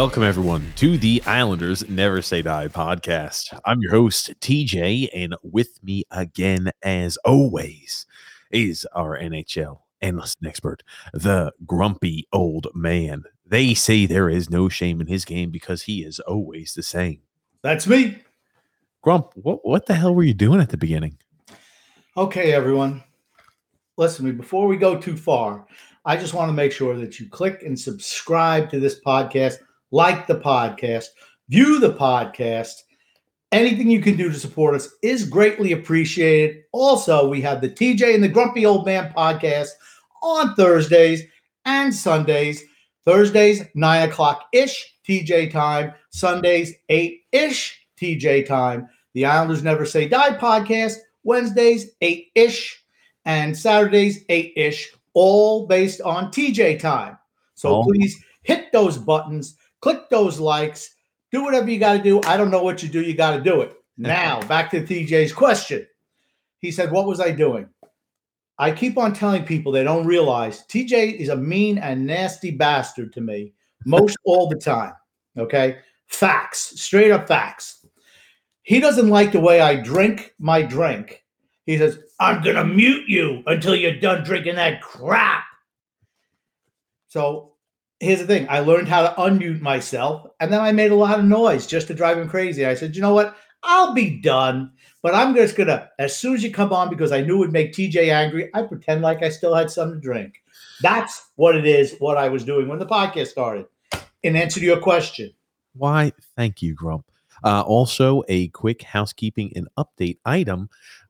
Welcome, everyone, to the Islanders Never Say Die podcast. I'm your host, TJ, and with me again, as always, is our NHL analyst and expert, the grumpy old man. They say there is no shame in his game because he is always the same. That's me. Grump, what, what the hell were you doing at the beginning? Okay, everyone. Listen to me. Before we go too far, I just want to make sure that you click and subscribe to this podcast, like the podcast, view the podcast. Anything you can do to support us is greatly appreciated. Also, we have the TJ and the Grumpy Old Man podcast on Thursdays and Sundays. Thursdays, 9 o'clock ish TJ time. Sundays, 8 ish TJ time. The Islanders Never Say Die podcast, Wednesdays, 8 ish, and Saturdays, 8 ish, all based on TJ time. So Oh. please hit those buttons, click those likes, do whatever you got to do. I don't know what you do, you got to do it. Now, back to TJ's question. He said, What was I doing? I keep on telling people they don't realize TJ is a mean and nasty bastard to me most all the time. Okay. Facts, straight up facts. He doesn't like the way I drink my drink. He says, I'm going to mute you until you're done drinking that crap. So here's the thing I learned how to unmute myself, and then I made a lot of noise just to drive him crazy. I said, You know what? I'll be done, but I'm just to, as soon as you come on, because I knew it would make TJ angry, I pretend like I still had something to drink. That's what it is, what I was doing when the podcast started. In answer to your question, Why, thank you, Grump. Uh, also, a quick housekeeping and update item.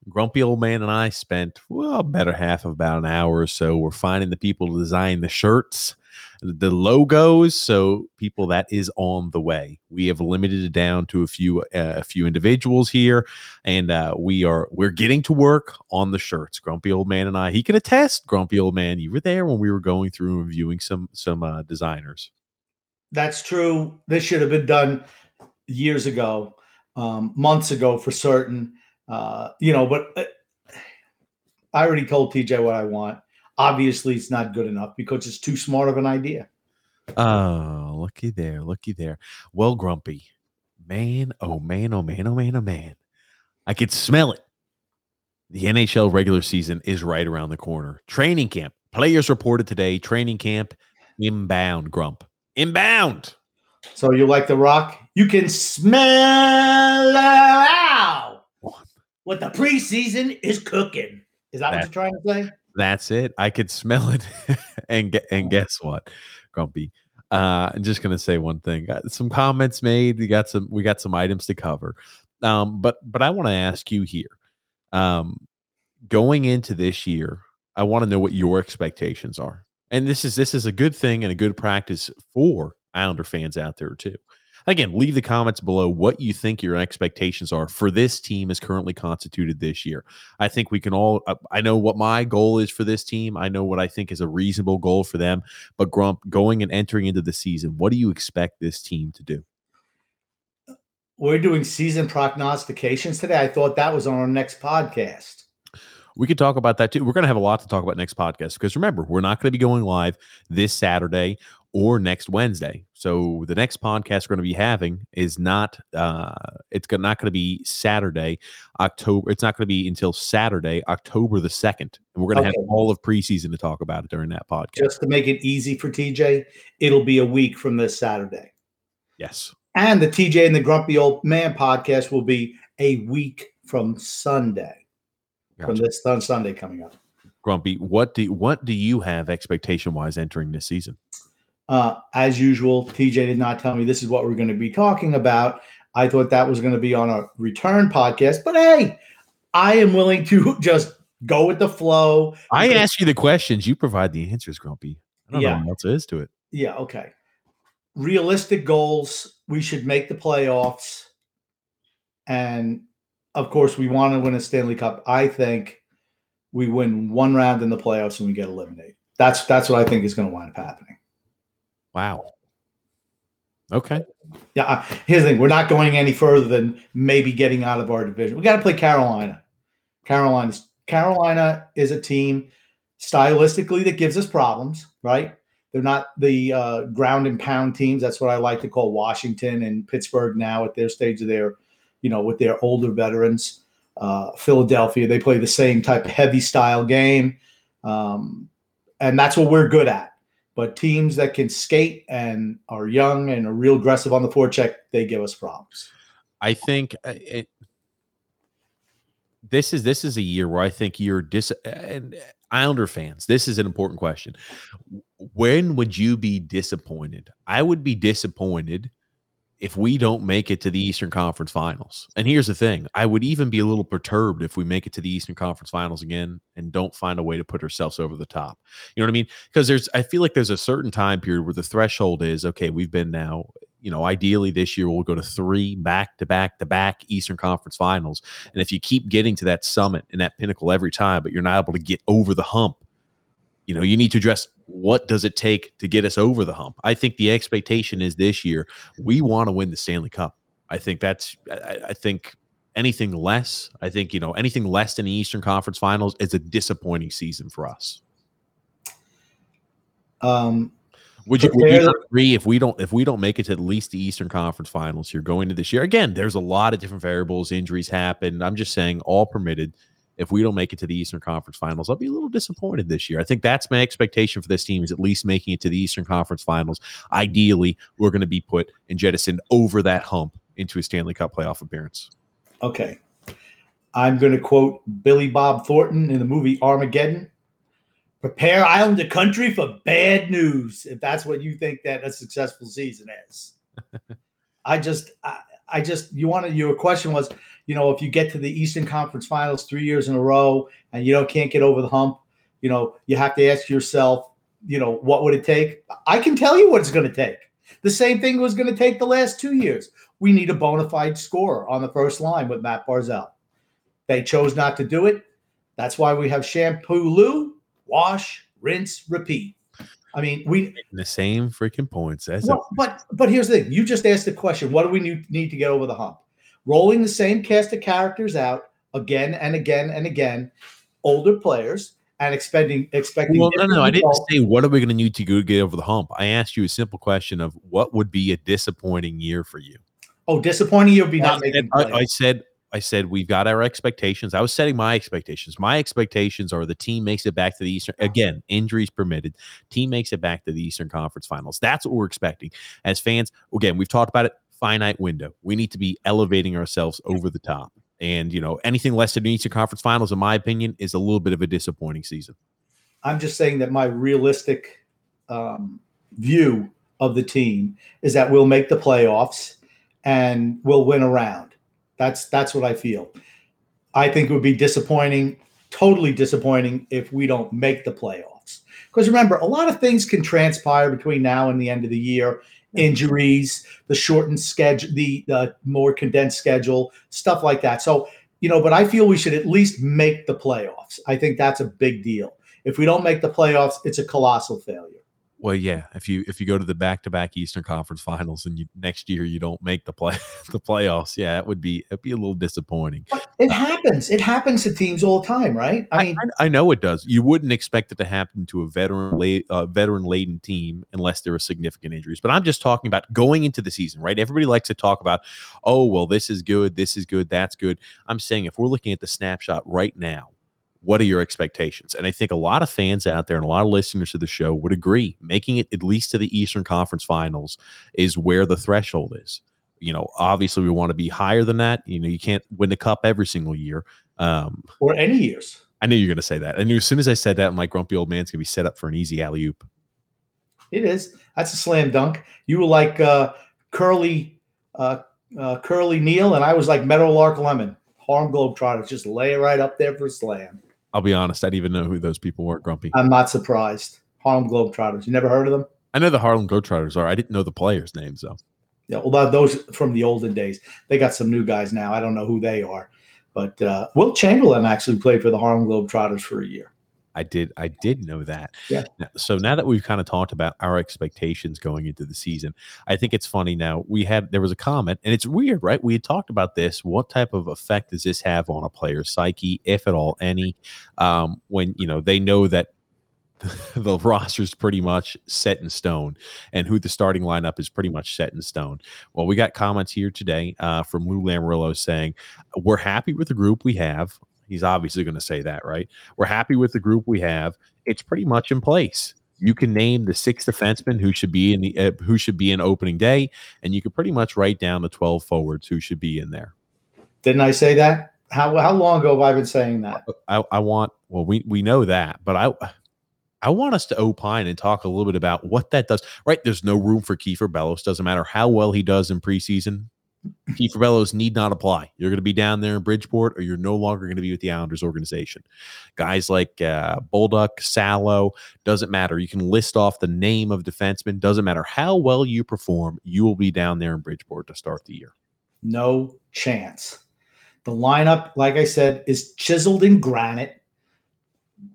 Grumpy Old Man and I spent, well, better half of about an hour or so. We're finding the people to design the shirts, the logos. So, people, that is on the way. We have limited it down to a few, uh, a few individuals here, and uh, we are we're getting to work on the shirts. Grumpy Old Man and I. He can attest. Grumpy Old Man, you were there when we were going through and reviewing some some uh, designers. that's true. This should have been done years ago, um, months ago for certain. Uh, you know, but uh, I already told TJ what I want. Obviously, it's not good enough because it's too smart of an idea. Oh, looky there, looky there. Well, Grumpy, man, oh man, oh man, oh man, oh man. I could smell it. The NHL regular season is right around the corner. Training camp. Players reported today. Training camp inbound, Grump. Inbound. So you like the rock? You can smell out what the preseason is cooking. Is that, what you're trying to say? That's it. I could smell it. and ge- and guess what, Grumpy? Uh, I'm just gonna say one thing. Got some comments made. We got some. We got some items to cover. Um, but but I want to ask you here. Um, going into this year, I want to know what your expectations are. And this is this is a good thing and a good practice for Islander fans out there too. Again, leave the comments below what you think your expectations are for this team as currently constituted this year. I think we can all, uh, I know what my goal is for this team. I know what I think is a reasonable goal for them. But Grump, going and entering into the season, what do you expect this team to do? We're doing season prognostications today. I thought that was on our next podcast. We could talk about that too. We're going to have a lot to talk about next podcast because remember, we're not going to be going live this Saturday or next Wednesday. So the next podcast we're going to be having is not uh it's not going to be Saturday, October. It's not going to be until Saturday, October the 2nd. And we're going to okay. have all of preseason to talk about it during that podcast. Just to make it easy for TJ, it'll be a week from this Saturday. Yes. And the TJ and the Grumpy Old Man podcast will be a week from Sunday. Gotcha. From this Sunday coming up. Grumpy, what do what do you have expectation wise entering this season? Uh, as usual, TJ did not tell me this is what we're going to be talking about. I thought that was going to be on a return podcast, but hey, I am willing to just go with the flow. I ask you the questions, you provide the answers, Grumpy. I don't yeah. know what else is to it. Yeah, okay. Realistic goals. We should make the playoffs. And of course, we want to win a Stanley Cup. I think we win one round in the playoffs and we get eliminated. That's that's what I think is going to wind up happening. Wow. Okay. Yeah. Here's the thing: we're not going any further than maybe getting out of our division. We got to play Carolina. Carolina's Carolina is a team stylistically that gives us problems, right? They're not the uh, ground and pound teams. That's what I like to call Washington and Pittsburgh now at their stage of their, you know, with their older veterans. Uh, Philadelphia, they play the same type of heavy style game, um, and that's what we're good at. But teams that can skate and are young and are real aggressive on the forecheck, they give us problems. I think uh, it, this is this is a year where I think you're dis and Islander fans. This is an important question. When would you be disappointed? I would be disappointed if we don't make it to the Eastern Conference Finals. And here's the thing I would even be a little perturbed if we make it to the Eastern Conference Finals again and don't find a way to put ourselves over the top. You know what I mean? Because there's, I feel like there's a certain time period where the threshold is okay, we've been now, you know, ideally this year we'll go to three back to back to back Eastern Conference Finals. And if you keep getting to that summit and that pinnacle every time, but you're not able to get over the hump, you know, you need to address what does it take to get us over the hump. I think the expectation is this year we want to win the Stanley Cup. I think that's I, I think anything less, I think, you know, anything less than the Eastern Conference Finals is a disappointing season for us. Um would you, would you agree if we don't if we don't make it to at least the Eastern Conference Finals here going to this year? Again, there's a lot of different variables, injuries happen. I'm just saying all permitted if we don't make it to the Eastern Conference Finals, I'll be a little disappointed this year. I think that's my expectation for this team is at least making it to the Eastern Conference Finals. Ideally, we're going to be put and jettisoned over that hump into a Stanley Cup playoff appearance. Okay. I'm going to quote Billy Bob Thornton in the movie Armageddon. Prepare Islander country for bad news. If that's what you think that a successful season is, I just, I, I just, you wanted your question was, you know, if you get to the Eastern Conference Finals three years in a row and you don't can't get over the hump, you know, you have to ask yourself, you know, what would it take? I can tell you what it's going to take. The same thing was going to take the last two years. We need a bona fide scorer on the first line with Mat Barzal. They chose not to do it. That's why we have shampoo Lou, wash, rinse, repeat. I mean, we the same freaking points as well, but but here's the thing: you just asked the question. What do we need, need to get over the hump? Rolling the same cast of characters out again and again and again, older players, and expecting expecting. Well, no, no, I didn't say what are we going to need to go get over the hump. I asked you a simple question of what would be a disappointing year for you. Oh, disappointing year would be not I making. I, I said I said we've got our expectations. I was setting my expectations. My expectations are the team makes it back to the Eastern again, injuries permitted. Team makes it back to the Eastern Conference Finals. That's what we're expecting as fans. Again, we've talked about it finite window. We need to be elevating ourselves over the top. And, you know, anything less than the Eastern Conference Finals, in my opinion, is a little bit of a disappointing season. I'm just saying that my realistic um, view of the team is that we'll make the playoffs and we'll win a round. That's that's what I feel. I think it would be disappointing, totally disappointing, if we don't make the playoffs. Because remember, a lot of things can transpire between now and the end of the year injuries, the shortened schedule, the, more condensed schedule, stuff like that. So, you know, but I feel we should at least make the playoffs. I think that's a big deal. If we don't make the playoffs, it's a colossal failure. Well, yeah. If you if you go to the back to back Eastern Conference Finals and you next year you don't make the play the playoffs, yeah, it would be it'd be a little disappointing. But it happens. It happens to teams all the time, right? I mean, I, I know it does. You wouldn't expect it to happen to a veteran uh, veteran laden team unless there are significant injuries. But I'm just talking about going into the season, right? Everybody likes to talk about, oh, well, this is good, this is good, that's good. I'm saying if we're looking at the snapshot right now what are your expectations? And I think a lot of fans out there and a lot of listeners to the show would agree making it at least to the Eastern Conference Finals is where the threshold is. You know, obviously we want to be higher than that. You know, you can't win the cup every single year. Um, or any years. I knew you were going to say that. I knew as soon as I said that, I'm grumpy old man's going to be set up for an easy alley oop. It is. That's a slam dunk. You were like uh, Curly, uh, uh, Curly Neal, and I was like Meadowlark Lemon. Harlem Globetrotters just lay right up there for slam. I'll be honest, I didn't even know who those people were, Grumpy. I'm not surprised. Harlem Globetrotters. You never heard of them? I know the Harlem Globetrotters are. I didn't know the players' names though. Yeah, well, those from the olden days. They got some new guys now. I don't know who they are, but uh, Wilt Chamberlain actually played for the Harlem Globetrotters for a year. I did I did know that. Yeah. So now that we've kind of talked about our expectations going into the season, I think it's funny now. We had there was a comment, and it's weird, right? We had talked about this. What type of effect does this have on a player's psyche, if at all any? Um, when you know they know that the roster's pretty much set in stone and who the starting lineup is pretty much set in stone. Well, we got comments here today uh, from Lou Lamoriello saying, We're happy with the group we have. He's obviously going to say that, right? We're happy with the group we have. It's pretty much in place. You can name the six defensemen who should be in the uh, who should be in opening day, and you can pretty much write down the twelve forwards who should be in there. Didn't I say that? How how long ago have I been saying that? I, I want well we we know that, but I I want us to opine and talk a little bit about what that does. Right, there's no room for Kiefer Bellows. Doesn't matter how well he does in preseason. Kiefer Bellows need not apply. You're going to be down there in Bridgeport, or you're no longer going to be with the Islanders organization. Guys like uh, Bolduc, Salo, doesn't matter. You can list off the name of defenseman. Doesn't matter how well you perform, you will be down there in Bridgeport to start the year. No chance. The lineup, like I said, is chiseled in granite.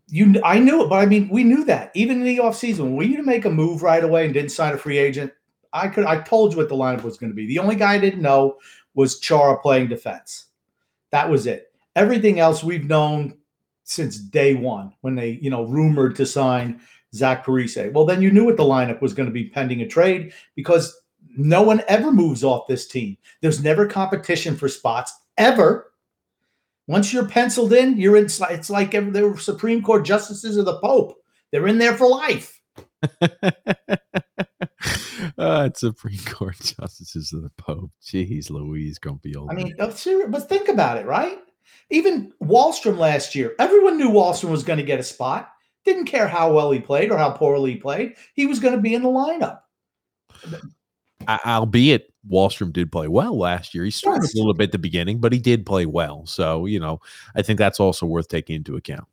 You, I knew it, but I mean, we knew that even in the offseason, we to make a move right away and didn't sign a free agent, I could I told you what the lineup was going to be. The only guy I didn't know was Chara playing defense. That was it. Everything else we've known since day one when they, you know, rumored to sign Zach Parise. Well, then you knew what the lineup was going to be pending a trade because no one ever moves off this team. There's never competition for spots ever. Once you're penciled in, you're in. It's like the Supreme Court justices of the Pope. They're in there for life. uh, Supreme Court justices of the Pope. Jeez, Louise, grumpy old. I mean, but think about it, right? Even Wahlstrom last year, everyone knew Wahlstrom was going to get a spot. Didn't care how well he played or how poorly he played. He was going to be in the lineup. I, albeit Wahlstrom did play well last year. He struggled yes. a little bit at the beginning, but he did play well. So, you know, I think that's also worth taking into account.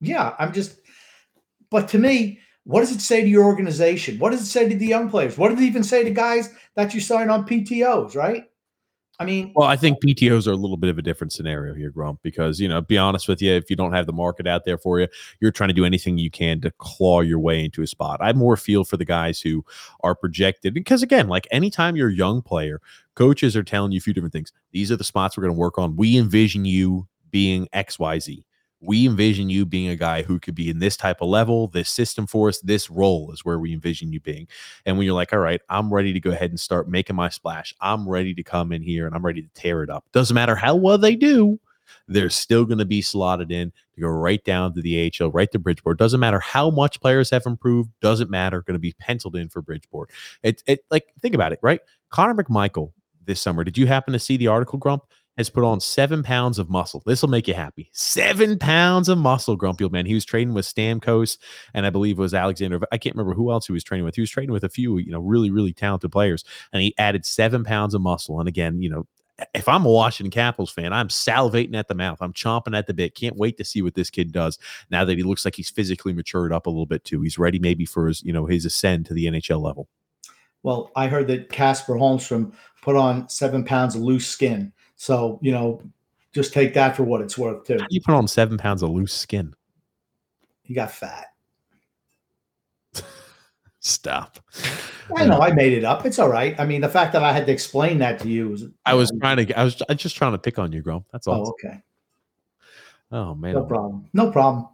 Yeah, I'm just, but to me, what does it say to your organization? What does it say to the young players? What does it even say to guys that you sign on PTOs, right? I mean, well, I think PTOs are a little bit of a different scenario here, Grump, because, you know, be honest with you, if you don't have the market out there for you, you're trying to do anything you can to claw your way into a spot. I have more feel for the guys who are projected because, again, like anytime you're a young player, coaches are telling you a few different things. These are the spots we're going to work on. We envision you being XYZ we envision you being a guy who could be in this type of level, this system for us, this role is where we envision you being. And when you're like, all right, I'm ready to go ahead and start making my splash, I'm ready to come in here and I'm ready to tear it up. Doesn't matter how well they do, they're still going to be slotted in to go right down to the AHL, right to Bridgeport. Doesn't matter how much players have improved, doesn't matter, going to be penciled in for Bridgeport. It, it like think about it, right? Connor McMichael this summer. Did you happen to see the article, Grump? Has put on seven pounds of muscle. This will make you happy. Seven pounds of muscle, Grumpy old man. He was training with Stamkos, and I believe it was Alexander. I can't remember who else he was training with. He was training with a few, you know, really, really talented players, and he added seven pounds of muscle. And again, you know, if I'm a Washington Capitals fan, I'm salivating at the mouth. I'm chomping at the bit. Can't wait to see what this kid does now that he looks like he's physically matured up a little bit too. He's ready maybe for his, you know, his ascend to the NHL level. Well, I heard that Casper Holmstrom put on seven pounds of loose skin. So, you know, just take that for what it's worth, too. You put on seven pounds of loose skin. He got fat. Stop. I know I made it up. It's all right. I mean, the fact that I had to explain that to you was. I was trying to. I was just trying to pick on you, Grump. That's all. Oh, okay. Oh man. No problem. No problem.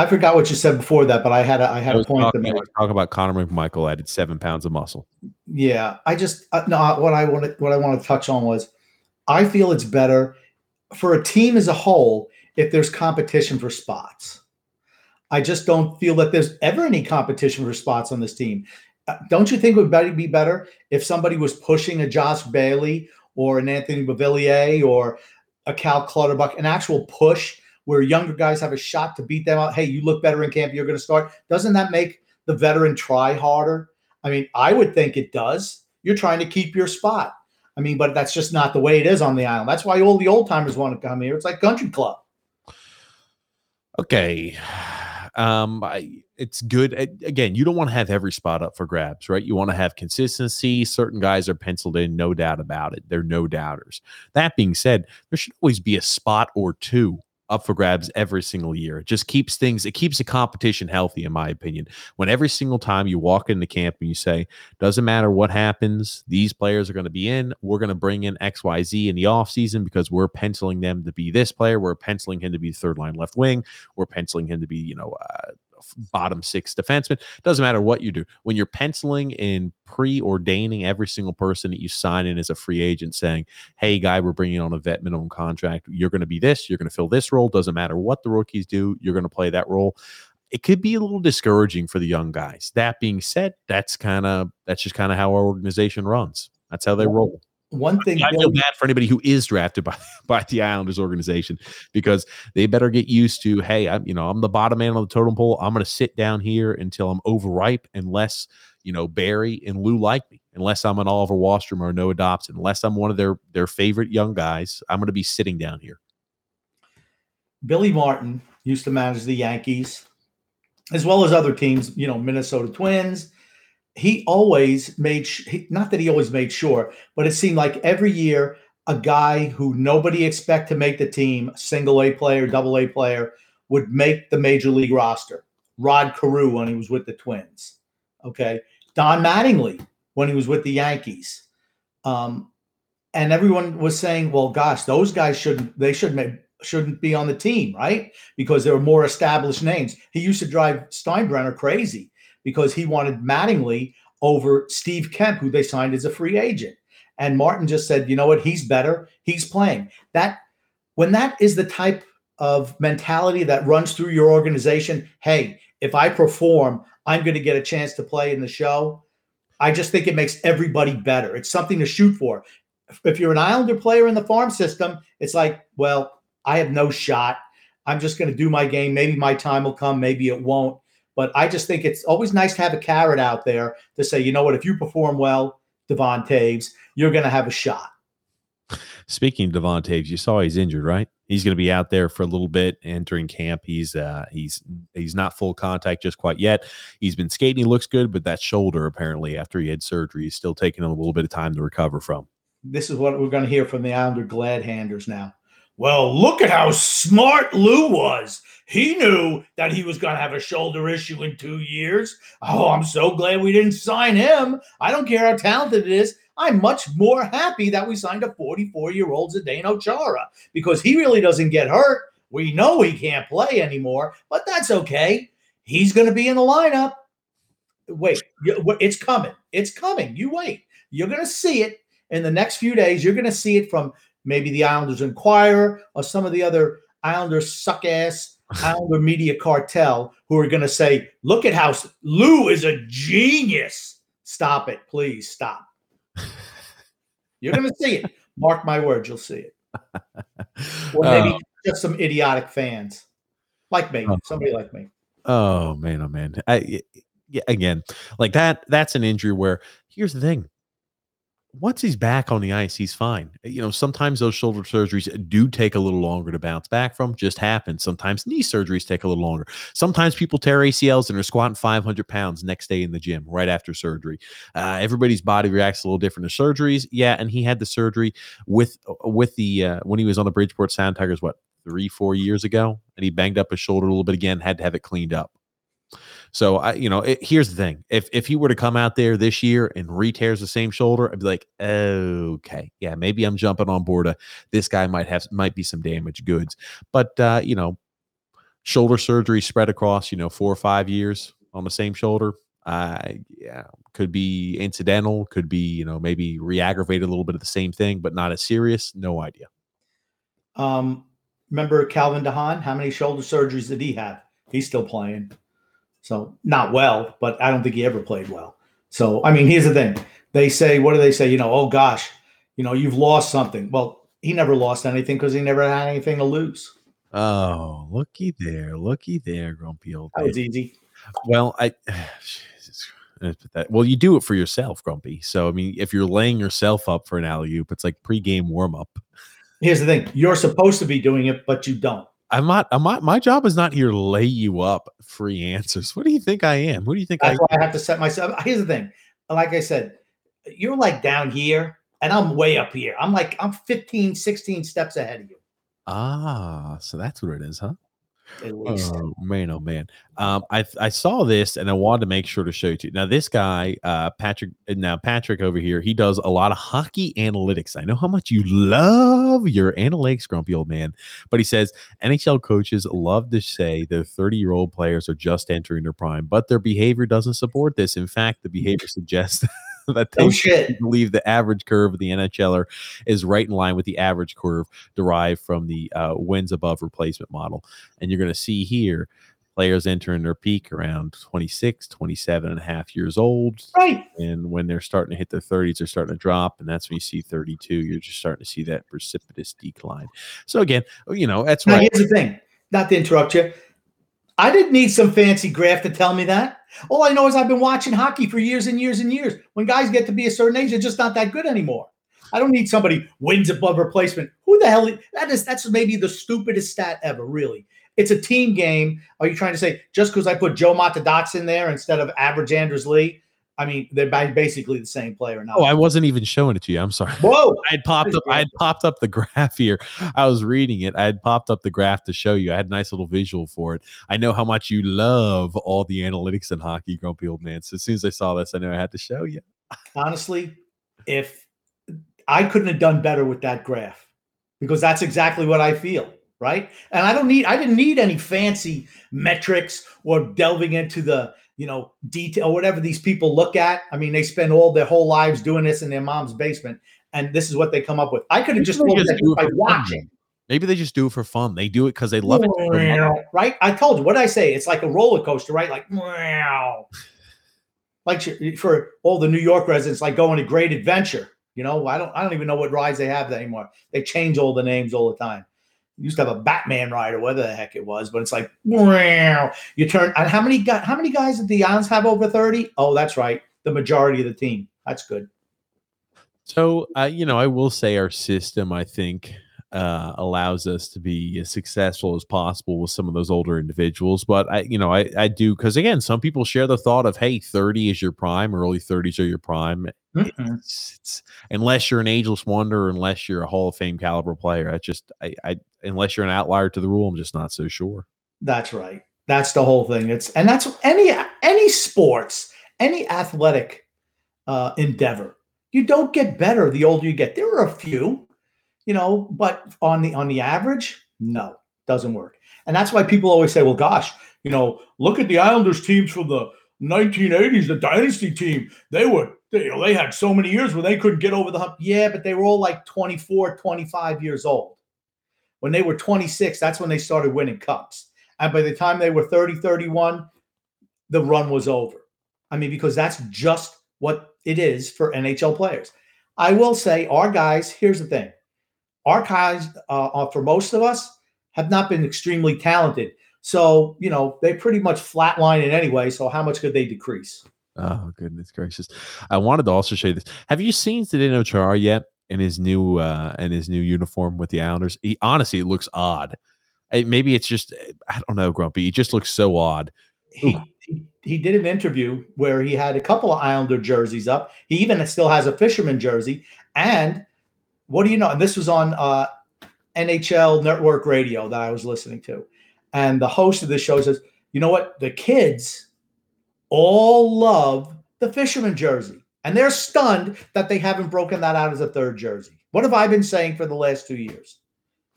I forgot what you said before that, but I had a, I had I a point to talking, I make. talking about Connor McMichael added seven pounds of muscle. Yeah, I just uh, no. What I want to what I want to touch on was, I feel it's better for a team as a whole if there's competition for spots. I just don't feel that there's ever any competition for spots on this team. Uh, Don't you think it would better- be better if somebody was pushing a Josh Bailey or an Anthony Beauvillier or a Cal Clutterbuck, an actual push where younger guys have a shot to beat them out? Hey, you look better in camp, you're going to start. Doesn't that make the veteran try harder? I mean, I would think it does. You're trying to keep your spot. I mean, but that's just not the way it is on the island. That's why all the old timers want to come here. It's like country club. Okay. Um, I, it's good. Again, you don't want to have every spot up for grabs, right? You want to have consistency. Certain guys are penciled in, no doubt about it. They're no doubters. That being said, there should always be a spot or two up for grabs every single year. It just keeps things, it keeps the competition healthy, in my opinion. When every single time you walk into camp and you say, doesn't matter what happens, these players are going to be in, we're going to bring in XYZ in the offseason because we're penciling them to be this player, we're penciling him to be third line left wing, we're penciling him to be, you know, uh, bottom six defenseman. Doesn't matter what you do. When you're penciling and preordaining every single person that you sign in as a free agent, saying, "Hey, guy, we're bringing on a vet minimum contract. You're going to be this. You're going to fill this role. Doesn't matter what the rookies do. You're going to play that role." It could be a little discouraging for the young guys. That being said, that's kind of that's just kind of how our organization runs. That's how they roll. One thing, I feel bad for anybody who is drafted by by the Islanders organization because they better get used to, hey, I'm you know I'm the bottom man on the totem pole. I'm going to sit down here until I'm overripe, unless you know Barry and Lou like me, unless I'm an Oliver Wahlstrom or Noah Dobson, unless I'm one of their their favorite young guys. I'm going to be sitting down here. Billy Martin used to manage the Yankees, as well as other teams, you know, Minnesota Twins. He always made, he, not that he always made sure, but it seemed like every year a guy who nobody expect to make the team, single A player, double A player, would make the major league roster. Rod Carew when he was with the Twins. Okay. Don Mattingly when he was with the Yankees. Um, and everyone was saying, well, gosh, those guys shouldn't, they should shouldn't be on the team, right? Because there were more established names. He used to drive Steinbrenner crazy because he wanted Mattingly over Steve Kemp, who they signed as a free agent. And Martin just said, you know what? He's better. He's playing. That when that is the type of mentality that runs through your organization, hey, if I perform, I'm going to get a chance to play in the show. I just think it makes everybody better. It's something to shoot for. If you're an Islander player in the farm system, it's like, well, I have no shot. I'm just going to do my game. Maybe my time will come, maybe it won't. But I just think it's always nice to have a carrot out there to say, you know what, if you perform well, Devon Toews, you're going to have a shot. Speaking of Devon Toews, you saw he's injured, right? He's going to be out there for a little bit entering camp. He's uh he's he's not full contact just quite yet. He's been skating, he looks good, but that shoulder apparently after he had surgery is still taking him a little bit of time to recover from. This is what we're going to hear from the Islander glad handers now. Well, look at how smart Lou was. He knew that he was going to have a shoulder issue in two years. Oh, I'm so glad we didn't sign him. I don't care how talented it is. I'm much more happy that we signed a 44 year old Zdeno Chara because he really doesn't get hurt. We know he can't play anymore, but that's okay. He's going to be in the lineup. Wait, it's coming. It's coming. You wait. You're going to see it in the next few days. You're going to see it from maybe the Islanders Inquirer or some of the other Islanders suck ass Islander media cartel who are going to say, look at how Lou is a genius. Stop it. Please stop. You're going to see it. Mark my words, you'll see it. Or maybe Uh, just some idiotic fans like me, Oh. somebody like me. Oh man, oh man. I, yeah, again, like that. That's an injury where here's the thing: once he's back on the ice, he's fine. You know, sometimes those shoulder surgeries do take a little longer to bounce back from. Just happens. Sometimes knee surgeries take a little longer. Sometimes people tear ACLs and are squatting 500 pounds next day in the gym right after surgery. Uh, everybody's body reacts a little different to surgeries. Yeah, and he had the surgery with with the uh, when he was on the Bridgeport Sound Tigers. What three, four years ago, and he banged up his shoulder a little bit again. Had to have it cleaned up. So I, you know, it, here's the thing: if if he were to come out there this year and re-tears the same shoulder, I'd be like, okay, yeah, maybe I'm jumping on board. A, this guy might have might be some damaged goods, but uh, you know, shoulder surgery spread across you know four or five years on the same shoulder. Uh, yeah, could be incidental, could be you know maybe re-aggravated a little bit of the same thing, but not as serious. No idea. Um, remember Calvin de Haan? How many shoulder surgeries did he have? He's still playing. So not well, but I don't think he ever played well. So I mean, here's the thing: they say, what do they say? You know, oh gosh, you know, you've lost something. Well, he never lost anything because he never had anything to lose. Oh, looky there, looky there, grumpy old. That was easy. Well, I. That, well, you do it for yourself, Grumpy. So, I mean, if you're laying yourself up for an alley oop, it's like pregame warm up. Here's the thing: you're supposed to be doing it, but you don't. I'm not. I'm not. My job is not here to lay you up free answers. What do you think I am? What do you think That's I? why I have to set myself. Here's the thing. Like I said, you're like down here, and I'm way up here. I'm like I'm 15, 16 steps ahead of you. Ah, so that's what it is, huh? At least. Oh man, oh man. Um, I I saw this and I wanted to make sure to show it to you. Now this guy, uh, Patrick. Now Patrick over here, he does a lot of hockey analytics. I know how much you love your analytics, grumpy old man. But he says NHL coaches love to say their 30 year old players are just entering their prime, but their behavior doesn't support this. In fact, the behavior suggests. that they Oh, shit. believe the average curve of the NHLer is right in line with the average curve derived from the uh, wins above replacement model. And you're going to see here players entering their peak around 26, 27 and a half years old. Right. And when they're starting to hit their 30s, they're starting to drop. And that's when you see 32. You're just starting to see that precipitous decline. So, again, you know, that's Now why. here's the thing. Not to interrupt you. I didn't need some fancy graph to tell me that. All I know is I've been watching hockey for years and years and years. When guys get to be a certain age, they're just not that good anymore. I don't need somebody wins above replacement. Who the hell? That is that's maybe the stupidest stat ever. Really, it's a team game. Are you trying to say just because I put Joe Matadox in there instead of average Anders Lee? I mean, they're basically the same player now. Oh, I wasn't even showing it to you. I'm sorry. Whoa! I had popped up. I had popped up the graph here. I was reading it. I had popped up the graph to show you. I had a nice little visual for it. I know how much you love all the analytics in hockey, grumpy old man. So as soon as I saw this, I knew I had to show you. honestly, if I couldn't have done better with that graph because that's exactly what I feel, right? And I don't need I didn't need any fancy metrics or delving into the, you know, detail whatever these people look at. I mean, they spend all their whole lives doing this in their mom's basement and this is what they come up with. I could have just just do by fun, watching. Maybe they just do it for fun. They do it because they love it. Right? I told you what I say. It's like a roller coaster, right? Like wow. Like for all the New York residents, like going to Great Adventure. You know, I don't I don't even know what rides they have anymore. They change all the names all the time. Used to have a Batman ride or whatever the heck it was, but it's like wow. You turn and how many guys how many guys did the Islands have over 30? Oh, that's right. The majority of the team. That's good. So, uh, you know, I will say our system, I think, uh, allows us to be as successful as possible with some of those older individuals. But I, you know, I, I do because again, some people share the thought of, hey, 30 is your prime, early 30s are your prime. Mm-mm. It's, it's, unless you're an ageless wonder, unless you're a Hall of Fame caliber player, I just, I, I, unless you're an outlier to the rule, I'm just not so sure. That's right. That's the whole thing. It's and that's any any sports, any athletic uh, endeavor. You don't get better the older you get. There are a few, you know, but on the on the average, no, doesn't work. And that's why people always say, "Well, gosh, you know, look at the Islanders teams from the 1980s, the dynasty team. They were they, you know, they had so many years where they couldn't get over the hump. Yeah, but they were all like 24, 25 years old. When they were 26, that's when they started winning cups. And by the time they were 30, 31, the run was over. I mean, because that's just what it is for NHL players. I will say, our guys, here's the thing our guys, uh, uh, for most of us, have not been extremely talented. So, you know, they pretty much flatline it anyway. So, how much could they decrease? Oh goodness gracious! I wanted to also show you this. Have you seen Zdeno Char yet in his new uh in his new uniform with the Islanders? He honestly it looks odd. Eh, maybe it's just I don't know, Grumpy. He just looks so odd. He, he he did an interview where he had a couple of Islander jerseys up. He even still has a fisherman jersey. And what do you know? And this was on uh, NHL Network Radio that I was listening to. And the host of the show says, "You know what? The kids." All love the fisherman jersey. And they're stunned that they haven't broken that out as a third jersey. What have I been saying for the last two years?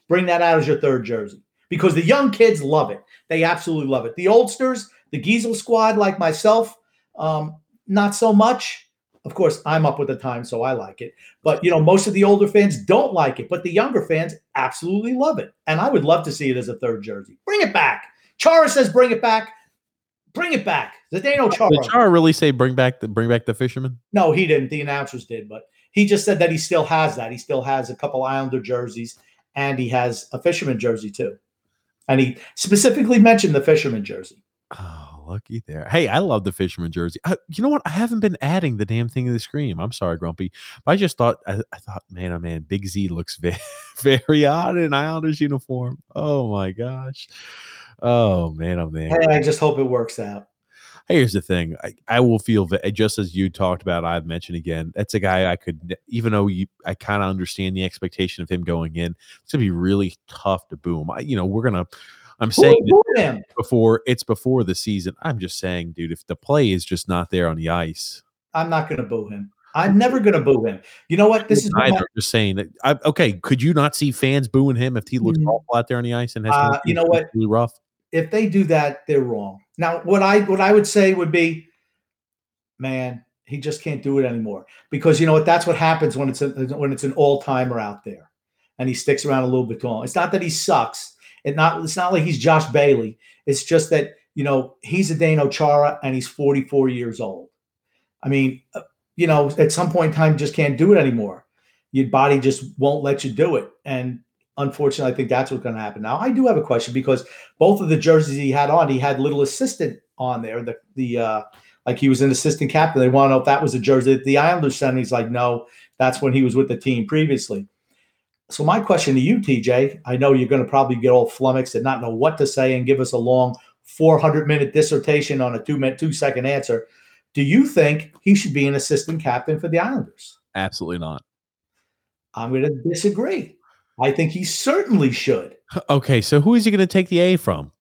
Bring that out as your third jersey because the young kids love it. They absolutely love it. The oldsters, the Giesel squad, like myself, um, not so much. Of course, I'm up with the time, so I like it. But you know, most of the older fans don't like it, but the younger fans absolutely love it. And I would love to see it as a third jersey. Bring it back. Chara says, "Bring it back." Bring it back. Zdeno Chara. Did Chara really say bring back the bring back the fisherman? No, he didn't. The announcers did, but he just said that he still has that. He still has a couple Islander jerseys and he has a fisherman jersey too. And he specifically mentioned the fisherman jersey. Oh, lucky there. Hey, I love the fisherman jersey. I, you know what? I haven't been adding the damn thing to the screen. I'm sorry, Grumpy. But I just thought, I, I thought, man, oh man, Big Z looks very, very odd in Islanders uniform. Oh my gosh. Oh man, oh man. Hey, I just hope it works out. Here's the thing: I, I will feel that just as you talked about, I've mentioned again. That's a guy I could, even though you, I kind of understand the expectation of him going in. It's gonna be really tough to boom. I, you know, we're gonna. I'm saying before it's before the season. I'm just saying, dude, if the play is just not there on the ice, I'm not gonna boo him. I'm never going to boo him. You know what? This is either. My, just saying that. I, okay, could you not see fans booing him if he looks mm-hmm. awful out there on the ice and has? Uh, you know what? Really rough if they do that, they're wrong. Now, what I what I would say would be, man, he just can't do it anymore because you know what? That's what happens when it's a, when it's an all timer out there, and he sticks around a little bit too long. It's not that he sucks. It not it's not like he's Josh Bailey. It's just that you know he's a Zdeno Chara and he's 44 years old. I mean, uh, you know, at some point in time, just can't do it anymore. Your body just won't let you do it, and unfortunately, I think that's what's going to happen. Now, I do have a question because both of the jerseys he had on, he had little assistant on there. The the uh, like he was an assistant captain. They want to know if that was a jersey that the Islanders sent. He's like, no, that's when he was with the team previously. So my question to you, TJ, I know you're going to probably get all flummoxed and not know what to say and give us a long 400 minute dissertation on a two minute two second answer. Do you think he should be an assistant captain for the Islanders? Absolutely not. I'm going to disagree. I think he certainly should. Okay, so who is he going to take the A from?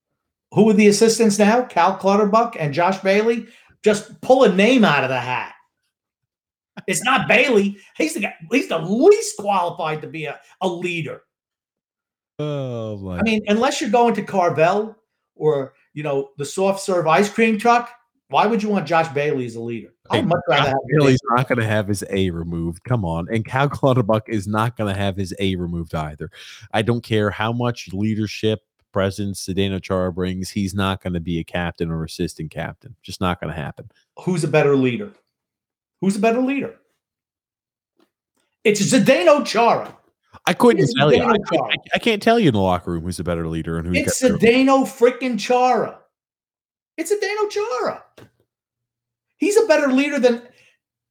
Who are the assistants now? Cal Clutterbuck and Josh Bailey. Just pull a name out of the hat. It's not Bailey. He's the guy, he's the least qualified to be a, a leader. Oh my. I mean, unless you're going to Carvel or you know the soft serve ice cream truck, why would you want Josh Bailey as a leader? I'd much rather have Bailey's not going to have his A removed. Come on, and Cal Clutterbuck is not going to have his A removed either. I don't care how much leadership presence Zdeno Chara brings. He's not going to be a captain or assistant captain. Just not going to happen. Who's a better leader? Who's a better leader? It's Zdeno Chara. I couldn't tell you. I, I, I, can't tell you in the locker room who's a better leader and who's. It's Zdeno freaking Chara. It's Zdeno Chara. He's a better leader than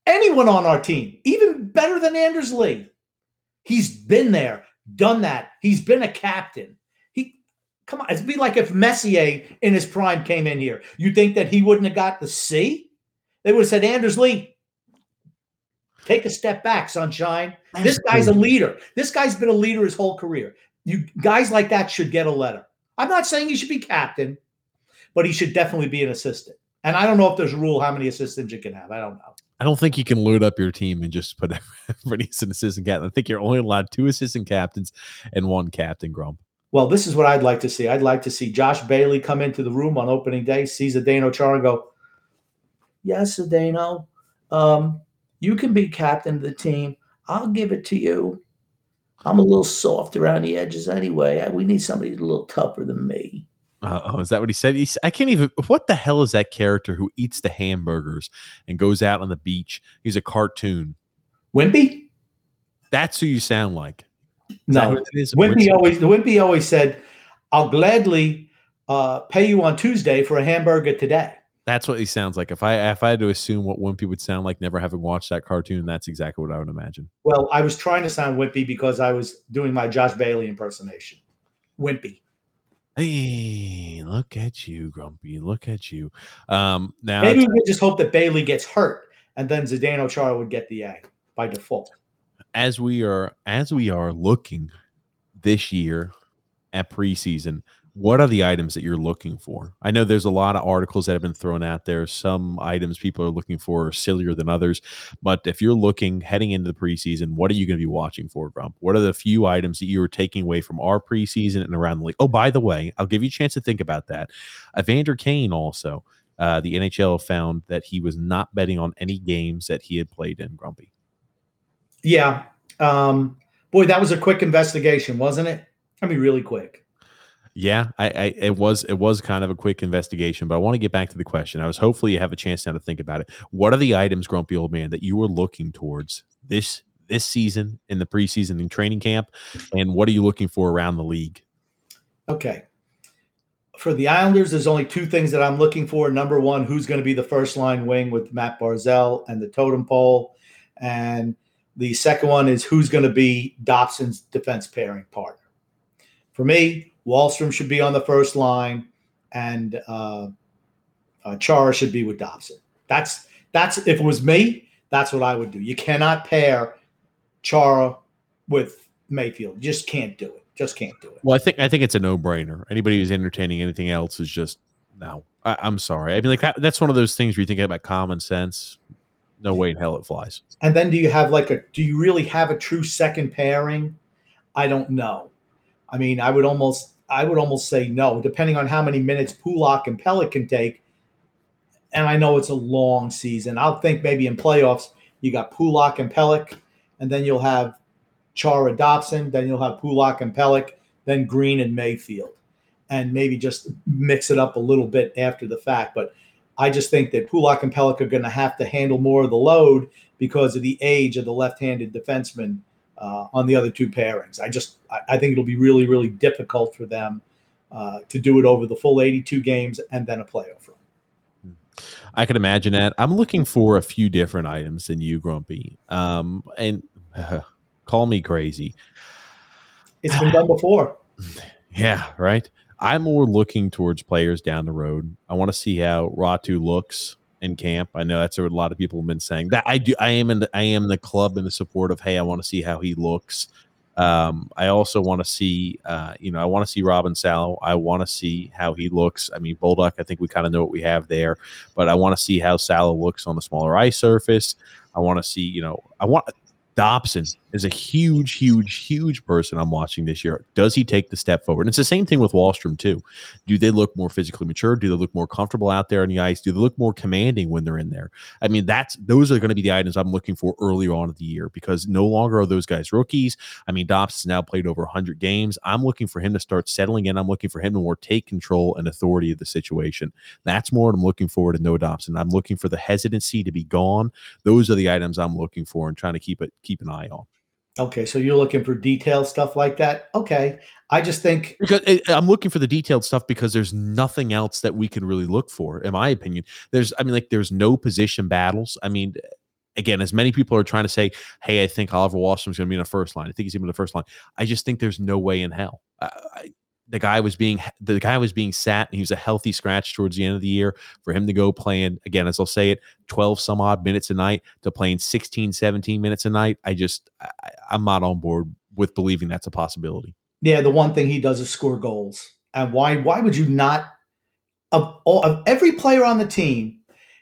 anyone on our team, even better than Anders Lee. He's been there, done that. He's been a captain. He come on, it'd be like if Messier in his prime came in here. You think that he wouldn't have got the C? They would have said, Anders Lee, take a step back, sunshine. This guy's a leader. This guy's been a leader his whole career. You guys like that should get a letter. I'm not saying he should be captain but he should definitely be an assistant. And I don't know if there's a rule how many assistants you can have. I don't know. I don't think you can load up your team and just put everybody as an assistant captain. I think you're only allowed two assistant captains and one captain, Grump. Well, this is what I'd like to see. I'd like to see Josh Bailey come into the room on opening day, sees Zdeno Char and go, Yes, Zdeno, um, you can be captain of the team. I'll give it to you. I'm a little soft around the edges anyway. We need somebody a little tougher than me. Uh, oh, is that what he said? He's, I can't even. What the hell is that character who eats the hamburgers and goes out on the beach? He's a cartoon. Wimpy. That's who you sound like. Is no, Wimpy always. The Wimpy always said, "I'll gladly uh, pay you on Tuesday for a hamburger today." That's what he sounds like. If I if I had to assume what Wimpy would sound like, never having watched that cartoon, that's exactly what I would imagine. Well, I was trying to sound wimpy because I was doing my Josh Bailey impersonation. Wimpy. Hey, look at you, Grumpy. Look at you. Um, now, Maybe we could just hope that Bailey gets hurt, and then Zdeno Chara would get the A by default. as we are as we are looking this year at preseason, what are the items that you're looking for? I know there's a lot of articles that have been thrown out there. Some items people are looking for are sillier than others. But if you're looking heading into the preseason, what are you going to be watching for, Grump? What are the few items that you are taking away from our preseason and around the league? Oh, by the way, I'll give you a chance to think about that. Evander Kane also, uh, the NHL found that he was not betting on any games that he had played in, Grumpy. Yeah. Um, boy, that was a quick investigation, wasn't it? I mean, really quick. Yeah, I, I it was it was kind of a quick investigation, but I want to get back to the question. I was hopefully you have a chance now to think about it. What are the items, grumpy old man, that you were looking towards this this season in the preseason and training camp, and what are you looking for around the league? Okay. For the Islanders, there's only two things that I'm looking for. Number one, who's going to be the first line wing with Mat Barzal and the totem pole, and the second one is who's going to be Dobson's defense pairing partner. For me, Wahlstrom should be on the first line, and uh, uh, Chara should be with Dobson. That's that's if it was me, that's what I would do. You cannot pair Chara with Mayfield. You just can't do it. Just can't do it. Well, I think I think it's a no brainer. Anybody who's entertaining anything else is just no. I, I'm sorry. I mean, like that, that's one of those things where you think about common sense. No way in hell it flies. And then do you have like a do you really have a true second pairing? I don't know. I mean, I would almost I would almost say no, depending on how many minutes Pulock and Pelech can take. And I know it's a long season. I'll think maybe in playoffs you got Pulock and Pelech, and then you'll have Chara Dobson, then you'll have Pulock and Pelech, then Green and Mayfield, and maybe just mix it up a little bit after the fact. But I just think that Pulock and Pelech are going to have to handle more of the load because of the age of the left-handed defenseman uh, on the other two pairings. I just I, I, think it'll be really really difficult for them uh, to do it over the full 82 games and then a playoff run. I can imagine that. I'm looking for a few different items than you, Grumpy. Um, and uh, call me crazy. It's been done before. Yeah, right. I'm more looking towards players down the road. I want to see how Räty looks in camp. I know that's what a lot of people have been saying. That I do. I am in. The, I am the club in the support of. Hey, I want to see how he looks. Um, I also want to see. Uh, you know, I want to see Robin Salo. I want to see how he looks. I mean, Bolduc. I think we kind of know what we have there, but I want to see how Salo looks on the smaller ice surface. I want to see. You know, I want Dobson is a huge, huge, huge person I'm watching this year. Does he take the step forward? And it's the same thing with Wahlstrom too. Do they look more physically mature? Do they look more comfortable out there on the ice? Do they look more commanding when they're in there? I mean, that's those are going to be the items I'm looking for earlier on in the year because no longer are those guys rookies. I mean, Dobson's now played over 100 games. I'm looking for him to start settling in. I'm looking for him to more take control and authority of the situation. That's more what I'm looking forward to Noah Dobson. I'm looking for the hesitancy to be gone. Those are the items I'm looking for and trying to keep it keep an eye on. Okay, so you're looking for detailed stuff like that. Okay, I just think because eh, eh, I'm looking for the detailed stuff because there's nothing else that we can really look for, in my opinion. There's, I mean, like there's no position battles. I mean, again, as many people are trying to say, "Hey, I think Oliver Wahlstrom's going to be in the first line. I think he's even in the first line." I just think there's no way in hell. I, the guy was being the guy was being sat and he was a healthy scratch towards the end of the year for him to go playing again as i'll say it 12 some odd minutes a night to playing 16 17 minutes a night. I just I, i'm not on board with believing that's a possibility. Yeah the one thing he does is score goals. And why why would you not of all of every player on the team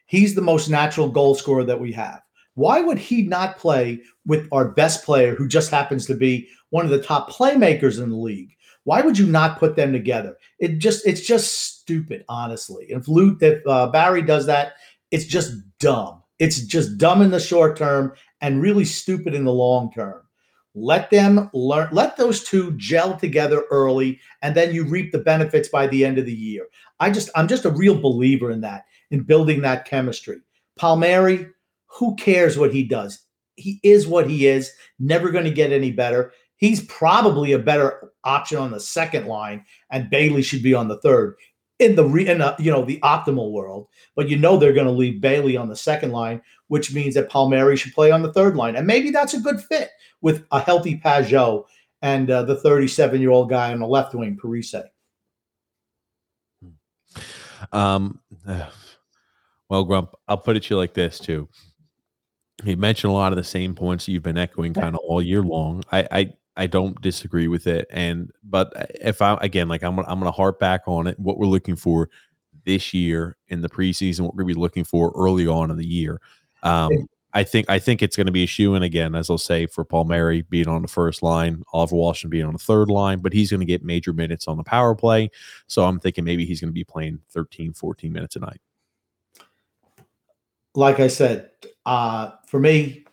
he's the most natural goal scorer that we have. Why would he not play with our best player who just happens to be one of the top playmakers in the league why would you not put them together? It just it's just stupid, honestly. If Luke if uh, Barry does that, it's just dumb. It's just dumb in the short term and really stupid in the long term. Let them learn. Let those two gel together early, and then you reap the benefits by the end of the year. I just I'm just a real believer in that in building that chemistry. Palmieri, who cares what he does? He is what he is. Never going to get any better he's probably a better option on the second line, and Bailey should be on the third. in the re, in a, you know the optimal world. But you know they're going to leave Bailey on the second line, which means that Palmieri should play on the third line, and maybe that's a good fit with a healthy Pageau and uh, the 37 year old guy on the left wing, Parise. Um, well, Grump, I'll put it to you like this too. You mentioned a lot of the same points you've been echoing kind of all year long. I, I I don't disagree with it, and but if I again like I'm gonna, I'm gonna harp back on it. What we're looking for this year in the preseason, what we're gonna be looking for early on in the year. Um, I think I think it's going to be a shoe in again, as I'll say, for Paul Palmieri being on the first line, Oliver Wahlstrom being on the third line, but he's going to get major minutes on the power play. So I'm thinking maybe he's going to be playing 13, 14 minutes a night. Like I said, uh, for me,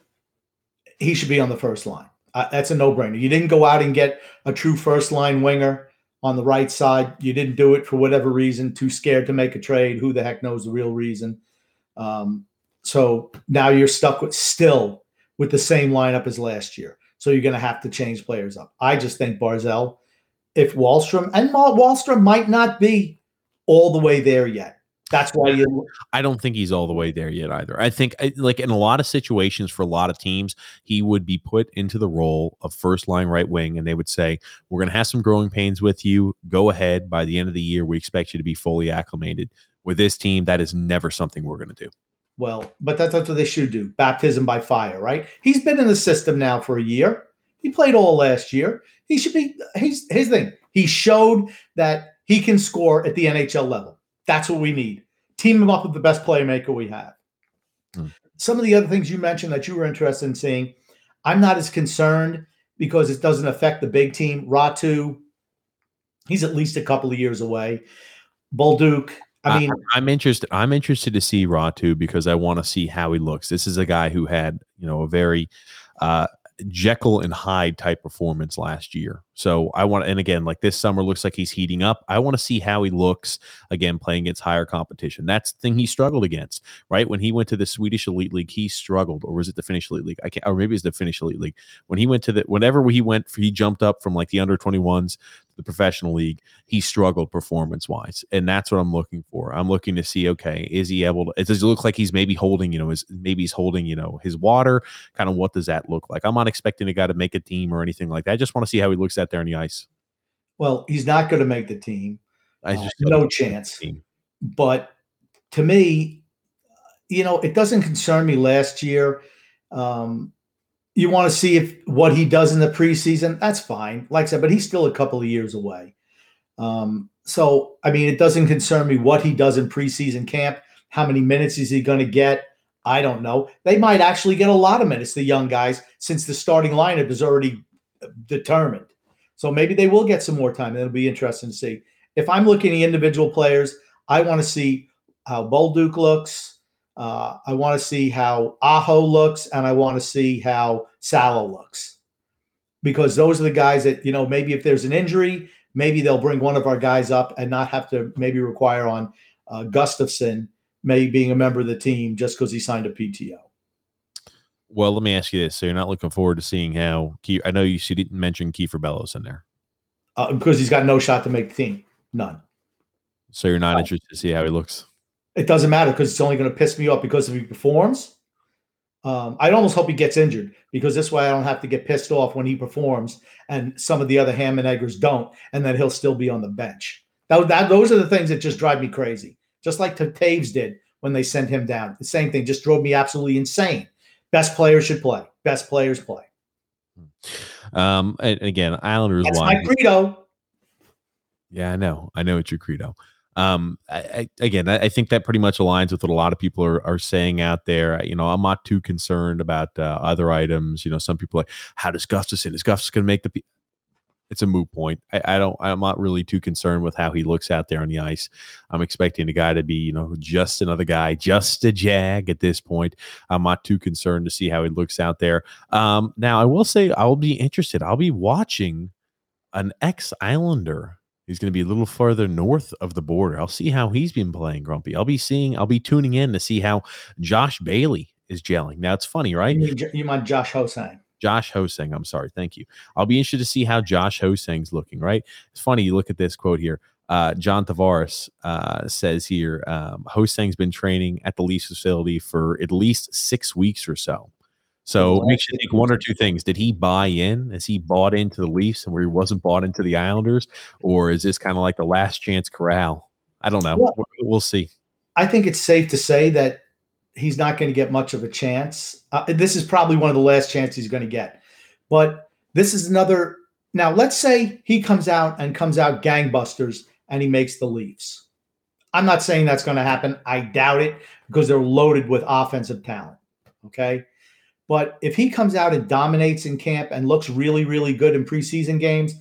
he should be on the first line. Uh, that's a no brainer. You didn't go out and get a true first line winger on the right side. You didn't do it for whatever reason, too scared to make a trade. Who the heck knows the real reason? Um, so now you're stuck with still with the same lineup as last year. So you're going to have to change players up. I just think Barzal, if Wahlstrom and Wahlstrom might not be all the way there yet. That's why you. I don't think he's all the way there yet either. I think, like in a lot of situations for a lot of teams, he would be put into the role of first line right wing, and they would say, "We're going to have some growing pains with you. Go ahead. By the end of the year, we expect you to be fully acclimated." With this team, that is never something we're going to do. Well, but that's, that's what they should do baptism by fire, right? He's been in the system now for a year. He played all last year. He should be, he's his thing. He showed that he can score at the NHL level. That's what we need. Team him up with the best playmaker we have. Hmm. Some of the other things you mentioned that you were interested in seeing, I'm not as concerned because it doesn't affect the big team. Räty, he's at least a couple of years away. Bolduc, I mean, I, am interested. I'm interested to see Räty because I want to see how he looks. This is a guy who had, you know, a very uh, Jekyll and Hyde type performance last year. So I want, and again, like this summer looks like he's heating up. I want to see how he looks again playing against higher competition. That's the thing he struggled against, right? When he went to the Swedish Elite League, he struggled, or was it the Finnish Elite League? I can't, or maybe it's the Finnish Elite League. When he went to the, whenever he went, he jumped up from like the under 21s the professional league, he struggled performance wise. And that's what I'm looking for. I'm looking to see, okay, is he able to, it does it look like he's maybe holding, you know, his, maybe he's holding, you know, his water? Kind of what does that look like? I'm not expecting a guy to make a team or anything like that. I just want to see how he looks out there on the ice. Well, he's not going to make the team. I uh, just uh, no chance. But to me, you know, it doesn't concern me last year. Um, you want to see if what he does in the preseason, that's fine. Like I said, but he's still a couple of years away. Um, so, I mean, it doesn't concern me what he does in preseason camp. How many minutes is he going to get? I don't know. They might actually get a lot of minutes, the young guys, since the starting lineup is already determined. So maybe they will get some more time. It'll be interesting to see. If I'm looking at individual players, I want to see how Bolduc looks. Uh, I want to see how Aho looks, and I want to see how Salo looks, because those are the guys that you know. Maybe if there's an injury, maybe they'll bring one of our guys up and not have to maybe require on uh, Gustafsson maybe being a member of the team just because he signed a PTO. Well, let me ask you this: So you're not looking forward to seeing how? I know you didn't mention Kiefer Bellows in there uh, because he's got no shot to make the team, none. So you're not interested to see how he looks. It doesn't matter because it's only going to piss me off because if he performs, um, I'd almost hope he gets injured because this way I don't have to get pissed off when he performs and some of the other ham and eggers don't, and then he'll still be on the bench. That, that those are the things that just drive me crazy. Just like Toews did when they sent him down. The same thing just drove me absolutely insane. Best players should play. Best players play. Um, and again, Islanders. That's my credo. Yeah, I know. I know it's your credo um, I, I, again, I, I, think that pretty much aligns with what a lot of people are, are saying out there. You know, I'm not too concerned about uh, other items. You know, some people like, how does Gustafsson? Is Gustafsson going to make the? It's a moot point. I, I, don't. I'm not really too concerned with how he looks out there on the ice. I'm expecting the guy to be, you know, just another guy, just a jag at this point. I'm not too concerned to see how he looks out there. Um, now, I will say I'll be interested. I'll be watching an ex Islander He's going to be a little further north of the border. I'll see how he's been playing, Grumpy. I'll be seeing, I'll be tuning in to see how Josh Bailey is gelling. Now, it's funny, right? You, mean, you mind Josh Ho-Sang? Josh Ho-Sang. I'm sorry. Thank you. I'll be interested to see how Josh Ho-Sang's looking, right? It's funny. You look at this quote here. Uh, John Tavares uh, says here, um, Ho-Sang's been training at the Leafs facility for at least six weeks or so. So it makes you think one or two things. Did he buy in? Is he bought into the Leafs and where he wasn't bought into the Islanders? Or is this kind of like the last chance corral? I don't know. Well, we'll see. I think it's safe to say that he's not going to get much of a chance. Uh, this is probably one of the last chances he's going to get. But this is another. Now, let's say he comes out and comes out gangbusters and he makes the Leafs. I'm not saying that's going to happen. I doubt it because they're loaded with offensive talent. Okay. But if he comes out and dominates in camp and looks really, really good in preseason games,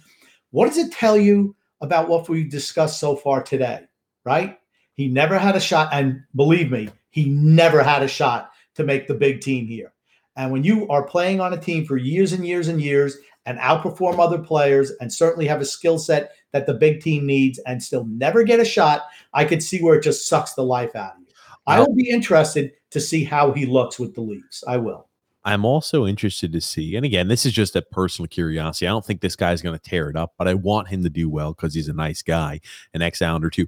what does it tell you about what we've discussed so far today? Right? He never had a shot. And believe me, he never had a shot to make the big team here. And when you are playing on a team for years and years and years and outperform other players and certainly have a skill set that the big team needs and still never get a shot, I could see where it just sucks the life out of you. I will be interested to see how he looks with the Leafs. I will. I'm also interested to see, and again, this is just a personal curiosity. I don't think this guy's going to tear it up, but I want him to do well because he's a nice guy, an ex Islander too.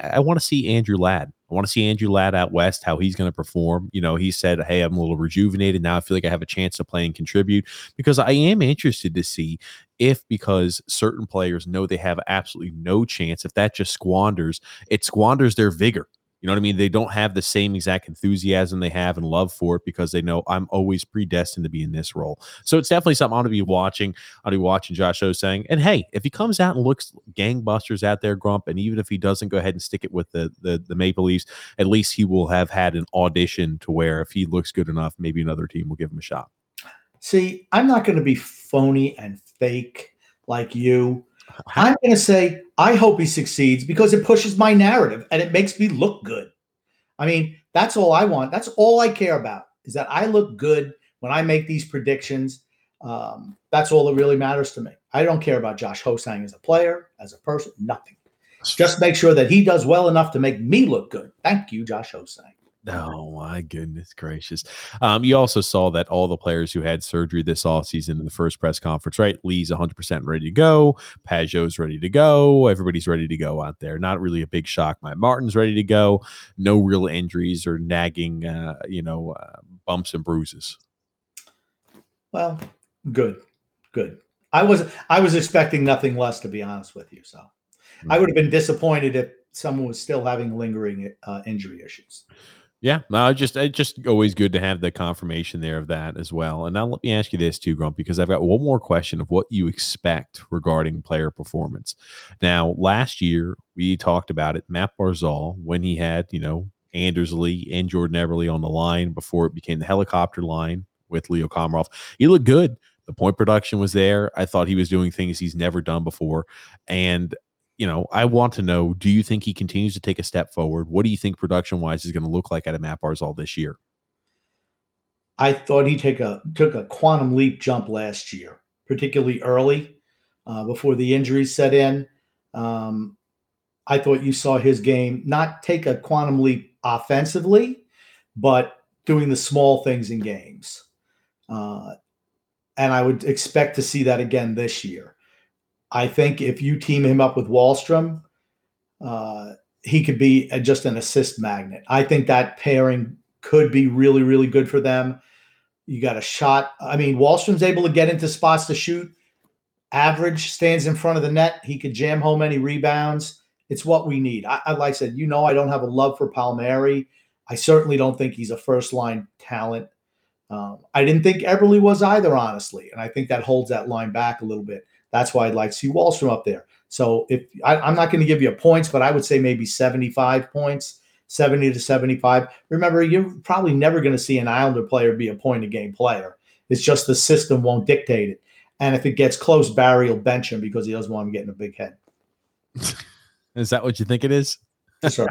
I want to see Andrew Ladd. I want to see Andrew Ladd out west, how he's going to perform. You know, he said, Hey, I'm a little rejuvenated. Now I feel like I have a chance to play and contribute because I am interested to see if, because certain players know they have absolutely no chance, if that just squanders, it squanders their vigor you know what I mean? They don't have the same exact enthusiasm they have and love for it because they know I'm always predestined to be in this role. So it's definitely something I want to be watching. I'll be watching Josh Ho-Sang. And hey, if he comes out and looks gangbusters out there, Grump, and even if he doesn't go ahead and stick it with the, the the Maple Leafs, at least he will have had an audition to where if he looks good enough, maybe another team will give him a shot. See, I'm not going to be phony and fake like you. I'm going to say, I hope he succeeds because it pushes my narrative and it makes me look good. I mean, that's all I want. That's all I care about is that I look good when I make these predictions. Um, that's all that really matters to me. I don't care about Josh Ho-Sang as a player, as a person, nothing. Just make sure that he does well enough to make me look good. Thank you, Josh Ho-Sang. Oh my goodness gracious. Um, you also saw that all the players who had surgery this off season in the first press conference, right? Lee's 100% ready to go. Pageau's ready to go. Everybody's ready to go out there. Not really a big shock. My Martin's ready to go. No real injuries or nagging, uh, you know, uh, bumps and bruises. Well, good, good. I was I was expecting nothing less, to be honest with you. So mm-hmm. I would have been disappointed if someone was still having lingering uh, injury issues. Yeah, no, just it's just always good to have the confirmation there of that as well. And now let me ask you this too, Grump, because I've got one more question of what you expect regarding player performance. Now, last year we talked about it, Mat Barzal, when he had, you know, Anders Lee and Jordan Eberle on the line before it became the helicopter line with Leo Komarov. He looked good. The point production was there. I thought he was doing things he's never done before. And you know, I want to know do you think he continues to take a step forward? What do you think production wise is going to look like at a Mat Barzal this year? I thought he take a took a quantum leap jump last year, particularly early uh, before the injuries set in. Um, I thought you saw his game not take a quantum leap offensively, but doing the small things in games. Uh, and I would expect to see that again this year. I think if you team him up with Wahlstrom, uh, he could be a, just an assist magnet. I think that pairing could be really, really good for them. You got a shot. I mean, Wahlstrom's able to get into spots to shoot. Average stands in front of the net. He could jam home any rebounds. It's what we need. I, I like I said, you know, I don't have a love for Palmieri. I certainly don't think he's a first line talent. Um, I didn't think Eberle was either, honestly, and I think that holds that line back a little bit. That's why I'd like to see Wahlstrom up there. So if I, I'm not going to give you points, but I would say maybe 75 points, 70 to 75. Remember, you're probably never going to see an Islander player be a point a game player. It's just the system won't dictate it. And if it gets close, Barry will bench him because he doesn't want him getting a big head. is that what you think it is? Sure.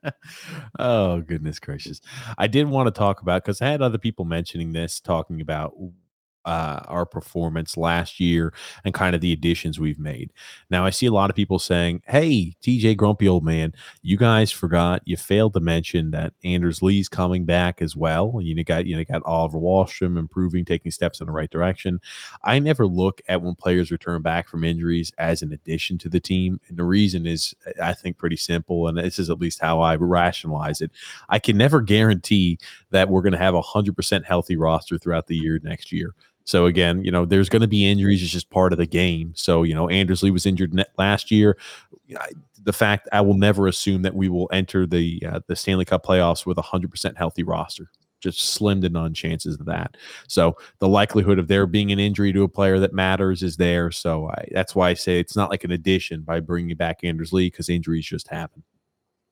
oh goodness gracious! I did want to talk about because I had other people mentioning this, talking about uh, our performance last year and kind of the additions we've made. Now, I see a lot of people saying, "Hey, TJ, grumpy old man, you guys forgot you failed to mention that Anders Lee's coming back as well. You got you know got Oliver Wahlstrom improving, taking steps in the right direction. I never look at when players return back from injuries as an addition to the team, and the reason is I think pretty simple, and this is at least how I rationalize it. I can never guarantee that we're going to have a hundred percent healthy roster throughout the year next year. So again, you know, there's going to be injuries. It's just part of the game. So you know, Anders Lee was injured last year. The fact I will never assume that we will enter the uh, the Stanley Cup playoffs with a hundred percent healthy roster. Just slim to none chances of that. So the likelihood of there being an injury to a player that matters is there. So I, that's why I say it's not like an addition by bringing back Anders Lee because injuries just happen.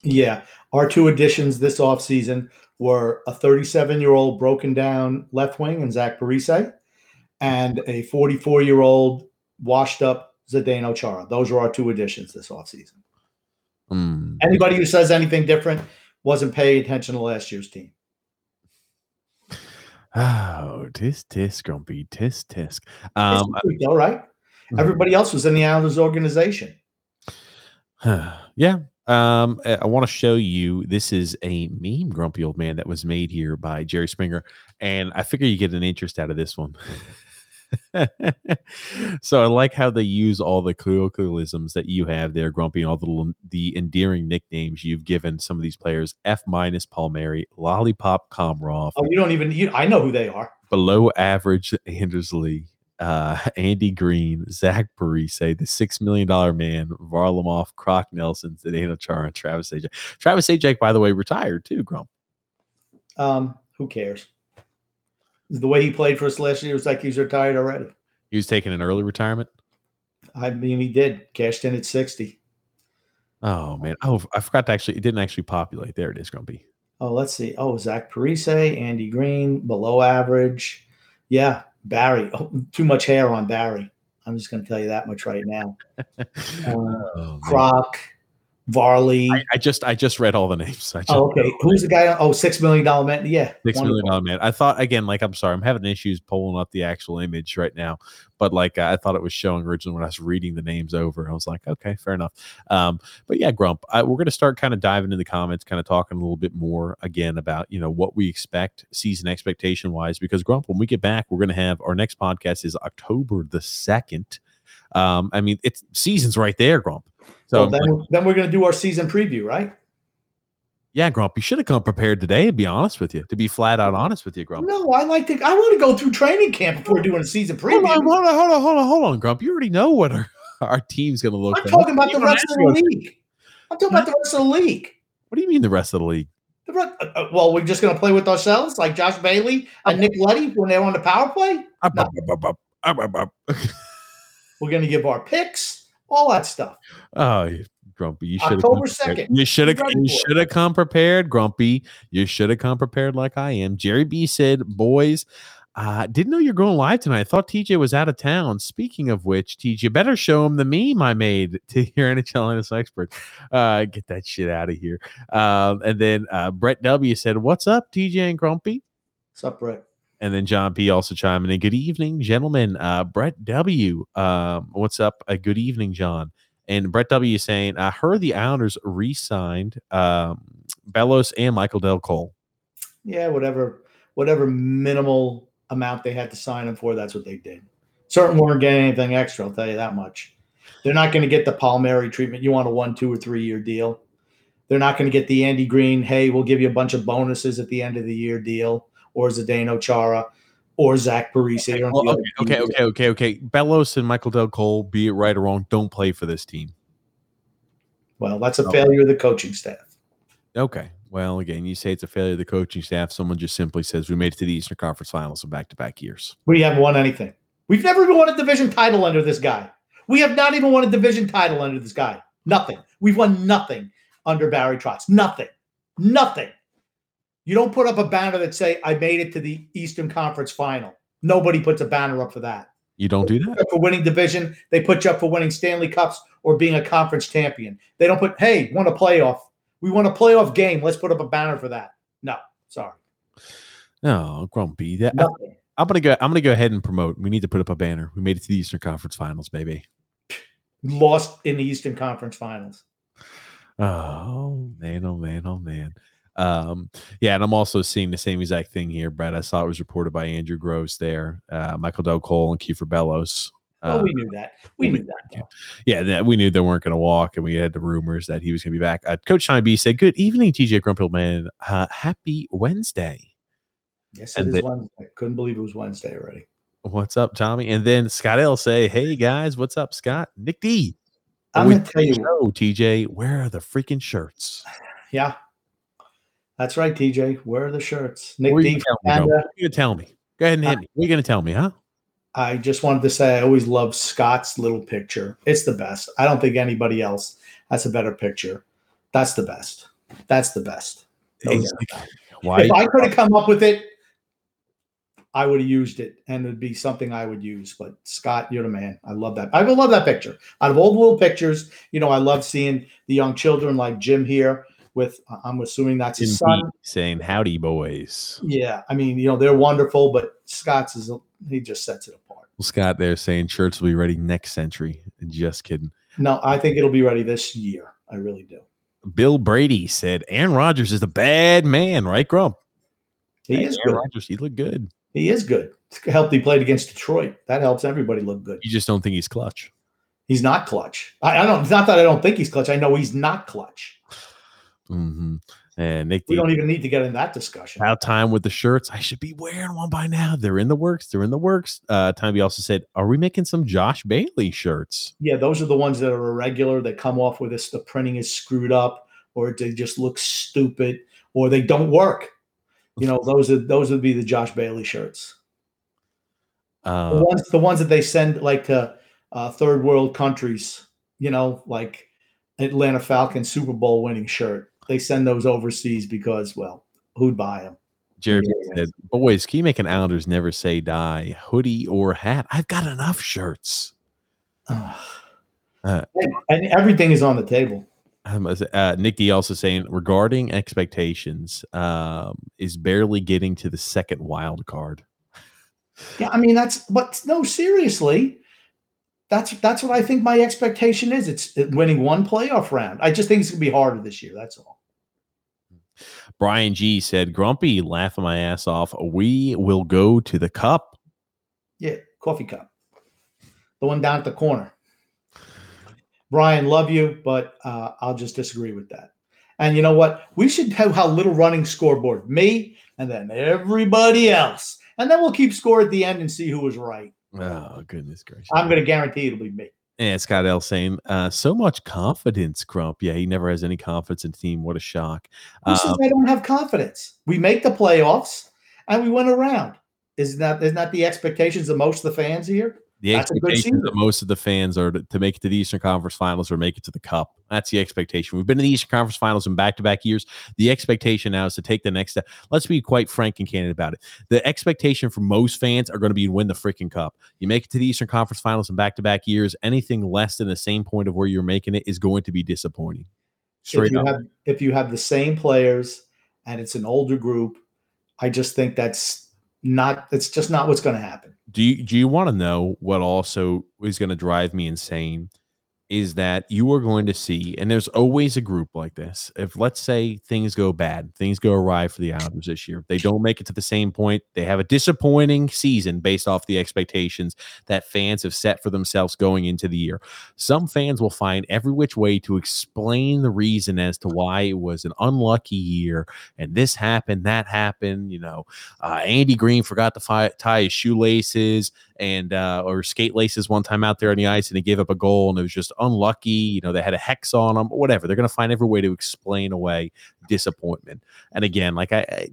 Yeah, our two additions this offseason were a 37 year old broken down left wing and Zach Parise and a 44 year old washed up Zdeno Chara. Those are our two additions this offseason. Mm. Anybody who says anything different wasn't paying attention to last year's team. Oh, tisk tisk, grumpy, tisk tisk. Um, all right. Mm-hmm. Everybody else was in the Islanders organization. yeah. Um, I want to show you this is a meme, grumpy old man, that was made here by Jerry Springer, and I figure you get an interest out of this one. so I like how they use all the colloquialisms that you have there, Grumpy, and all the the endearing nicknames you've given some of these players. F minus Palmieri, Lollipop Komarov. Oh, you don't even. You, I know who they are. Below average Anders Lee, uh, Andy Green, Zach Parise, the six million dollar man, Varlamov, Croc Nelson, Zdeno Chara, Travis Zajac. Travis Zajac, by the way, retired too. Grump. Um, who cares? The way he played for us last year was like he's retired already. He was taking an early retirement. I mean, he did cashed in at sixty. Oh man! Oh, I forgot to actually. It didn't actually populate. There it is, Grumpy. Oh, let's see. Oh, Zach Parise, Andy Green, below average. Yeah, Barry. Oh, too much hair on Barry. I'm just going to tell you that much right now. Uh, oh, Croc. Varley. I, I, just I just read all the names. oh, okay. Who's the guy? Oh, six million dollar man. Yeah, six million dollar man. I thought again, like I'm sorry, I'm having issues pulling up the actual image right now, but like I thought it was showing originally when I was reading the names over. I was like, okay, fair enough. Um, but yeah, Grump, I, we're going to start kind of diving into the comments, kind of talking a little bit more again about you know what we expect season expectation wise. Because Grump, when we get back, we're going to have our next podcast is October the second. Um, I mean, it's season's right there, Grump. So well, then, then we're going to do our season preview, right? Yeah, Grump, you should have come prepared today. To be honest with you, to be flat out honest with you, Grump. No, I like to. I want to go through training camp before doing a season preview. Hold on, hold on, hold on, hold on, hold on, Grump. You already know what our, our team's going to look. I'm like. talking about the rest of the league. I'm talking about the rest of the league. What do you mean the rest of the league? The rest, uh, uh well, we're just going to play with ourselves, like Josh Bailey and Nick Leddy when they're on the power play. No. we're going to give our picks, all that stuff. Oh, Grumpy. You should October second. You should have. You should have come prepared, Grumpy. You should have come prepared like I am. Jerry B said, "Boys, uh, didn't know you're going live tonight. I thought TJ was out of town. Speaking of which, TJ, better show him the meme I made to your NHL NS expert. Uh, get that shit out of here. Um, and then uh, Brett W said, "What's up, TJ and Grumpy? What's up, Brett?" And then John P also chiming in. Good evening, gentlemen. Uh, Brett W. Um, what's up? Uh, good evening, John. And Brett W is saying, I heard the Islanders re signed um, Bellows and Michael Dal Colle. Yeah, whatever, whatever minimal amount they had to sign him for, that's what they did. Certain weren't getting anything extra, I'll tell you that much. They're not going to get the Palmieri treatment. You want a one, two, or three year deal. They're not going to get the Andy Green, hey, we'll give you a bunch of bonuses at the end of the year deal, or Zdeno Chara or Zach Parise. Okay, well, okay, okay, okay, okay, okay. Bellows and Michael Dal Colle, be it right or wrong, don't play for this team. Well, that's a oh. failure of the coaching staff. Okay. Well, again, you say it's a failure of the coaching staff. Someone just simply says we made it to the Eastern Conference Finals in back-to-back years. We haven't won anything. We've never even won a division title under this guy. We have not even won a division title under this guy. Nothing. We've won nothing under Barry Trotz. Nothing. Nothing. You don't put up a banner that say I made it to the Eastern Conference Final. Nobody puts a banner up for that. You don't do that for winning division. They put you up for winning Stanley Cups or being a conference champion. They don't put, hey, won a playoff. We won a playoff game. Let's put up a banner for that. No, sorry. No, grumpy. That Nothing. I'm gonna go. I'm gonna go ahead and promote. We need to put up a banner. We made it to the Eastern Conference Finals, baby. Lost in the Eastern Conference Finals. Oh man, oh man, oh man. Um, yeah, and I'm also seeing the same exact thing here, Brett. I saw it was reported by Andrew Gross there, uh, Michael Dal Colle and Kiefer Bellows. Oh, we knew that. We knew that. though. yeah, that we knew they weren't going to walk, and we had the rumors that he was going to be back. Uh, Coach Shine B said, "Good evening, TJ Grumpelman. Uh, happy Wednesday. Yes, it is they- Wednesday. Couldn't believe it was Wednesday already. What's up, Tommy?" And then Scott L say, "Hey guys, what's up, Scott? Nick D. I'm gonna tell you. show, TJ, where are the freaking shirts? Yeah, that's right, TJ. Where are the shirts? Nick What are you D. tell me, and, bro? What are you tell me? Go ahead and hit me. What are you gonna tell me, huh? I just wanted to say I always love Scott's little picture. It's the best. I don't think anybody else has a better picture. That's the best. That's the best. No. Exactly. Why? If I could have come up with it, I would have used it, and it'd be something I would use. But Scott, you're the man. I love that. I love that picture. Out of all the little pictures, you know, I love seeing the young children like Jim here. With uh, I'm assuming that's his son. Saying howdy, boys. Yeah, I mean, you know, they're wonderful, but Scott's is he just sets it apart. Scott there saying shirts will be ready next century. Just kidding. No, I think it'll be ready this year. I really do. Bill Brady said Aaron Rodgers is a bad man, right, Grump? He Hey, is Aaron good. Rodgers, he looked good. He is good. It's helped he played against Detroit. That helps everybody look good. You just don't think he's clutch. He's not clutch. I, I don't. It's not that I don't think he's clutch. I know he's not clutch. Hmm And Nick, We D, don't even need to get in that discussion. about time with the shirts. I should be wearing one by now. They're in the works. They're in the works. Uh, Tommy also said, "Are we making some Josh Bailey shirts?" Yeah, those are the ones that are irregular. That come off with this. The printing is screwed up, or they just look stupid, or they don't work. You know, those are those would be the Josh Bailey shirts. The Uh, ones, the ones that they send like to uh, third world countries. You know, like Atlanta Falcons Super Bowl winning shirt. They send those overseas because, well, who'd buy them? Jared Yeah. said, "Boys, can you make an Islanders never say die hoodie or hat? I've got enough shirts." Uh, and everything is on the table. Um, uh, Nick D also saying regarding expectations, um, is barely getting to the second wild card. Yeah, I mean that's but no, seriously. That's that's what I think my expectation is. It's winning one playoff round. I just think it's gonna be harder this year. That's all. Brian G said, "Grumpy, laughing my ass off. We will go to the cup." Yeah, coffee cup. The one down at the corner. Brian, love you, but uh, I'll just disagree with that. And you know what? We should have a little running scoreboard. Me and then everybody else. And then we'll keep score at the end and see who was right. Oh goodness gracious! I'm going to guarantee it'll be me. Yeah, Scott L saying, uh, "So much confidence, Grump. Yeah, he never has any confidence in the team. What a shock." Who Uh, says I don't have confidence? We make the playoffs and we went around. Isn't that isn't that the expectations of most of the fans here? The That's a good expectation season. of most of the fans are to, to make it to the Eastern Conference Finals or make it to the Cup. That's the expectation. We've been in the Eastern Conference Finals in back-to-back years. The expectation now is to take the next step. Let's be quite frank and candid about it. The expectation for most fans are going to be to win the freaking Cup. You make it to the Eastern Conference Finals in back-to-back years. Anything less than the same point of where you're making it is going to be disappointing. If Straight you up. have if you have the same players and it's an older group, I just think that's not that's just not what's going to happen. Do you do you want to know what also is going to drive me insane is that you are going to see and there's always a group like this if let's say things go bad things go awry for the islanders this year they don't make it to the same point they have a disappointing season based off the expectations that fans have set for themselves going into the year. Some fans will find every which way to explain the reason as to why it was an unlucky year and this happened that happened you know uh, Andy Green forgot to fi- tie his shoelaces and uh, or skate laces one time out there on the ice, and he gave up a goal, and it was just unlucky. You know, they had a hex on them, whatever. They're going to find every way to explain away disappointment. And again, like I, I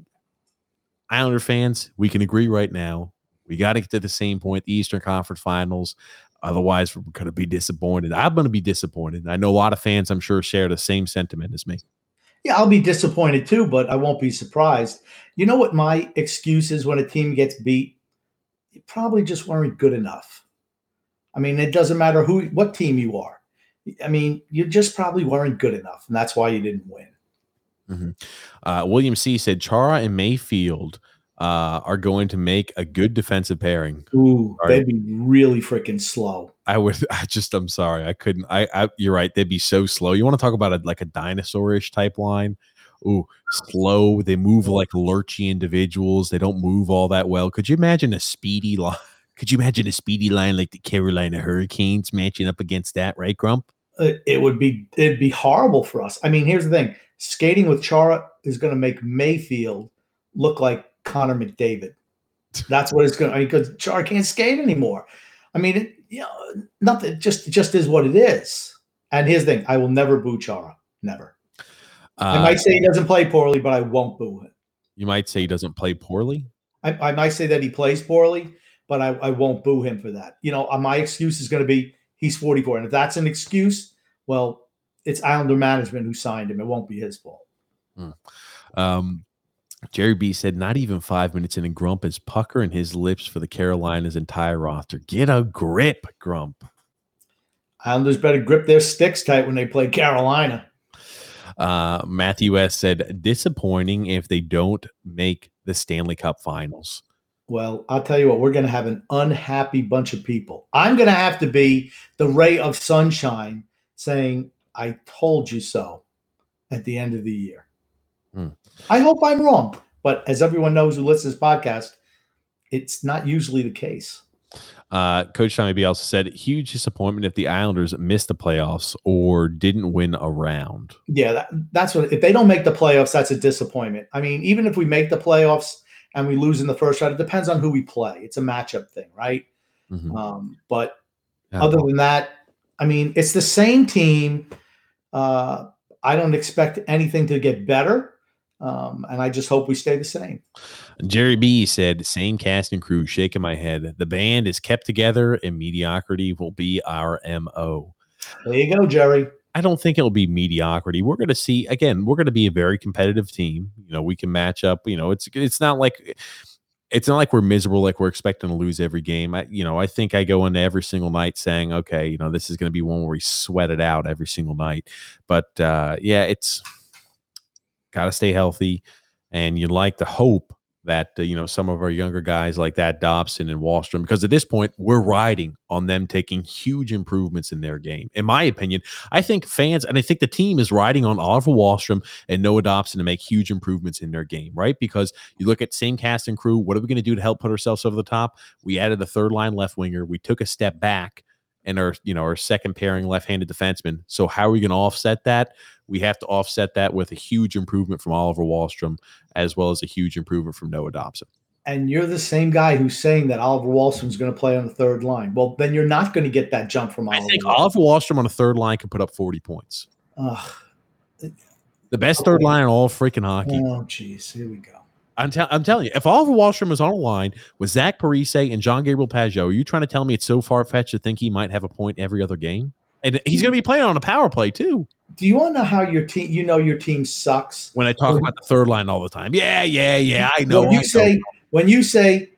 Islander fans, we can agree right now. We got to get to the same point, the Eastern Conference Finals. Otherwise, we're going to be disappointed. I'm going to be disappointed. I know a lot of fans, I'm sure, share the same sentiment as me. Yeah, I'll be disappointed too, but I won't be surprised. You know what my excuse is when a team gets beat? You probably just weren't good enough. I mean, it doesn't matter who what team you are. I mean, you just probably weren't good enough, and that's why you didn't win. Uh, William C said Chara and Mayfield uh, are going to make a good defensive pairing. Ooh, Sorry. they'd be really freaking slow. I would. I just. I'm sorry. I couldn't. I. I you're right. They'd be so slow. You want to talk about a, like a dinosaurish type line? Ooh, slow. They move like lurchy individuals. They don't move all that well. Could you imagine a speedy line? Could you imagine a speedy line like the Carolina Hurricanes matching up against that? Right, Grump? Uh, It would be it'd be horrible for us. I mean, here's the thing: skating with Chara is going to make Mayfield look like Connor McDavid. That's what it's going to because Chara can't skate anymore. I mean, it, you know, nothing. Just just is what it is. And here's the thing: I will never boo Chara. Never. I Uh, might say he doesn't play poorly, but I won't boo him. you might say he doesn't play poorly. I, I might say that he plays poorly, but I, I won't boo him for that. You know, uh, my excuse is going to be he's 44. And if that's an excuse, well, it's Islander management who signed him. It won't be his fault. Um, Jerry B said, not even five minutes in, and Grump is puckering his lips for the Carolinas' entire roster. Get a grip, Grump. Islanders better grip their sticks tight when they play Carolina. Uh, Matthew S said, disappointing if they don't make the Stanley Cup finals. Well, I'll tell you what, we're going to have an unhappy bunch of people. I'm going to have to be the ray of sunshine saying, I told you so at the end of the year. Hmm. I hope I'm wrong. But as everyone knows who listens to this podcast, it's not usually the case. Uh, Coach Tommy B also said, huge disappointment if the Islanders missed the playoffs or didn't win a round. Yeah, that, that's what. If they don't make the playoffs, that's a disappointment. I mean, even if we make the playoffs and we lose in the first round, it depends on who we play. It's a matchup thing, right? Mhm. Um, but Yeah. other than that, I mean, it's the same team. Uh, I don't expect anything to get better, um, and I just hope we stay the same. Jerry B said, same cast and crew, shaking my head. The band is kept together and mediocrity will be our MO. There you go, Jerry. I don't think it'll be mediocrity. We're going to see again. We're going to be a very competitive team. You know, we can match up. You know, it's it's not like it's not like we're miserable, like we're expecting to lose every game. I, you know, I think I go into every single night saying, okay, you know, this is going to be one where we sweat it out every single night. But uh, yeah, it's got to stay healthy, and you'd like to hope that uh, you know some of our younger guys like that Dobson and Wahlstrom, because at this point we're riding on them taking huge improvements in their game. In my opinion, I think fans and I think the team is riding on Oliver Wahlstrom and Noah Dobson to make huge improvements in their game, right? Because you look at same cast and crew. What are we going to do to help put ourselves over the top? We added the third line left winger. We took a step back and our you know our second pairing left-handed defenseman. So how are we going to offset that? We have to offset that with a huge improvement from Oliver Wahlstrom as well as a huge improvement from Noah Dobson. And you're the same guy who's saying that Oliver Wahlstrom's going to play on the third line. Well, then you're not going to get that jump from Oliver. I think. Oliver Wahlstrom on a third line can put up 40 points. Ugh. The best third line in all freaking hockey. oh, jeez, here we go. I'm, tell- I'm telling you, if Oliver Wahlstrom was on a line with Zach Parise and John Gabriel Pageau, are you trying to tell me it's so far fetched to think he might have a point every other game? And he's going to be playing on a power play too. Do you want to know how your team? You know your team sucks. When I talk about the third line all the time, yeah, yeah, yeah, I know. When I you know. say when you say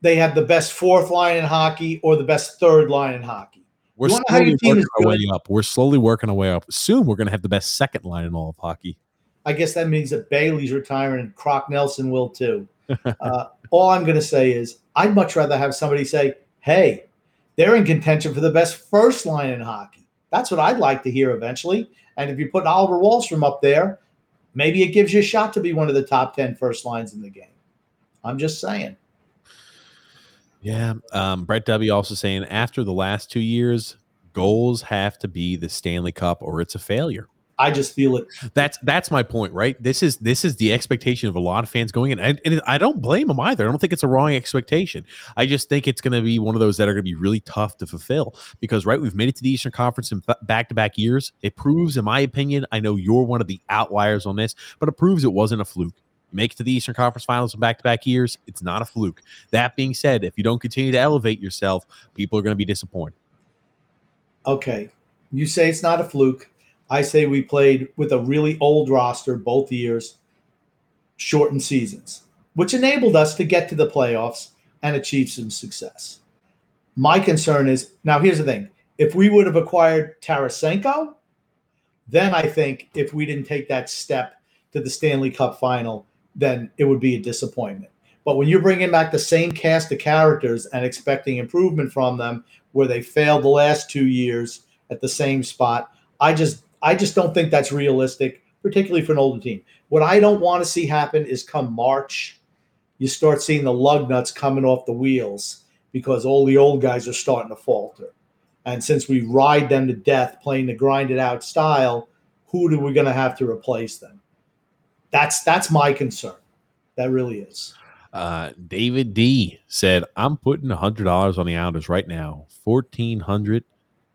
they have the best fourth line in hockey or the best third line in hockey. we're you slowly your working our way up. We're slowly working our way up. Soon we're going to have the best second line in all of hockey. I guess that means that Bailey's retiring and Croc Nelson will too. uh, all I'm going to say is I'd much rather have somebody say, "Hey, they're in contention for the best first line in hockey." That's what I'd like to hear eventually. And if you put Oliver Wahlstrom up there, maybe it gives you a shot to be one of the top 10 first lines in the game. I'm just saying. Yeah. Um, Brett W also saying after the last two years, goals have to be the Stanley Cup or it's a failure. I just feel it. That's that's my point, right? This is this is the expectation of a lot of fans going in, and, and I don't blame them either. I don't think it's a wrong expectation. I just think it's going to be one of those that are going to be really tough to fulfill because, right, we've made it to the Eastern Conference in back to back years. It proves, in my opinion, I know you're one of the outliers on this, but it proves it wasn't a fluke. You make it to the Eastern Conference Finals in back to back years, it's not a fluke. That being said, if you don't continue to elevate yourself, people are going to be disappointed. Okay. You say it's not a fluke. I say we played with a really old roster both years, shortened seasons, which enabled us to get to the playoffs and achieve some success. My concern is now here's the thing. If we would have acquired Tarasenko, then I think if we didn't take that step to the Stanley Cup final, then it would be a disappointment. But when you're bringing back the same cast of characters and expecting improvement from them, where they failed the last two years at the same spot, I just I just don't think that's realistic, particularly for an older team. What I don't want to see happen is come March, you start seeing the lug nuts coming off the wheels because all the old guys are starting to falter. And since we ride them to death playing the grind it out style, who are we going to have to replace them? That's that's my concern. That really is. Uh, David D said, "I'm putting hundred dollars on the Islanders right now, fourteen hundred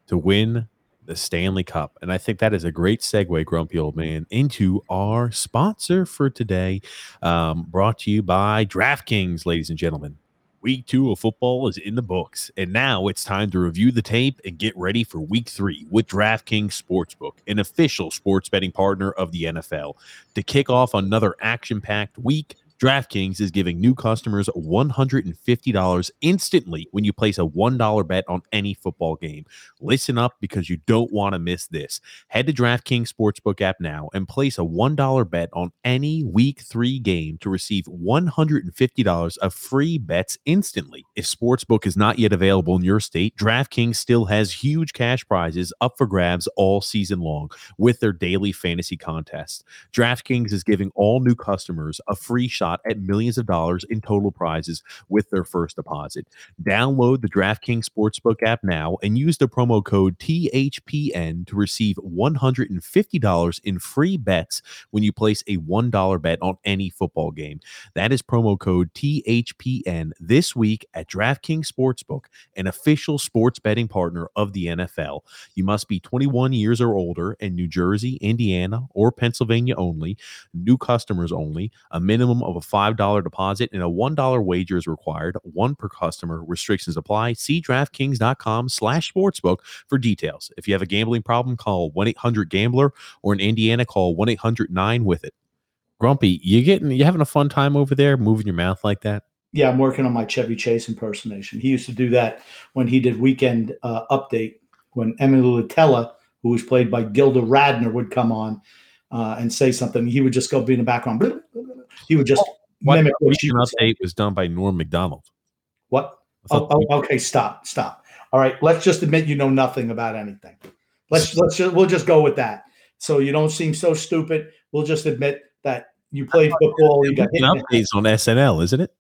to win the Stanley Cup. And I think that is a great segue, Grumpy Old Man, into our sponsor for today, um, brought to you by DraftKings, ladies and gentlemen. Week two of football is in the books, and now it's time to review the tape and get ready for week three with DraftKings Sportsbook, an official sports betting partner of the NFL. To kick off another action packed week, DraftKings is giving new customers $150 instantly when you place a $1 bet on any football game. Listen up because you don't want to miss this. Head to DraftKings Sportsbook app now and place a $1 bet on any week three game to receive $150 of free bets instantly. If Sportsbook is not yet available in your state, DraftKings still has huge cash prizes up for grabs all season long with their daily fantasy contest. DraftKings is giving all new customers a free shot shot at millions of dollars in total prizes with their first deposit. Download the DraftKings Sportsbook app now and use the promo code THPN to receive $150 in free bets when you place a $1 bet on any football game. That is promo code THPN this week at DraftKings Sportsbook, an official sports betting partner of the NFL. You must be 21 years or older and New Jersey, Indiana, or Pennsylvania only. New customers only. A minimum of a $5 deposit and a $1 wager is required. One per customer. Restrictions apply. See DraftKings.com slash sportsbook for details. If you have a gambling problem, call 1-800-GAMBLER or in Indiana, call 1-800-9-WITH-IT. Grumpy, you getting you having a fun time over there moving your mouth like that? Yeah, I'm working on my Chevy Chase impersonation. He used to do that when he did Weekend uh, Update when Emily Litella, who was played by Gilda Radner, would come on uh, and say something. He would just go be in the background. He would just oh, What mimic what she say. update was done by Norm Macdonald. What? Oh, oh, okay, stop, stop. All right, let's just admit you know nothing about anything. Let's let's just, we'll just go with that. So you don't seem so stupid. We'll just admit that you played football. You got hit. Updates on SNL, isn't it?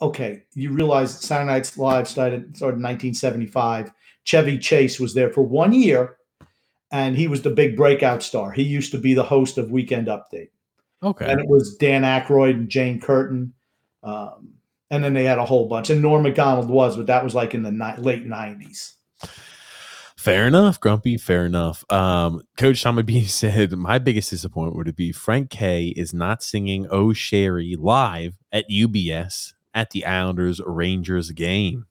Okay, you realize Saturday Night's Live started started in 1975. Chevy Chase was there for one year, and he was the big breakout star. He used to be the host of Weekend Update. Okay. and it was Dan Aykroyd and Jane Curtin, um, and then they had a whole bunch. And Norm Macdonald was, but that was like in the ni- late nineties. Fair enough, Grumpy. Fair enough. Um, Coach Tommy B said, My biggest disappointment would be Frank K is not singing Oh Sherry live at UBS at the Islanders Rangers game.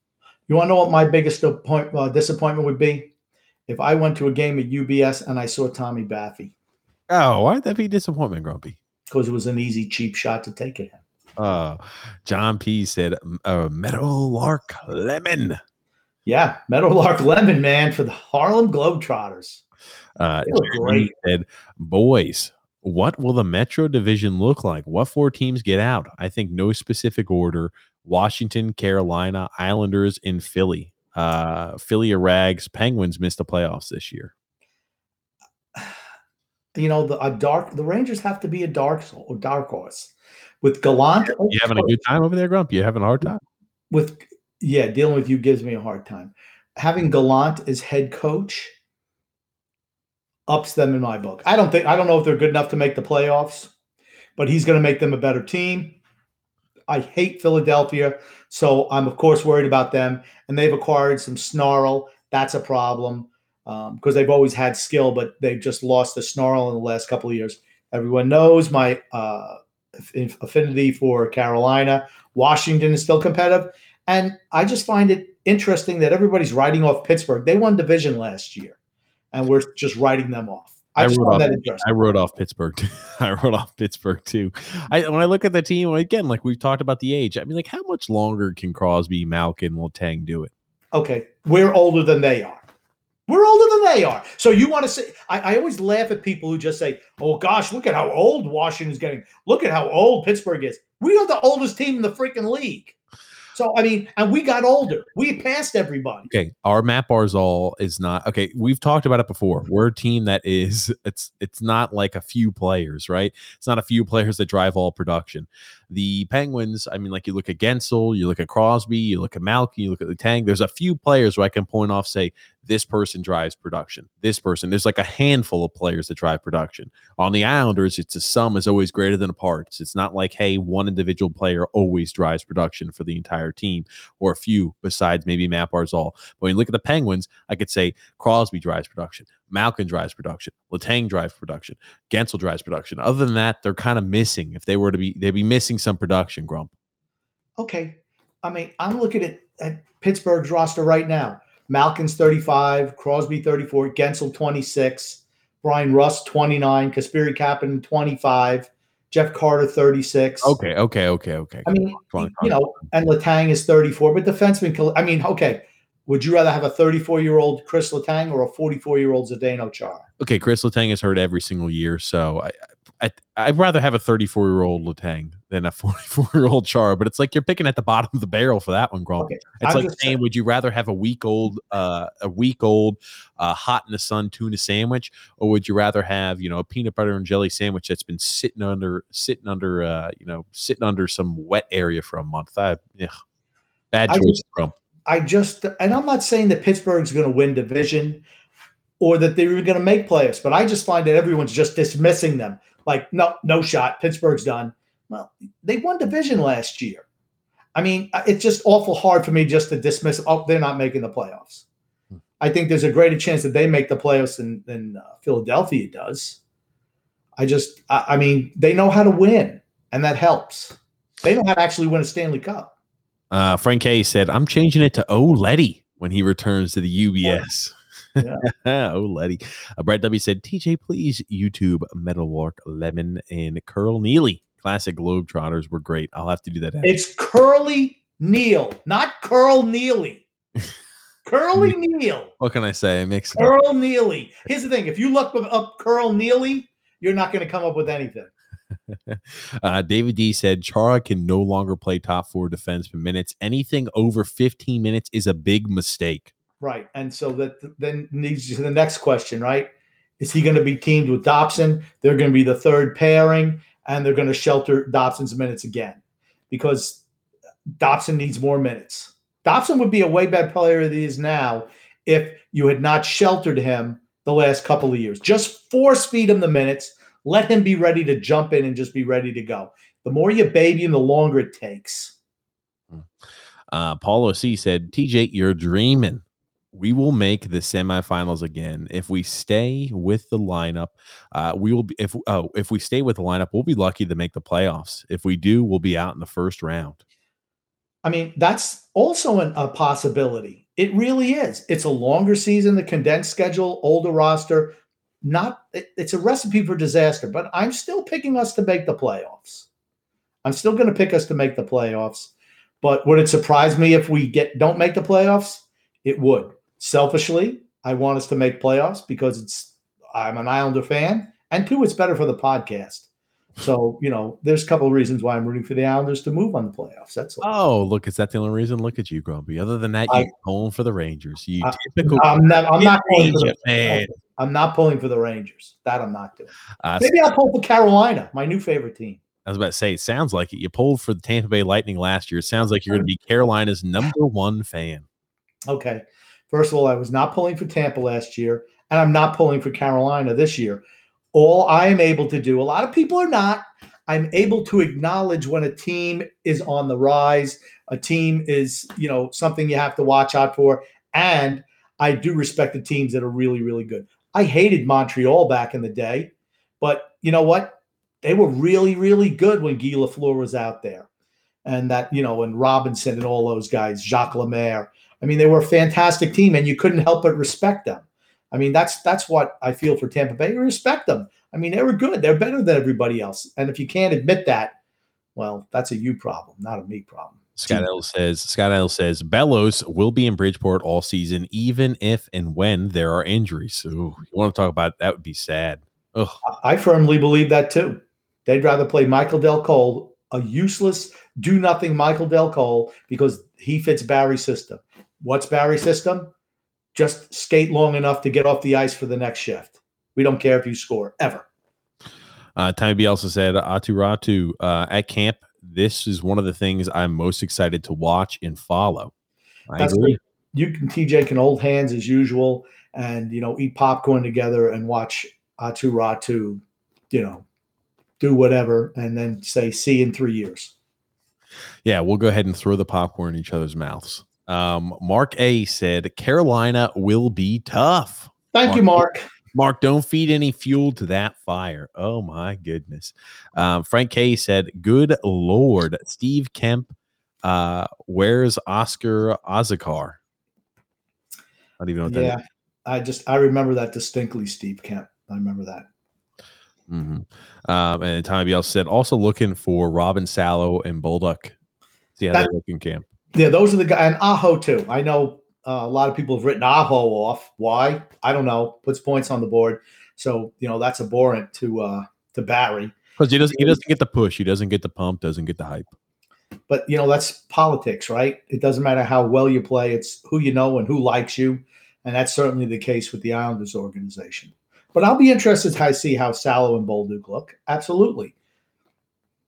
You want to know what my biggest appoint- uh, disappointment would be? If I went to a game at UBS and I saw Tommy Baffy Oh, why'd that be a disappointment, Grumpy? Because it was an easy, cheap shot to take at him. Uh, John P said, uh, Meadowlark Lemon. Yeah, Meadowlark Lemon, man, for the Harlem Globetrotters. Uh, great. said, Boys, what will the Metro Division look like? What four teams get out? I think no specific order. Washington, Carolina, Islanders, and Philly. Uh, Philly rags. Penguins missed the playoffs this year. You know, the a dark the Rangers have to be a dark soul or dark horse with Gallant. You having a good time over there, Grump? You having a hard time? with yeah, dealing with you gives me a hard time. Having Gallant as head coach ups them in my book. I don't think I don't know if they're good enough to make the playoffs, but he's going to make them a better team. I hate Philadelphia, so I'm of course worried about them, and they've acquired some snarl. That's a problem because they've always had skill, but they've just lost the snarl in the last couple of years. Everyone knows my uh, affinity for Carolina. Washington is still competitive. And I just find it interesting that everybody's writing off Pittsburgh. They won division last year, and we're just writing them off. I, I wrote off-. I wrote off Pittsburgh. too. I wrote off Pittsburgh too. I when I look at the team again, like we've talked about the age. I mean, like how much longer can Crosby, Malkin, Letang do it? Okay, we're older than they are. We're older than they are. So you want to say? I, I always laugh at people who just say, "Oh gosh, look at how old Washington's getting. Look at how old Pittsburgh is." We are the oldest team in the freaking league. So I mean, and we got older. We passed everybody. Okay, our Mat Barzal is not okay. We've talked about it before. We're a team that is it's it's not like a few players, right? It's not a few players that drive all production. The Penguins, I mean, like you look at Guentzel, you look at Crosby, you look at Malkin, you look at the Tank. There's a few players where I can point off, say, this person drives production. This person, there's like a handful of players that drive production. On the Islanders, it's a sum is always greater than a parts. It's not like, hey, one individual player always drives production for the entire team, or a few besides maybe Mat Barzal. But when you look at the Penguins, I could say Crosby drives production. Malkin drives production. Letang drives production. Guentzel drives production. Other than that, they're kind of missing. If they were to be, they'd be missing some production. Grump. Okay, I mean, I'm looking at, at Pittsburgh's roster right now. Malkin's 35, Crosby 34, Guentzel 26, Bryan Rust 29, Kasperi Kapanen 25, Jeff Carter 36. Okay, okay, okay, okay. I mean, you know, and Letang is 34, but defenseman. I mean, okay, would you rather have a 34 year old Chris Letang or a 44 year old Zdeno Chara? Okay, Chris Letang is hurt every single year, so I, I I'd rather have a 34 year old Letang than a 44 year old Chara. But it's like you're picking at the bottom of the barrel for that one, Grom. Okay, it's I'm like saying, saying, would you rather have a week old, uh, a week old, uh, hot in the sun tuna sandwich, or would you rather have you know a peanut butter and jelly sandwich that's been sitting under, sitting under, uh, you know, sitting under some wet area for a month? I, yeah, bad choice, Grom. I just, and I'm not saying that Pittsburgh's going to win division or that they're going to make playoffs, but I just find that everyone's just dismissing them. Like, no, no shot. Pittsburgh's done. Well, they won division last year. I mean, it's just awful hard for me just to dismiss. Oh, they're not making the playoffs. I think there's a greater chance that they make the playoffs than, than uh, Philadelphia does. I just, I, I mean, they know how to win, and that helps. They know how to actually win a Stanley Cup. Uh, Frank K said, I'm changing it to O Letty when he returns to the UBS. Yeah. oh, Letty. Uh, Brett W said, TJ, please YouTube Meadowlark Lemon and Curl Neely. Classic Globetrotters were great. I'll have to do that. It's Curly Neal, not Curl Neely. Curly Neal. What can I say? I mix Curl Neely. Here's the thing: if you look up Curl Neely, you're not going to come up with anything. Uh, David D said Chara can no longer play top four defenseman minutes. Anything over 15 minutes is a big mistake. Right. And so that then leads you to the next question, right? Is he going to be teamed with Dobson? They're going to be the third pairing, and they're going to shelter Dobson's minutes again because Dobson needs more minutes. Dobson would be a way better player than he is now if you had not sheltered him the last couple of years. Just force feed him the minutes let him be ready to jump in and just be ready to go. The more you baby him, the longer it takes. Hmm. Uh, Paulo C said, TJ, you're dreaming. We will make the semifinals again if we stay with the lineup. Uh, we will be if oh if we stay with the lineup, we'll be lucky to make the playoffs. If we do, we'll be out in the first round. I mean, that's also an, a possibility. It really is. It's a longer season, the condensed schedule, older roster not it's a recipe for disaster, but I'm still picking us to make the playoffs. I'm still going to pick us to make the playoffs. But would it surprise me if we get don't make the playoffs? It would. Selfishly, I want us to make playoffs because it's I'm an Islander fan, and two, it's better for the podcast. So, you know, there's a couple of reasons why I'm rooting for the Islanders to move on the playoffs. That's all. Oh, look, is that the only reason? Look at you, Grumpy. Other than that, you're pulling for the Rangers. You I, typical. I'm not. I'm not pulling for the, man. I'm not pulling for the Rangers. That I'm not doing. Uh, Maybe I'll pull for Carolina, my new favorite team. I was about to say, it sounds like it. You pulled for the Tampa Bay Lightning last year. It sounds like you're going to be Carolina's number one fan. Okay. First of all, I was not pulling for Tampa last year, and I'm not pulling for Carolina this year. All I am able to do, a lot of people are not, I'm able to acknowledge when a team is on the rise, a team is, you know, something you have to watch out for. And I do respect the teams that are really, really good. I hated Montreal back in the day, but you know what? They were really, really good when Guy Lafleur was out there. And that, you know, and Robinson and all those guys, Jacques Lemaire. I mean, they were a fantastic team, and you couldn't help but respect them. I mean, that's that's what I feel for Tampa Bay. You respect them. I mean, they were good. They're better than everybody else. And if you can't admit that, well, that's a you problem, not a me problem. Scott L says Scott L says Bellows will be in Bridgeport all season, even if and when there are injuries. Ooh, you want to talk about that would be sad. Ugh. I firmly believe that too. They'd rather play Michael Dal Colle a useless, do nothing Michael Dal Colle because he fits Barry's system. What's Barry's system? Just skate long enough to get off the ice for the next shift. We don't care if you score ever. Uh, Tommy B also said, Aatu Räty uh, at camp. This is one of the things I'm most excited to watch and follow. I That's agree. great. You can TJ can hold hands as usual, and you know eat popcorn together and watch Aatu Räty, you know, do whatever, and then say see in three years. Yeah, we'll go ahead and throw the popcorn in each other's mouths. Um, Mark A said Carolina will be tough. Thank you, Mark. Mark, don't feed any fuel to that fire. Oh my goodness. Um, Frank K said, "Good lord, Steve Kemp, uh, where's Oscar Azocar?" I don't even know what that is. Yeah, I just I remember that distinctly, Steve Kemp. I remember that. Mhm. Um, and Tommy Biel said, also looking for Robin Salo and Bolduc. See how That- they're looking camp. Yeah, those are the guys, and Aho too. I know uh, a lot of people have written Aho off. Why? I don't know. Puts points on the board, so you know that's abhorrent to uh, to Barry. Because he doesn't he doesn't get the push, he doesn't get the pump, doesn't get the hype. But you know that's politics, right? It doesn't matter how well you play; it's who you know and who likes you, and that's certainly the case with the Islanders organization. But I'll be interested to see how Salo and Bolduc look. Absolutely.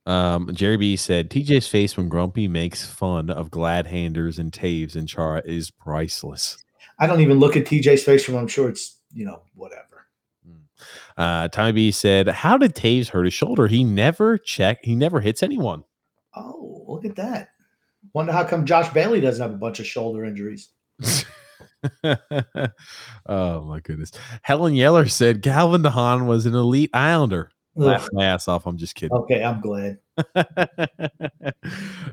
Um, Jerry B said TJ's face when Grumpy makes fun of glad handers and Taves and Chara is priceless. I don't even look at TJ's face from. I'm sure it's you know whatever. Uh, Tommy B said, How did Taves hurt his shoulder? He never check, he never hits anyone. Oh, look at that. Wonder how come Josh Bailey doesn't have a bunch of shoulder injuries. oh my goodness. Helen Yeller said Calvin de Haan was an elite Islander. Laugh my ass off. I'm just kidding. Okay, I'm glad.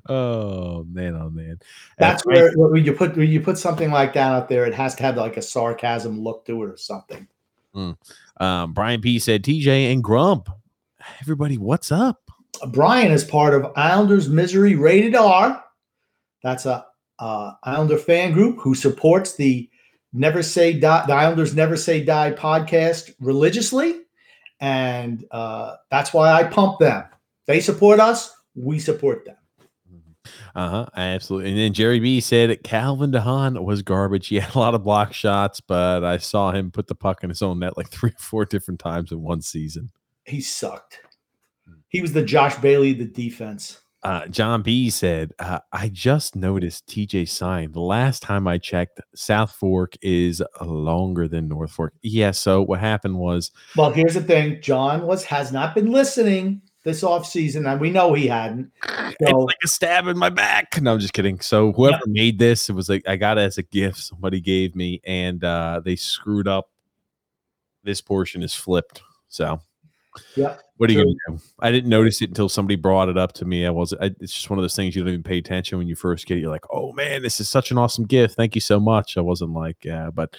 oh man, oh man. That's Uh, where when you put when you put something like that out there, it has to have like a sarcasm look to it or something. um, Brian P said TJ and Grump. Everybody, what's up? Brian is part of Islanders Misery Rated R. That's a uh, Islander fan group who supports the Never Say Die, the Islanders Never Say Die podcast religiously, and uh, that's why I pump them. They support us, we support them. Uh huh. Absolutely. And then Jerry B said Calvin de Haan was garbage. He had a lot of block shots, but I saw him put the puck in his own net like three or four different times in one season. He sucked. He was the Josh Bailey the defense. Uh, John B said, uh, I just noticed TJ signed. The last time I checked, South Fork is longer than North Fork. Yeah. So what happened was, Well, here's the thing: John was has not been listening this offseason, and we know he hadn't. it's So like a stab in my back. No, I'm just kidding. So whoever made this, it was like I got it as a gift somebody gave me, and uh, they screwed up. This portion is flipped. So yeah, what are you gonna do? I didn't notice it until somebody brought it up to me. I was. I, it's just one of those things you don't even pay attention when you first get it. You're like, oh man, this is such an awesome gift. Thank you so much. I wasn't like, yeah, but.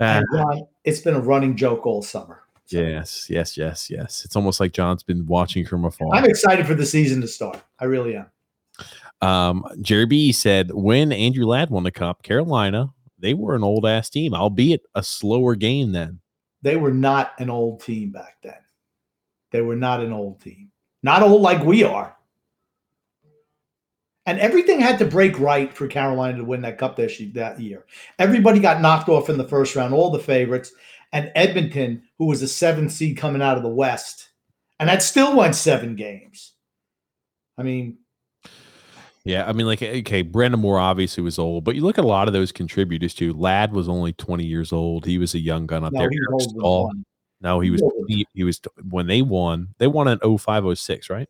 Uh, and John, it's been a running joke all summer. So yes, yes, yes, yes. It's almost like John's been watching from afar. I'm excited for the season to start. I really am. Um, Jerry B said when Andrew Ladd won the cup, Carolina, they were an old ass team, albeit a slower game then. They were not an old team back then. They were not an old team. Not old like we are. And everything had to break right for Carolina to win that cup that year. Everybody got knocked off in the first round, all the favorites. And Edmonton, who was a seventh seed coming out of the West, and that still went seven games. I mean, Yeah, I mean, like, okay, Brind'Amour obviously was old, but you look at a lot of those contributors too. Ladd was only 20 years old. He was a young gun up no, there. he Eric Staal. No, he was he, he was when they won, they won in 05, 06, right?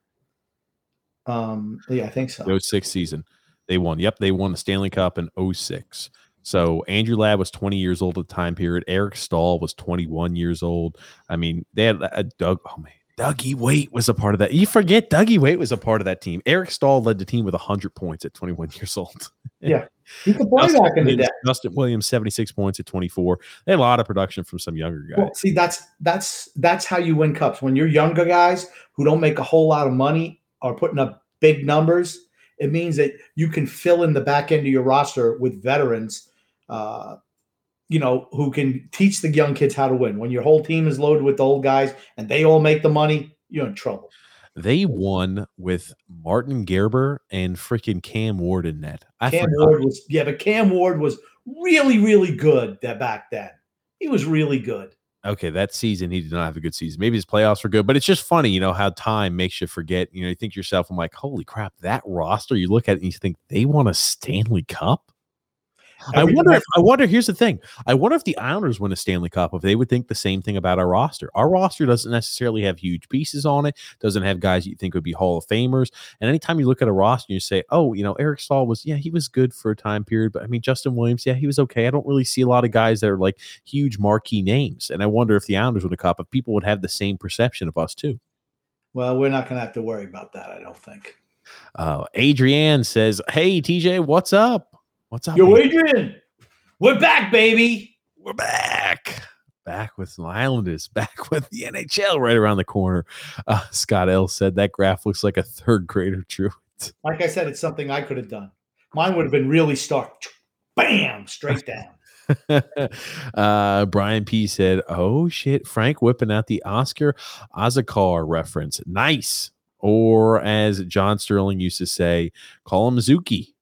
Um, yeah, I think so. The 06 season. They won. Yep, they won the Stanley Cup in 06. So Andrew Ladd was 20 years old at the time period. Eric Staal was 21 years old. I mean, they had a Doug. Oh man, Dougie Weight was a part of that. You forget Dougie Weight was a part of that team. Eric Staal led the team with 100 points at 21 years old. Yeah. He could play Justin back in the Williams, day. Justin Williams, 76 points at 24. They had a lot of production from some younger guys. Well, see, that's that's that's how you win cups. When you're younger guys who don't make a whole lot of money are putting up big numbers, it means that you can fill in the back end of your roster with veterans, uh, you know, who can teach the young kids how to win. When your whole team is loaded with the old guys and they all make the money, you're in trouble. They won with Martin Gerber and freaking Cam Ward in net. I Cam forgot. Ward was yeah, but Cam Ward was really, really good that back then. He was really good. Okay, that season he did not have a good season. Maybe his playoffs were good, but it's just funny, you know, how time makes you forget. You know, you think to yourself, I'm like, holy crap, that roster. You look at it and you think they won a Stanley Cup. I wonder. If, I wonder. Here's the thing. I wonder if the Islanders win a Stanley Cup, if they would think the same thing about our roster. Our roster doesn't necessarily have huge pieces on it. Doesn't have guys you think would be Hall of Famers. And anytime you look at a roster, you say, "Oh, you know, Eric Staal was, yeah, he was good for a time period." But I mean, Justin Williams, yeah, he was okay. I don't really see a lot of guys that are like huge marquee names. And I wonder if the Islanders win a cup, if people would have the same perception of us too. Well, we're not going to have to worry about that. I don't think. Uh, Adrienne says, "Hey, TJ, what's up? What's up, Yo, Adrian? We're back, baby. We're back. Back with the Islanders, back with the NHL right around the corner. Uh, Scott L said that graph looks like a third grader drew it. Like I said, it's something I could have done. Mine would have been really stark. Bam, straight down. uh, Brian P said, "Oh shit, Frank whipping out the Oscar Azocar reference. Nice." Or as John Sterling used to say, call him Zuki.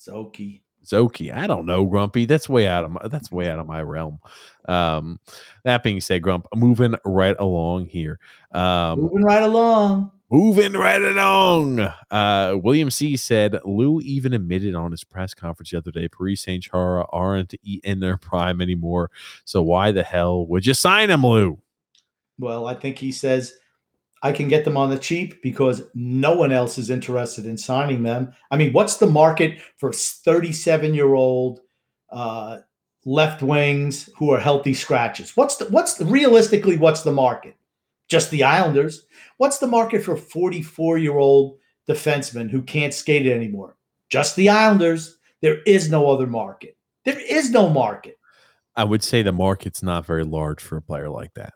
Zoki. Zoki. I don't know, Grumpy. That's way out of my that's way out of my realm. Um, that being said, Grump, moving right along here. Um, moving right along. Moving right along. Uh, William C said Lou even admitted on his press conference the other day, Parise and Chara aren't in their prime anymore. So why the hell would you sign him, Lou? Well, I think he says I can get them on the cheap because no one else is interested in signing them. I mean, what's the market for 37 year old uh, left wings who are healthy scratches? What's the what's the, realistically what's the market? Just the Islanders. What's the market for 44 year old defensemen who can't skate it anymore? Just the Islanders. There is no other market. There is no market. I would say the market's not very large for a player like that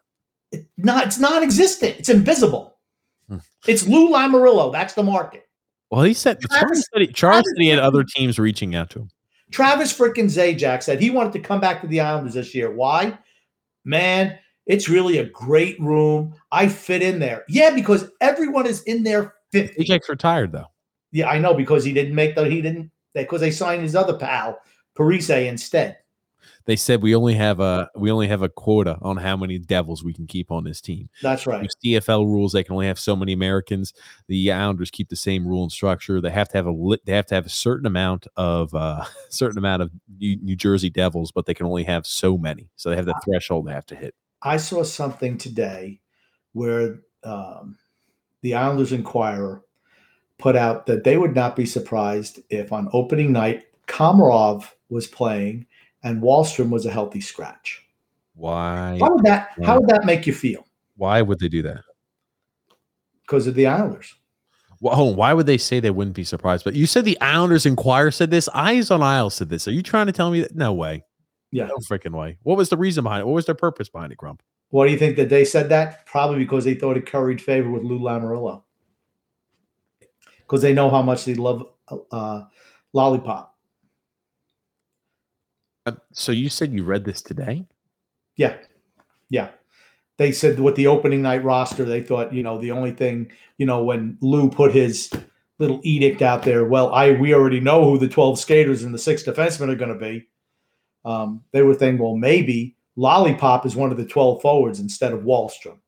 not it's non-existent. It's invisible. Hmm. It's Lou Lamoriello. That's the market. Well, he said Travis, Charles said he had other teams reaching out to him. Travis freaking Zajac said he wanted to come back to the Islanders this year. Why? Man, it's really a great room. I fit in there. Yeah, because everyone is in there. 50. Zajac retired though. Yeah, I know because he didn't make the he didn't because they signed his other pal Parise instead they said we only have a we only have a quota on how many devils we can keep on this team. That's right. CFL rules they can only have so many Americans. The Islanders keep the same rule and structure. They have to have a they have to have a certain amount of uh certain amount of New, New Jersey Devils, but they can only have so many. So they have the threshold they have to hit. I saw something today where um, the Islanders Inquirer put out that they would not be surprised if on opening night Komarov was playing and Wahlstrom was a healthy scratch. Why? How would that? How would that make you feel? Why would they do that? Because of the Islanders. Well, why would they say they wouldn't be surprised? But you said the Islanders Inquirer said this. Eyes on Isles said this. Are you trying to tell me that? No way. Yeah. No freaking way. What was the reason behind it? What was their purpose behind it, Grump? What do you think that they said that? Probably because they thought it curried favor with Lou Lamoriello. Because they know how much they love uh, Lollipop. Uh, so you said you read this today? Yeah. Yeah. They said with the opening night roster, they thought, you know, the only thing, you know, when Lou put his little edict out there, well, I we already know who the 12 skaters and the six defensemen are going to be. Um, they were thinking, well, maybe Lollipop is one of the 12 forwards instead of Wahlstrom.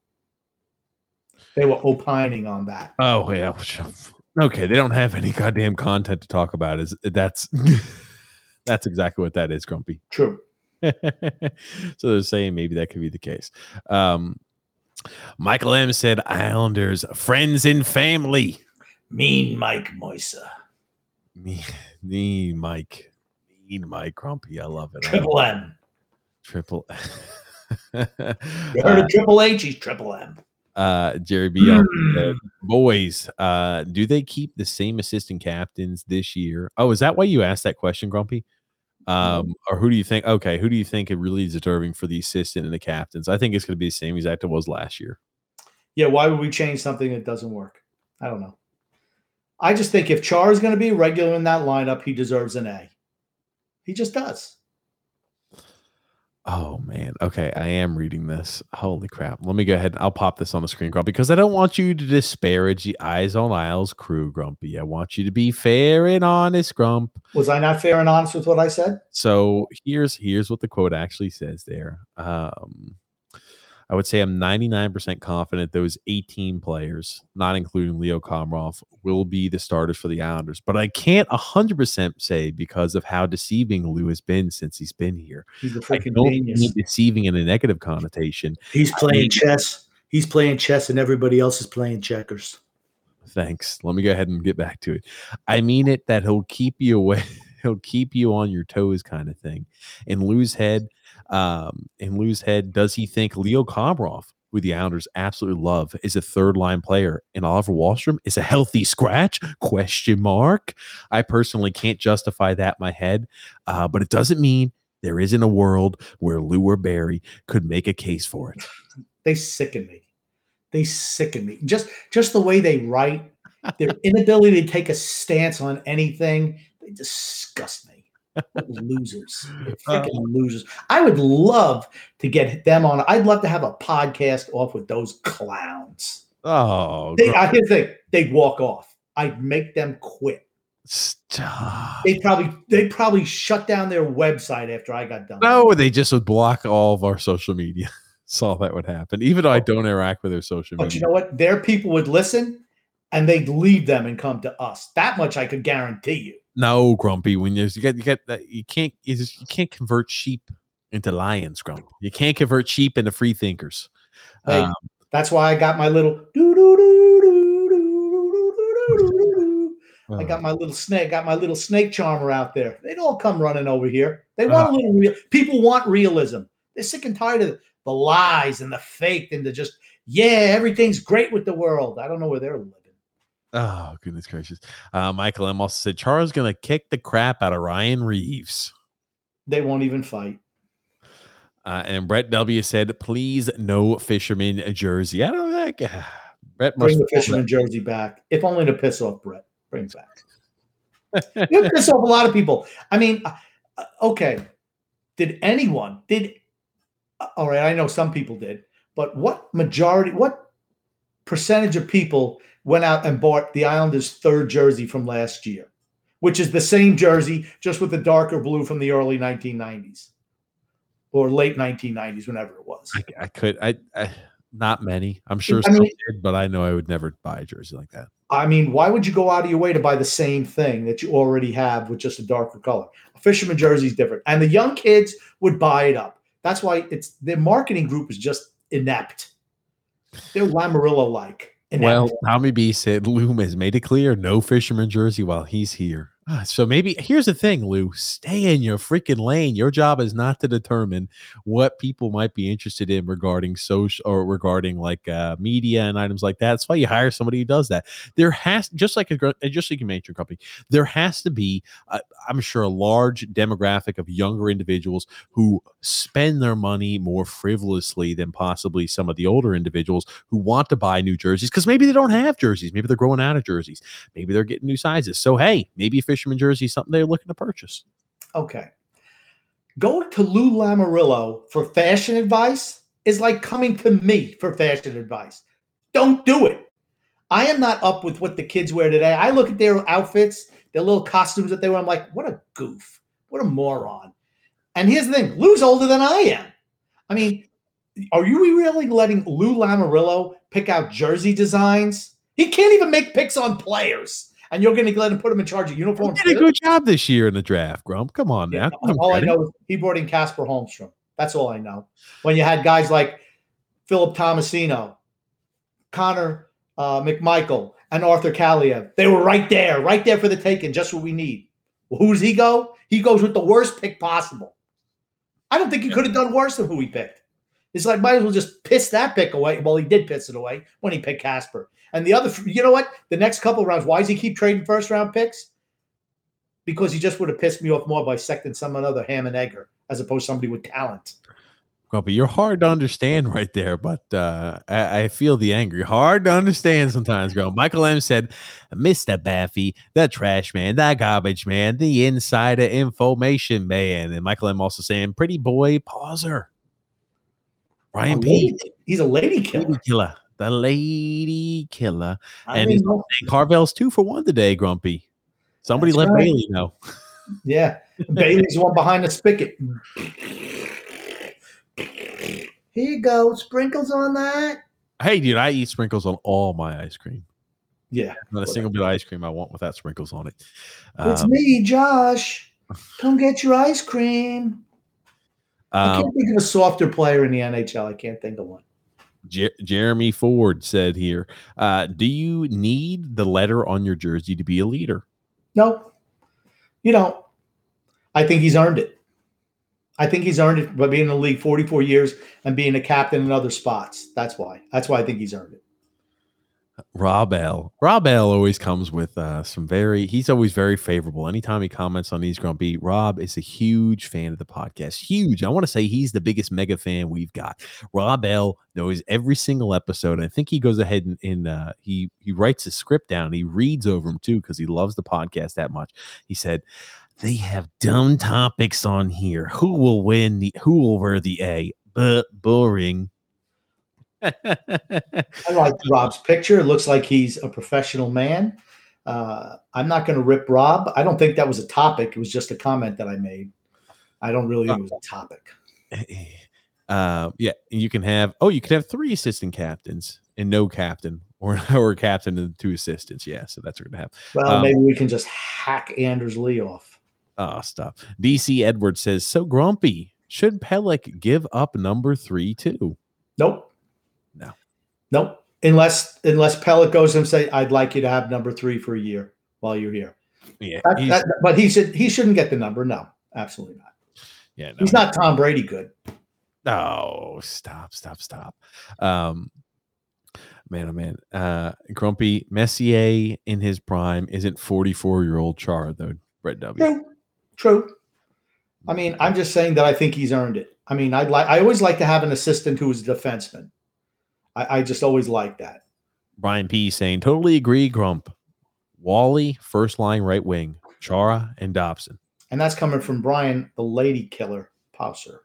They were opining on that. Oh, yeah. Okay. They don't have any goddamn content to talk about. Is that's That's exactly what that is, Grumpy. True. so they're saying maybe that could be the case. Um, Michael M said Islanders, friends and family. Mean Mike Moisa. Me, mean Mike. Mean Mike Grumpy. I love it. Triple M. Triple. you heard of Triple H? He's Triple M uh Jerry B mm. boys uh do they keep the same assistant captains this year? Oh is that why you asked that question grumpy? Um or who do you think okay who do you think it really is deserving for the assistant and the captains? I think it's going to be the same exact it was last year. Yeah why would we change something that doesn't work? I don't know. I just think if char is going to be regular in that lineup he deserves an a. He just does Oh man. Okay, I am reading this. Holy crap. Let me go ahead. and I'll pop this on the screen, Grumpy, because I don't want you to disparage the Eyes on Isles crew, Grumpy. I want you to be fair and honest, Grump. Was I not fair and honest with what I said? So here's here's what the quote actually says there. Um I would say I'm 99% confident those 18 players, not including Leo Komarov, will be the starters for the Islanders. But I can't 100% say because of how deceiving Lou has been since he's been here. He's a I freaking genius. deceiving in a negative connotation. He's playing mean- chess. He's playing chess, and everybody else is playing checkers. Thanks. Let me go ahead and get back to it. I mean it that he'll keep you away. He'll keep you on your toes, kind of thing. In Lou's head, um, in Lou's head, does he think Leo Komarov, who the Islanders absolutely love, is a third line player, and Oliver Wahlstrom is a healthy scratch? Question mark. I personally can't justify that in my head, uh, but it doesn't mean there isn't a world where Lou or Barry could make a case for it. They sicken me. They sicken me. Just just the way they write, their inability to take a stance on anything, they disgust me. Losers. Freaking uh. losers. I would love to get them on. I'd love to have a podcast off with those clowns. Oh, they, I, here's the thing. They'd walk off. I'd make them quit. stop. They probably they probably shut down their website after I got done. No, they just would block all of our social media. Saw that would happen. Even though I don't interact with their social But media. But you know what? Their people would listen and they'd leave them and come to us. That much I could guarantee you. No, Grumpy. When you, you get you get that you can't you, just, you can't convert sheep into lions, Grump. You can't convert sheep into free thinkers. Hey, Um, That's why I got my little doo doo doo doo doo doo doo doo doo. I uh, got my little snake, got my little snake charmer out there. They'd all come running over here. They want a little real. People want realism. They're sick and tired of the lies and the fake and the just, yeah, everything's great with the world. I don't know where they're living. Oh goodness gracious. Uh, Michael M also said Charles gonna kick the crap out of Ryan Reaves. They won't even fight. Uh, and Brett W said, please no fisherman jersey. I don't think Brett Bring the fisherman jersey back, if only to piss off Brett. Bring it back. you piss off a lot of people. I mean, uh, uh, okay. Did anyone did? uh, All right, I know some people did, but what majority, what percentage of people went out and bought the Islanders' third jersey from last year, which is the same jersey, just with the darker blue from the early 1990s or late 1990s, whenever it was. I, I could I, I not many. I'm sure I mean- did, but I know I would never buy a jersey like that. I mean, why would you go out of your way to buy the same thing that you already have with just a darker color? A fisherman jersey is different, and the young kids would buy it up. That's why it's their marketing group is just inept. They're Lamoriello like. Well, Tommy B said Loom has made it clear no fisherman jersey while he's here. Ah, So maybe here's the thing, Lou. Stay in your freaking lane. Your job is not to determine what people might be interested in regarding social or regarding like uh, media and items like that. That's why you hire somebody who does that. There has just like a just like a major company, there has to be, uh, I'm sure, a large demographic of younger individuals who spend their money more frivolously than possibly some of the older individuals who want to buy new jerseys because maybe they don't have jerseys. Maybe they're growing out of jerseys. Maybe they're getting new sizes. So, hey, maybe a fisherman jersey something they're looking to purchase. okay. Going to Lou Lamoriello for fashion advice is like coming to me for fashion advice. Don't do it. I am not up with what the kids wear today. I look at their outfits, their little costumes that they wear. I'm like, what a goof. What a moron. And here's the thing Lou's older than I am. I mean, are you really letting Lou Lamarillo pick out jersey designs? He can't even make picks on players. And you're going to let him put him in charge of He uniforms. did a good job this year in the draft, Grump. Come on now. Yeah, him all I know is he brought in Casper Holmstrom. That's all I know. When you had guys like Philip Tomasino, Connor uh, McMichael, and Arthur Kaliev, they were right there, right there for the taking, just what we need. Well, who does he go? He goes with the worst pick possible. I don't think he could have done worse than who he picked. It's like might as well just piss that pick away. Well, he did piss it away when he picked Casper. And the other, you know what? The next couple rounds, why does he keep trading first round picks? Because he just would have pissed me off more by secting some other ham and egger as opposed to somebody with talent. Grumpy, you're hard to understand right there, but uh, I, I, feel the anger. Hard to understand sometimes, girl. Michael M said, Mr. Baffy, the trash man, the garbage man, the insider information man. And Michael M also saying, pretty boy pauser. Ryan P. He's a lady killer. Lady killer. The lady killer. I and he's Carvel's two for one today, Grumpy. Somebody let right. Bailey know. Yeah. Bailey's one behind the spigot. Here you go. Sprinkles on that. Hey, dude, I eat sprinkles on all my ice cream. Yeah. Not a single bit of ice cream I want without sprinkles on it. It's um, me, Josh. Come get your ice cream. Um, I can't think of a softer player in the NHL. I can't think of one. Jer- Jeremy Ford said here, uh, "Do you need the letter on your jersey to be a leader?" No, you don't. I think he's earned it. I think he's earned it by being in the league 44 years and being a captain in other spots. That's why. That's why I think he's earned it. Rob L. Rob L. always comes with uh, some very. He's always very favorable. Anytime he comments on these grumpy, Rob is a huge fan of the podcast. Huge. I want to say he's the biggest mega fan we've got. Rob L. knows every single episode. I think he goes ahead and, and uh, he he writes a script down. He reads over them too because he loves the podcast that much. He said, they have dumb topics on here. Who will win the who will wear the A? But boring. I like Rob's picture. It looks like he's a professional man. Uh, I'm not going to rip Rob. I don't think that was a topic. It was just a comment that I made. I don't really think it was a topic. Uh, yeah, you can have. Oh, you could have three assistant captains and no captain, or or captain and two assistants. Yeah, so that's what we're gonna have. Well, um, maybe we can just hack Anders Lee off. Oh, stop. DC Edwards says, so grumpy. Should Pelech give up number three too? Nope. No. Nope. Unless unless Pelech goes and say, I'd like you to have number three for a year while you're here. Yeah. That, that, but he should he shouldn't get the number. No, absolutely not. Yeah. No, he's not Tom Brady good. No, stop, stop, stop. Um man, oh man. Uh Grumpy Messier in his prime isn't 44 year old Char though, Brett W. True. True. I mean, I'm just saying that I think he's earned it. I mean, I'd like I always like to have an assistant who is a defenseman. I, I just always like that. Brian P saying, totally agree, Grump. Wally, first line right wing, Chara and Dobson. And that's coming from Brian, the lady killer, Pauser.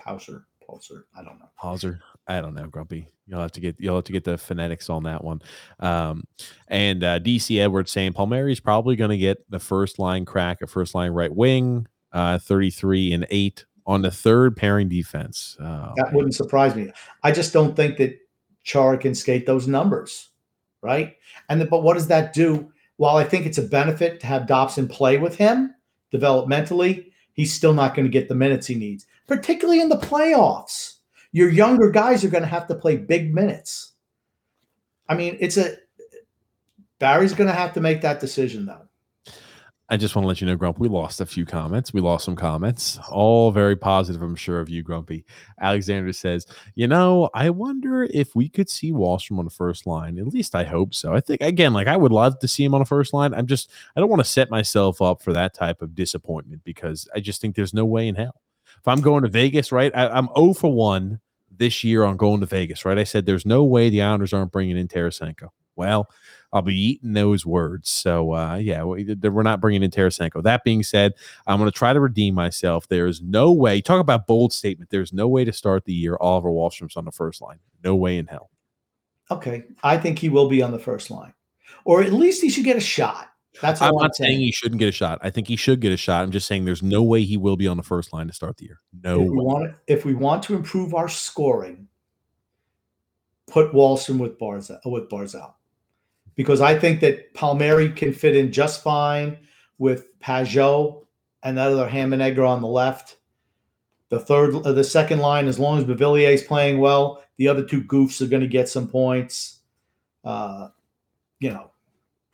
Pauser, Pauser. I don't know. Pauser. I don't know, Grumpy. You'll have to get you'll have to get the phonetics on that one. Um, and uh, DC Edwards saying Palmieri's probably going to get the first line crack, a first line right wing, uh, 33 and eight on the third pairing defense. Oh, that man. wouldn't surprise me. I just don't think that Chara can skate those numbers, right? And the, but what does that do? While I think it's a benefit to have Dobson play with him developmentally, he's still not going to get the minutes he needs, particularly in the playoffs your younger guys are going to have to play big minutes. I mean, it's a Barry's going to have to make that decision though. I just want to let you know, Grump, we lost a few comments. We lost some comments, all very positive, I'm sure, of you, Grumpy. Alexander says, You know, I wonder if we could see Wahlstrom on the first line. At least I hope so. I think, again, like I would love to see him on the first line. I'm just, I don't want to set myself up for that type of disappointment because I just think there's no way in hell. If I'm going to Vegas, right, I, I'm 0 for 1 this year on going to Vegas, right? I said there's no way the Islanders aren't bringing in Tarasenko. Well, I'll be eating those words. So, uh, yeah, we're not bringing in Tarasenko. That being said, I'm going to try to redeem myself. There's no way. Talk about bold statement. There's no way to start the year. Oliver Wahlstrom's on the first line. No way in hell. Okay, I think he will be on the first line, or at least he should get a shot. That's I'm not saying. saying he shouldn't get a shot. I think he should get a shot. I'm just saying there's no way he will be on the first line to start the year. No. If we, want, if we want to improve our scoring, put Wahlstrom with Barzal, with Barzal, because I think that Palmieri can fit in just fine with Pageau and that other Hammenegger on the left. The third, uh, the second line, as long as Beauvillier is playing well, the other two goofs are going to get some points. Uh, you know,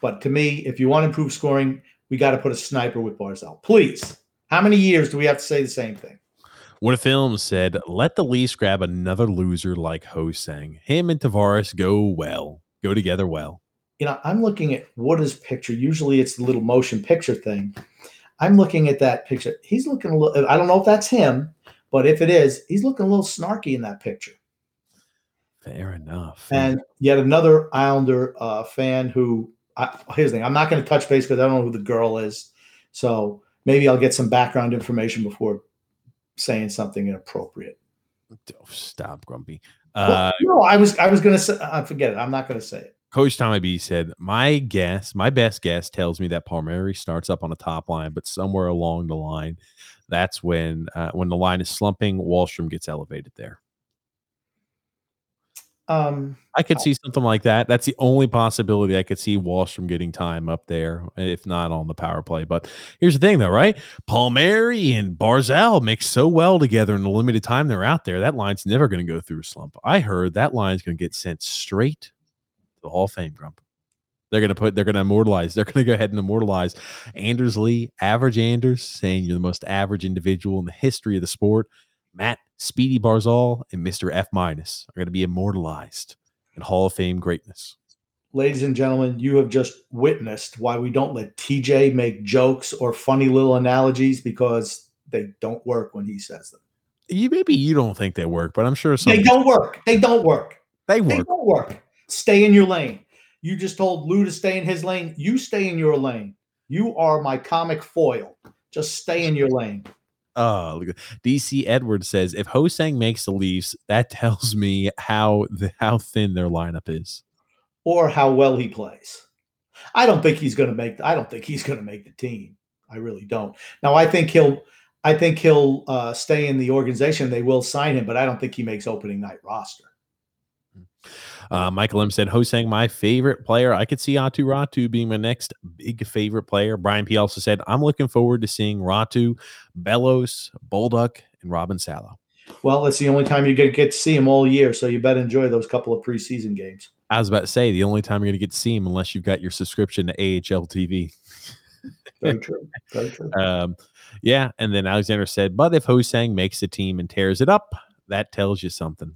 but to me, if you want to improve scoring, we got to put a sniper with Barzal. Please. How many years do we have to say the same thing? What a film said, let the Leafs grab another loser like Ho-Sang. Him and Tavares go well, go together well. You know, I'm looking at what is picture. Usually it's the little motion picture thing. I'm looking at that picture. He's looking a little, I don't know if that's him, But if it is, he's looking a little snarky in that picture. Fair enough. And yet another Islander uh, fan who, I, here's the thing, I'm not going to touch base because I don't know who the girl is. So maybe I'll get some background information before saying something inappropriate. Oh, stop, Grumpy. Well, Uh, no, I was I was going to say, I forget it. I'm not going to say it. Coach Tommy B said, My guess, my best guess tells me that Palmieri starts up on the top line, but somewhere along the line, that's when uh, when the line is slumping, Wahlstrom gets elevated there. Um, I could see something like that. That's the only possibility I could see Wahlstrom getting time up there, if not on the power play. But here's the thing, though, right? Palmieri and Barzal mix so well together in the limited time they're out there. That line's never going to go through a slump. I heard that line's going to get sent straight the Hall of Fame, Grump. They're going to put, they're going to immortalize, they're going to go ahead and immortalize Anders Lee, average Anders, saying you're the most average individual in the history of the sport. Mat Speedy Barzal and Mr. F minus are going to be immortalized in Hall of Fame greatness. ladies and gentlemen, you have just witnessed why we don't let TJ make jokes or funny little analogies because they don't work when he says them. You maybe you don't think they work, but I'm sure some They don't work. They don't work. they work. They don't work. Stay in your lane. You just told Lou to stay in his lane. You stay in your lane. You are my comic foil. Just stay in your lane. Oh, look at DC Edwards says if Ho-Sang makes the Leafs, that tells me how the how thin their lineup is. Or how well he plays. I don't think he's going to make. The, I don't think he's going to make the team. I really don't. Now I think he'll. I think he'll uh, stay in the organization. They will sign him, but I don't think he makes opening night roster. Uh, Michael M said Ho-Sang, my favorite player. I could see Aatu Räty being my next big favorite player. Brian P also said I'm looking forward to seeing Ratu, Bellows, Bolduc, and Robin Salo. Well, it's the only time you get get to see him all year, so you better enjoy those couple of preseason games. I was about to say the only time you're going to get to see him unless you've got your subscription to AHL TV. Very true. Very true. Um, yeah, and then Alexander said, but if Ho-Sang makes the team and tears it up, that tells you something.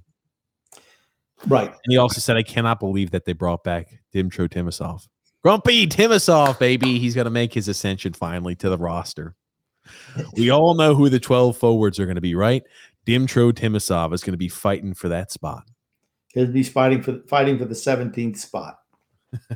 Right. And he also said, I cannot believe that they brought back Dmytro Timashov. Grumpy Timashov, baby. He's going to make his ascension finally to the roster. We all know who the 12 forwards are going to be, right? Dmytro Timashov is going to be fighting for that spot. He'll be fighting for fighting for the 17th spot.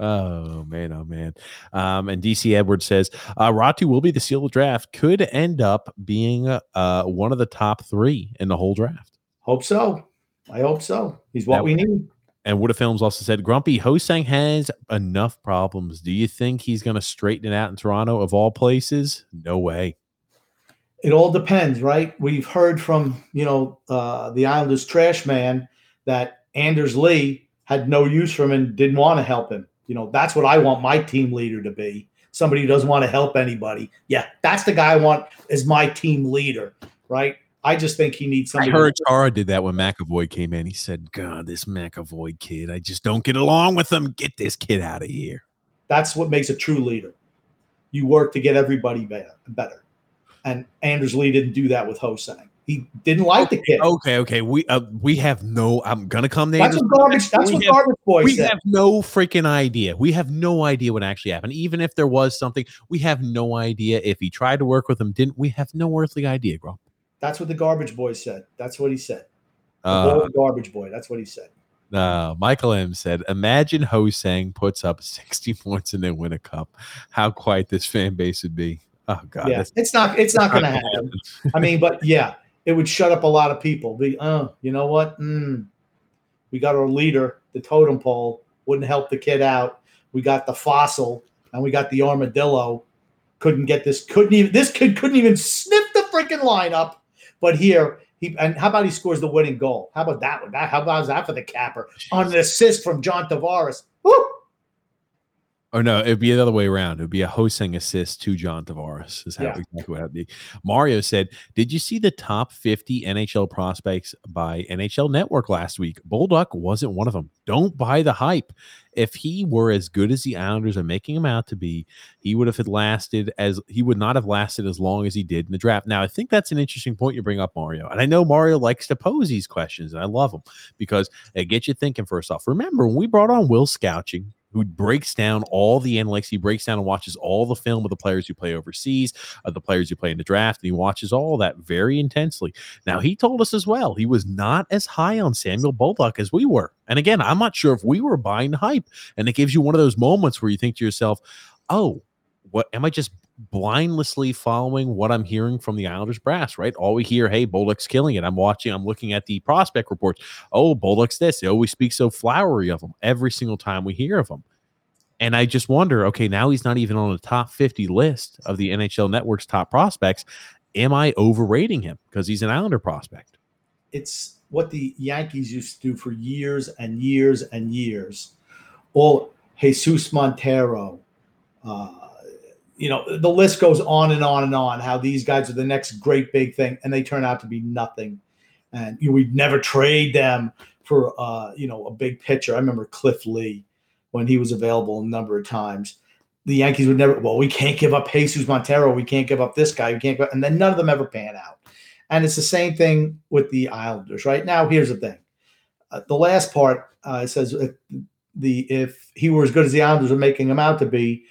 oh man, oh man. Um, and DC Edwards says uh, Räty will be the seal of the draft. Could end up being uh, one of the top three in the whole draft. Hope so. I hope so. He's what That we need. And Wood of Films also said Grumpy Ho-Sang has enough problems. Do you think he's going to straighten it out in Toronto of all places? No way. It all depends, right? We've heard from you know uh, the Islanders trash man that Anders Lee had no use for him and didn't want to help him. You know that's what I want my team leader to be. Somebody who doesn't want to help anybody. Yeah, that's the guy I want as my team leader, right? I just think he needs something. I heard Chara did that when McAvoy came in. He said, God, this McAvoy kid, I just don't get along with him. Get this kid out of here. That's what makes a true leader. You work to get everybody better. better. And Anders Lee didn't do that with Ho-Sang. He didn't like the kid. Okay, okay. We uh, we have no I'm gonna come there. That's what garbage. That's We what have- garbage boy said. we said. have no freaking idea. We have no idea what actually happened. Even if there was something, we have no idea. If he tried to work with him, didn't we have no earthly idea, bro? That's what the garbage boy said. That's what he said. The Uh, garbage boy. That's what he said. uh, Michael M said, "Imagine Ho-Sang puts up 60 points and they win a cup. How quiet this fan base would be." Oh God, yeah, it's not. It's not going to happen. I mean, but yeah, it would shut up a lot of people. Be, oh, you know what? Mm, we got our leader, the totem pole, wouldn't help the kid out. We got the fossil, and we got the armadillo. Couldn't get this. Couldn't even. This kid couldn't even sniff the freaking lineup. But here he and how about he scores the winning goal? How about that one? That how about that for the capper on an assist from John Tavares? Woo! Oh no, it'd be the other way around. It'd be a Ho-Sang assist to John Tavares. Is how Yeah. exactly what. Mario said, "Did you see the top 50 NHL prospects by NHL Network last week? Bolduc wasn't one of them. Don't buy the hype. If he were as good as the Islanders are making him out to be, he would have had lasted as he would not have lasted as long as he did in the draft. Now, I think that's an interesting point you bring up, Mario. And I know Mario likes to pose these questions, and I love them because it gets you thinking. First off, remember when we brought on Will Scouching who breaks down all the analytics. He breaks down and watches all the film of the players who play overseas, of the players who play in the draft, and he watches all that very intensely. Now, he told us as well he was not as high on Samuel Bolduc as we were. And again, I'm not sure if we were buying hype. And it gives you one of those moments where you think to yourself, oh, what am I just blindlessly following what I'm hearing from the Islanders brass, right? All we hear, hey, Bolduc's killing it. I'm watching, I'm looking at the prospect reports. Oh, Bolduc's this. They always speak so flowery of him every single time we hear of him. And I just wonder, okay, now he's not even on the top 50 list of the NHL Network's top prospects. Am I overrating him because he's an Islander prospect? It's what the Yankees used to do for years and years and years. All Jesus Montero, uh, you know, the list goes on and on and on. How these guys are the next great big thing, and they turn out to be nothing. And you know, we'd never trade them for, uh, you know, a big pitcher. I remember Cliff Lee when he was available a number of times. The Yankees would never. Well, we can't give up Jesus Montero. We can't give up this guy. We can't go, and then none of them ever pan out. And it's the same thing with the Islanders. Right now, here's the thing: uh, the last part uh, says if the if he were as good as the Islanders are making him out to be,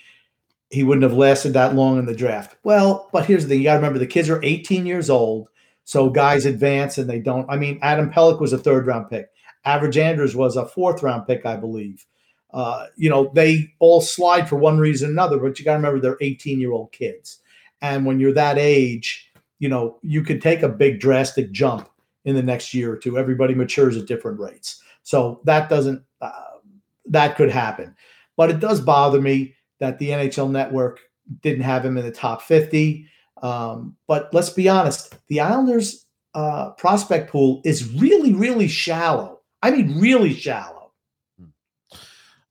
he wouldn't have lasted that long in the draft. Well, but here's the thing: you got to remember the kids are 18 years old, so guys advance and they don't. I mean, Adam Pelech was a third round pick. Average Andrews was a fourth round pick, I believe. Uh, you know, they all slide for one reason or another, but you got to remember they're 18 year old kids, and when you're that age, you know, you could take a big drastic jump in the next year or two. Everybody matures at different rates, so that doesn't uh, that could happen. But it does bother me that the NHL Network didn't have him in the top 50. Um, but let's be honest, the Islanders' uh, prospect pool is really, really shallow. I mean, really shallow.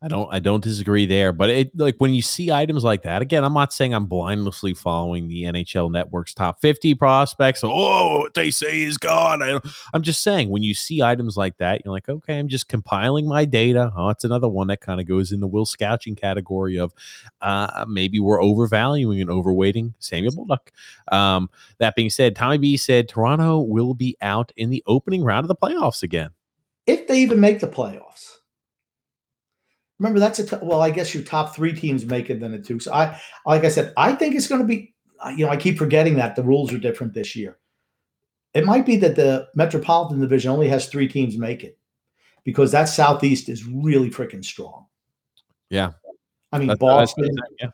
I don't I don't disagree there, but it like when you see items like that again, I'm not saying I'm blindlessly following the NHL Network's top 50 prospects. Oh, they say he's gone. I, am just saying when you see items like that, you're like, okay, I'm just compiling my data. Oh, it's another one that kind of goes in the Will Scouching category of uh, maybe we're overvaluing and overweighting Samuel Bolduc. Um, that being said, Tommy B said Toronto will be out in the opening round of the playoffs again. If they even make the playoffs. Remember, that's a t- well. I guess your top three teams make it than the two. So I, like I said, I think it's going to be. You know, I keep forgetting that the rules are different this year. It might be that the Metropolitan Division only has three teams make it because that Southeast is really freaking strong. Yeah, I mean that's, Boston, that's yeah.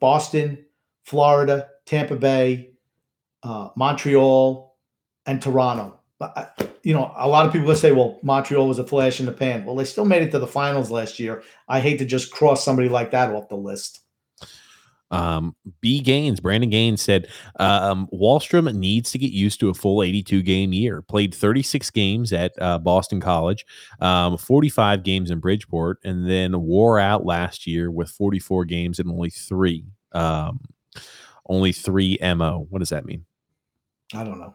Boston, Florida, Tampa Bay, uh, Montreal, and Toronto. But you know, a lot of people would say, well, Montreal was a flash in the pan. Well, they still made it to the finals last year. I hate to just cross somebody like that off the list. Um, B Gaines, Brandon Gaines said, um, Wahlstrom needs to get used to a full 82 game year. Played 36 games at uh, Boston College, um, 45 games in Bridgeport, and then wore out last year with 44 games and only three, um, only three MO. What does that mean? I don't know.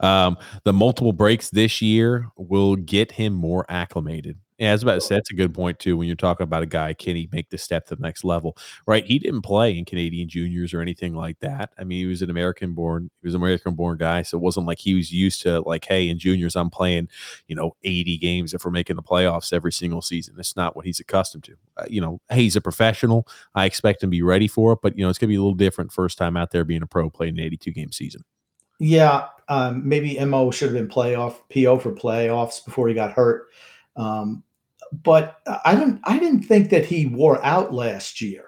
Um, the multiple breaks this year will get him more acclimated. Yeah, was about that's a good point too. When you're talking about a guy, can he make the step to the next level? Right? He didn't play in Canadian juniors or anything like that. I mean, he was an American born, he was an American born guy, so it wasn't like he was used to like, hey, in juniors, I'm playing, you know, 80 games if we're making the playoffs every single season. That's not what he's accustomed to. Uh, you know, hey, he's a professional. I expect him to be ready for it, but you know, it's gonna be a little different first time out there being a pro playing an 82 game season. Yeah, um, maybe Mo should have been playoff PO for playoffs before he got hurt. Um, but I don't. I didn't think that he wore out last year.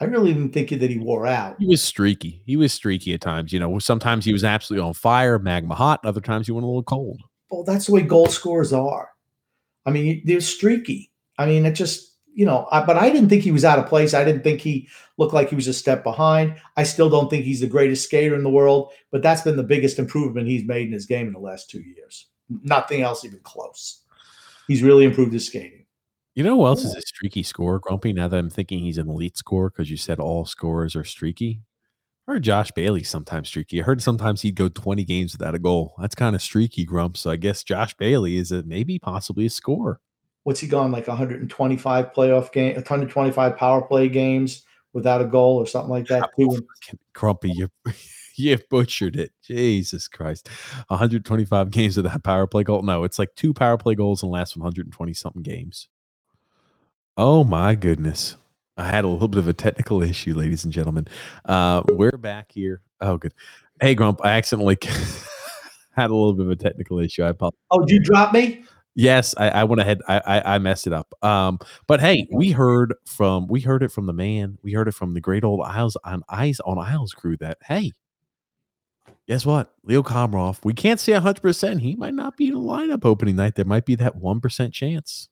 I really didn't think that he wore out. He was streaky. He was streaky at times. You know, sometimes he was absolutely on fire, magma hot. Other times he went a little cold. Well, that's the way goal scorers are. I mean, they're streaky. I mean, it just you know, I, but I didn't think he was out of place. I didn't think he looked like he was a step behind. I still don't think he's the greatest skater in the world, but that's been the biggest improvement he's made in his game in the last two years. Nothing else even close. He's really improved his skating. You know who else is a streaky scorer, Grumpy? Now that I'm thinking he's an elite scorer because you said all scorers are streaky. I heard Josh Bailey sometimes streaky. I heard sometimes he'd go 20 games without a goal. That's kind of streaky, Grump. So I guess Josh Bailey is a maybe possibly a scorer what's he gone like 125 playoff game, 125 power play games without a goal or something like that. Too. Crumpy, you you butchered it. Jesus Christ, 125 games without power play goal. No, it's like two power play goals in the last 120 something games. Oh my goodness. I had a little bit of a technical issue, ladies and gentlemen. Uh, we're back here. Oh, good. Hey, Grump, I accidentally had a little bit of a technical issue. I apologize. Oh, did you drop me? Yes, I, I went ahead. I, I I messed it up. Um, but hey, we heard from we heard it from the man. We heard it from the great old Isles on Eyes on Isles crew that hey, guess what? Leo Komarov, we can't say hundred percent. He might not be in the lineup opening night. There might be that one percent chance.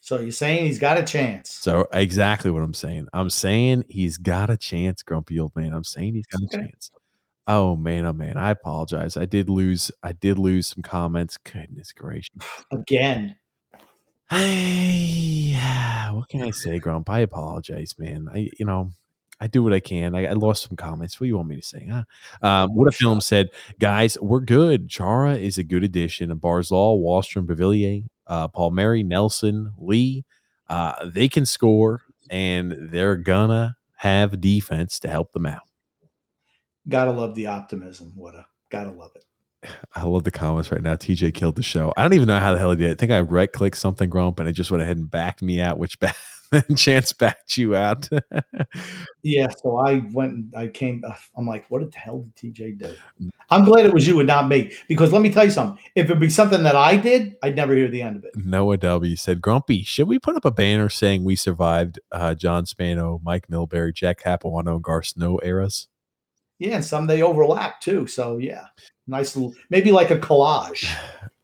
So you're saying he's got a chance? So exactly what I'm saying. I'm saying he's got a chance, grumpy old man. I'm saying he's got a Okay. chance. Oh man, oh man. I apologize. I did lose. I did lose some comments. Goodness gracious. Again. Hey, what can I say, Grump? I apologize, man. I, you know, I do what I can. I, I lost some comments. What do you want me to say? Huh? Um, what a film said, guys, we're good. Chara is a good addition. Barzal, Wahlstrom, Beauvillier, uh, Palmieri, Nelson, Lee, uh, they can score and they're gonna have defense to help them out. Gotta love the optimism. What a gotta love it. I love the comments right now. TJ killed the show. I don't even know how the hell he did. it. I think I right clicked something, Grump, and it just went ahead and backed me out, which back, chance backed you out. Yeah, so I went and I came. uh, I'm like, what the hell did TJ do? I'm glad it was you and not me because let me tell you something. If it'd be something that I did, I'd never hear the end of it. Noah W said, Grumpy, should we put up a banner saying we survived uh, John Spano, Mike Milbury, Jack Capuano, and Garth Snow eras? Yeah, and some they overlap too. So yeah, nice little, maybe like a collage.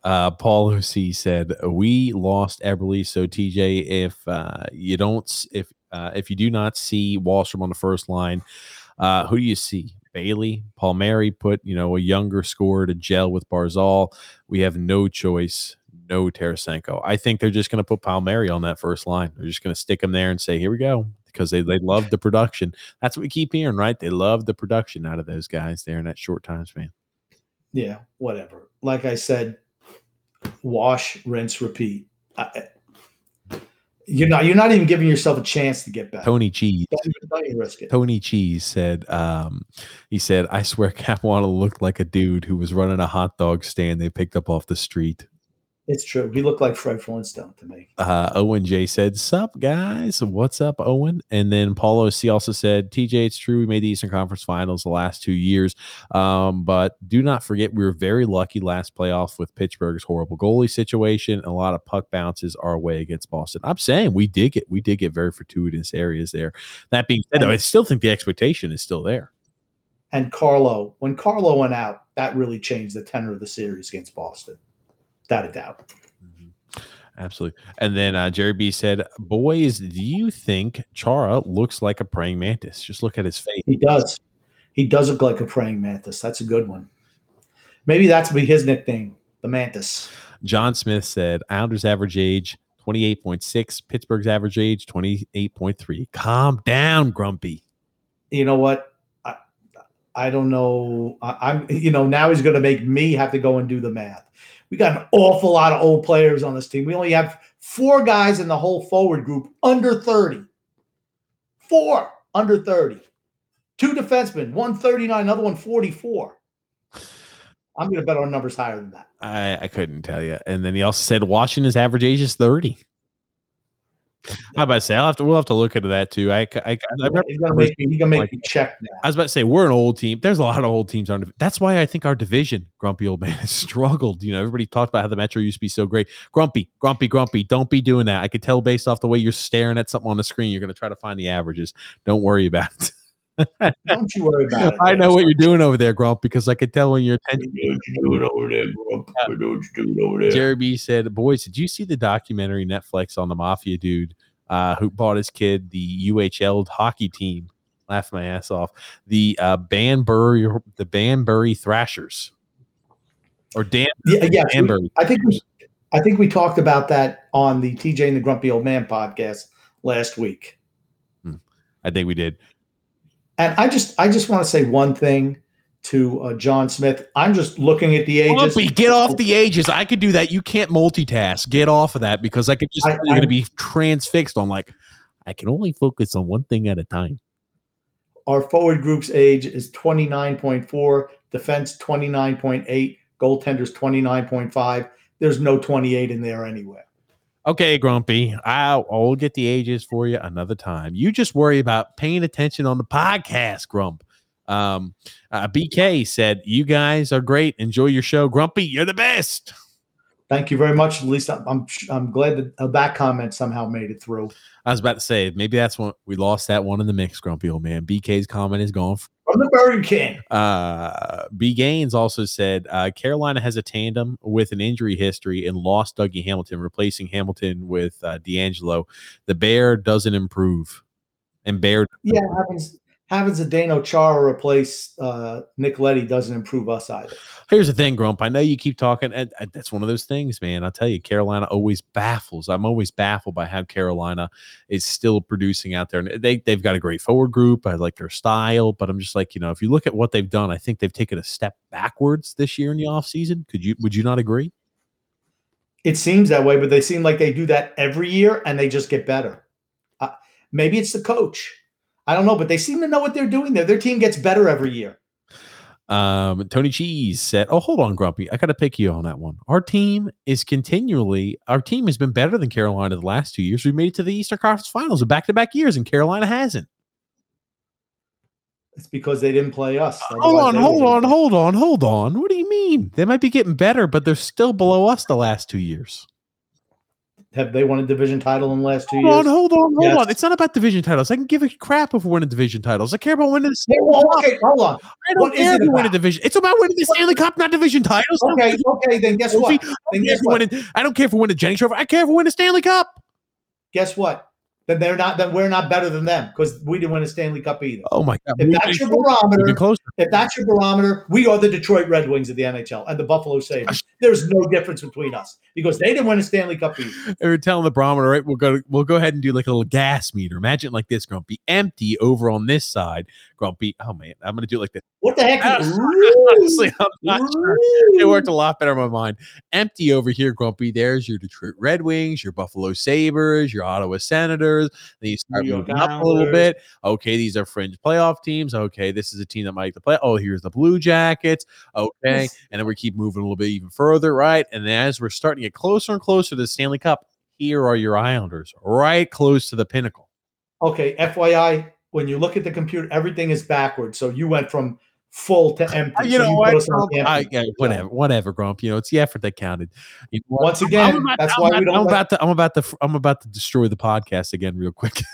Uh, Paul Hussey said, "We lost Eberle, so TJ, if uh, you don't, if uh, if you do not see Wahlstrom on the first line, uh, who do you see? Bailey, Palmieri put you know a younger scorer to gel with Barzal. We have no choice, no Tarasenko. I think they're just going to put Palmieri on that first line. They're just going to stick him there and say, here we go. Because they, they love the production. That's what we keep hearing, right? They love the production out of those guys there in that short time span. Yeah, whatever. Like I said, wash, rinse, repeat. I, you're not. You're not even giving yourself a chance to get back. Tony Cheese. Don't even, don't even risk it. Tony Cheese said, um, he said, I swear Capuano looked like a dude who was running a hot dog stand they picked up off the street. It's true. He looked like Fred Flintstone to me. Uh, Owen J said, Sup, guys? What's up, Owen? And then Paulo C also said, TJ, it's true. We made the Eastern Conference Finals the last two years. Um, but do not forget, we were very lucky last playoff with Pittsburgh's horrible goalie situation. and A lot of puck bounces our way against Boston. I'm saying we did get we did get very fortuitous areas there. That being said, though, I still think the expectation is still there. And Carlo, when Carlo went out, that really changed the tenor of the series against Boston. Without a doubt. Absolutely. And then uh, Jerry B said, Boys, do you think Chara looks like a praying mantis? Just look at his face. He does. He does look like a praying mantis. That's a good one. Maybe that's be his nickname, the mantis. John Smith said, Islanders average age 28.6, Pittsburgh's average age 28.3. Calm down, Grumpy. You know what? I, I don't know. I, I'm. You know now he's going to make me have to go and do the math. We got an awful lot of old players on this team. We only have four guys in the whole forward group under 30. Four under 30. Two defensemen, one 39, another one 44. I'm going to bet our numbers higher than that. I, I couldn't tell you. And then he also said Washington's average age is 30. How about to say I'll have to we'll have to look into that too. I I, I, I remember He's to make me. He's going to like- me check now. I was about to say we're an old team. There's a lot of old teams on. That's why I think our division, Grumpy Old Man, has struggled. You know, everybody talked about how the Metro used to be so great. Grumpy, Grumpy, Grumpy. Don't be doing that. I could tell based off the way you're staring at something on the screen. You're going to try to find the averages. Don't worry about it. Don't you worry about it. I know what you're doing over there, Grump, because I could tell when your attention. What you doing over there, Grump? What you doing over there? Jerry B said, "Boys, did you see the documentary Netflix on the mafia dude uh, who bought his kid the UHL hockey team?" Laughed my ass off. The uh, Danbury, the Danbury Trashers, or Dan Yeah, yeah. Danbury. I think we, I think we talked about that on the TJ and the Grumpy Old Man podcast last week. I think we did. And I just I just want to say one thing to uh, John Smith. I'm just looking at the ages. Grumpy, get off the ages. I could do that. You can't multitask. Get off of that because I could just I- going to be transfixed on like I can only focus on one thing at a time. Our forward group's age is 29.4, defense 29.8, goaltenders 29.5. There's no 28 in there anywhere. Okay, Grumpy. I'll, I'll get the ages for you another time. You just worry about paying attention on the podcast, Grump. Um, uh, BK said, You guys are great. Enjoy your show. Grumpy, you're the best. Thank you very much. At least I'm I'm, I'm glad that uh, that comment somehow made it through. I was about to say, maybe that's one we lost that one in the mix, Grumpy old man. BK's comment is gone. From the Burger King. Uh, B. Gaines also said uh, Carolina has a tandem with an injury history and lost Dougie Hamilton, replacing Hamilton with uh, DeAngelo. The Bear doesn't improve, and Bear Yeah, having having Zdeno Chara replace uh, Nick Leddy doesn't improve us either. Here's the thing, Grump. I know you keep talking, and, and that's one of those things, man. I'll tell you, Carolina always baffles. I'm always baffled by how Carolina is still producing out there. And they, they've got a great forward group. I like their style, but I'm just like, you know, if you look at what they've done, I think they've taken a step backwards this year in the offseason. Could you, would you not agree? It seems that way, but they seem like they do that every year and they just get better. Uh, maybe it's the coach. I don't know, but they seem to know what they're doing there. Their team gets better every year. Um, Tony Cheese said, "Oh, hold on, Grumpy. I got to pick you on that one. Our team is continually. Our team has been better than Carolina the last two years. We made it to the Eastern Conference Finals in back-to-back years, and Carolina hasn't. It's because they didn't play us. Hold on, hold on, hold on, hold on. What do you mean? They might be getting better, but they're still below us the last two years. Have they won a division title in the last two hold years? On, hold on, hold Yes. on. It's not about division titles. I can give a crap if we win a division titles. I care about winning the Stanley well, Cup. okay, hold on. I don't what care if we win a division. It's about winning the Stanley Cup, not division titles. Don't Okay, okay, then guess what? we- Then I don't care guess if we what? win it- I don't care if we win a Jennings Trophy. I care if we win a Stanley Cup. Guess what? Then they're not. Then we're not better than them because we didn't win a Stanley Cup either. Oh my god! If We've that's your barometer, if that's your barometer, we are the Detroit Red Wings of the NHL and the Buffalo Sabres. There's no difference between us because they didn't win a Stanley Cup either. They were telling the barometer, right? We'll go. We'll go ahead and do like a little gas meter. Imagine like this, Grumpy, empty over on this side. Grumpy. Oh man, I'm gonna do it like this. What the heck? Honestly, I'm not sure. It worked a lot better in my mind. Empty over here, Grumpy. There's your Detroit Red Wings, your Buffalo Sabres, your Ottawa Senators. Then you start moving up a little bit. Okay, these are fringe playoff teams. Okay, this is a team that might play. Oh, here's the Blue Jackets. Okay, and then we keep moving a little bit even further, right? And as we're starting to get closer and closer to the Stanley Cup, here are your Islanders, right close to the pinnacle. Okay, FYI, when you look at the computer, everything is backwards. So you went from full to empty. Uh, You So know put what? I, yeah, whatever, whatever, Grump. You know, it's the effort that counted. You know? Once again, I'm about, that's I'm why about- we don't. I'm let- about to. I'm about to. I'm about to destroy the podcast again, real quick.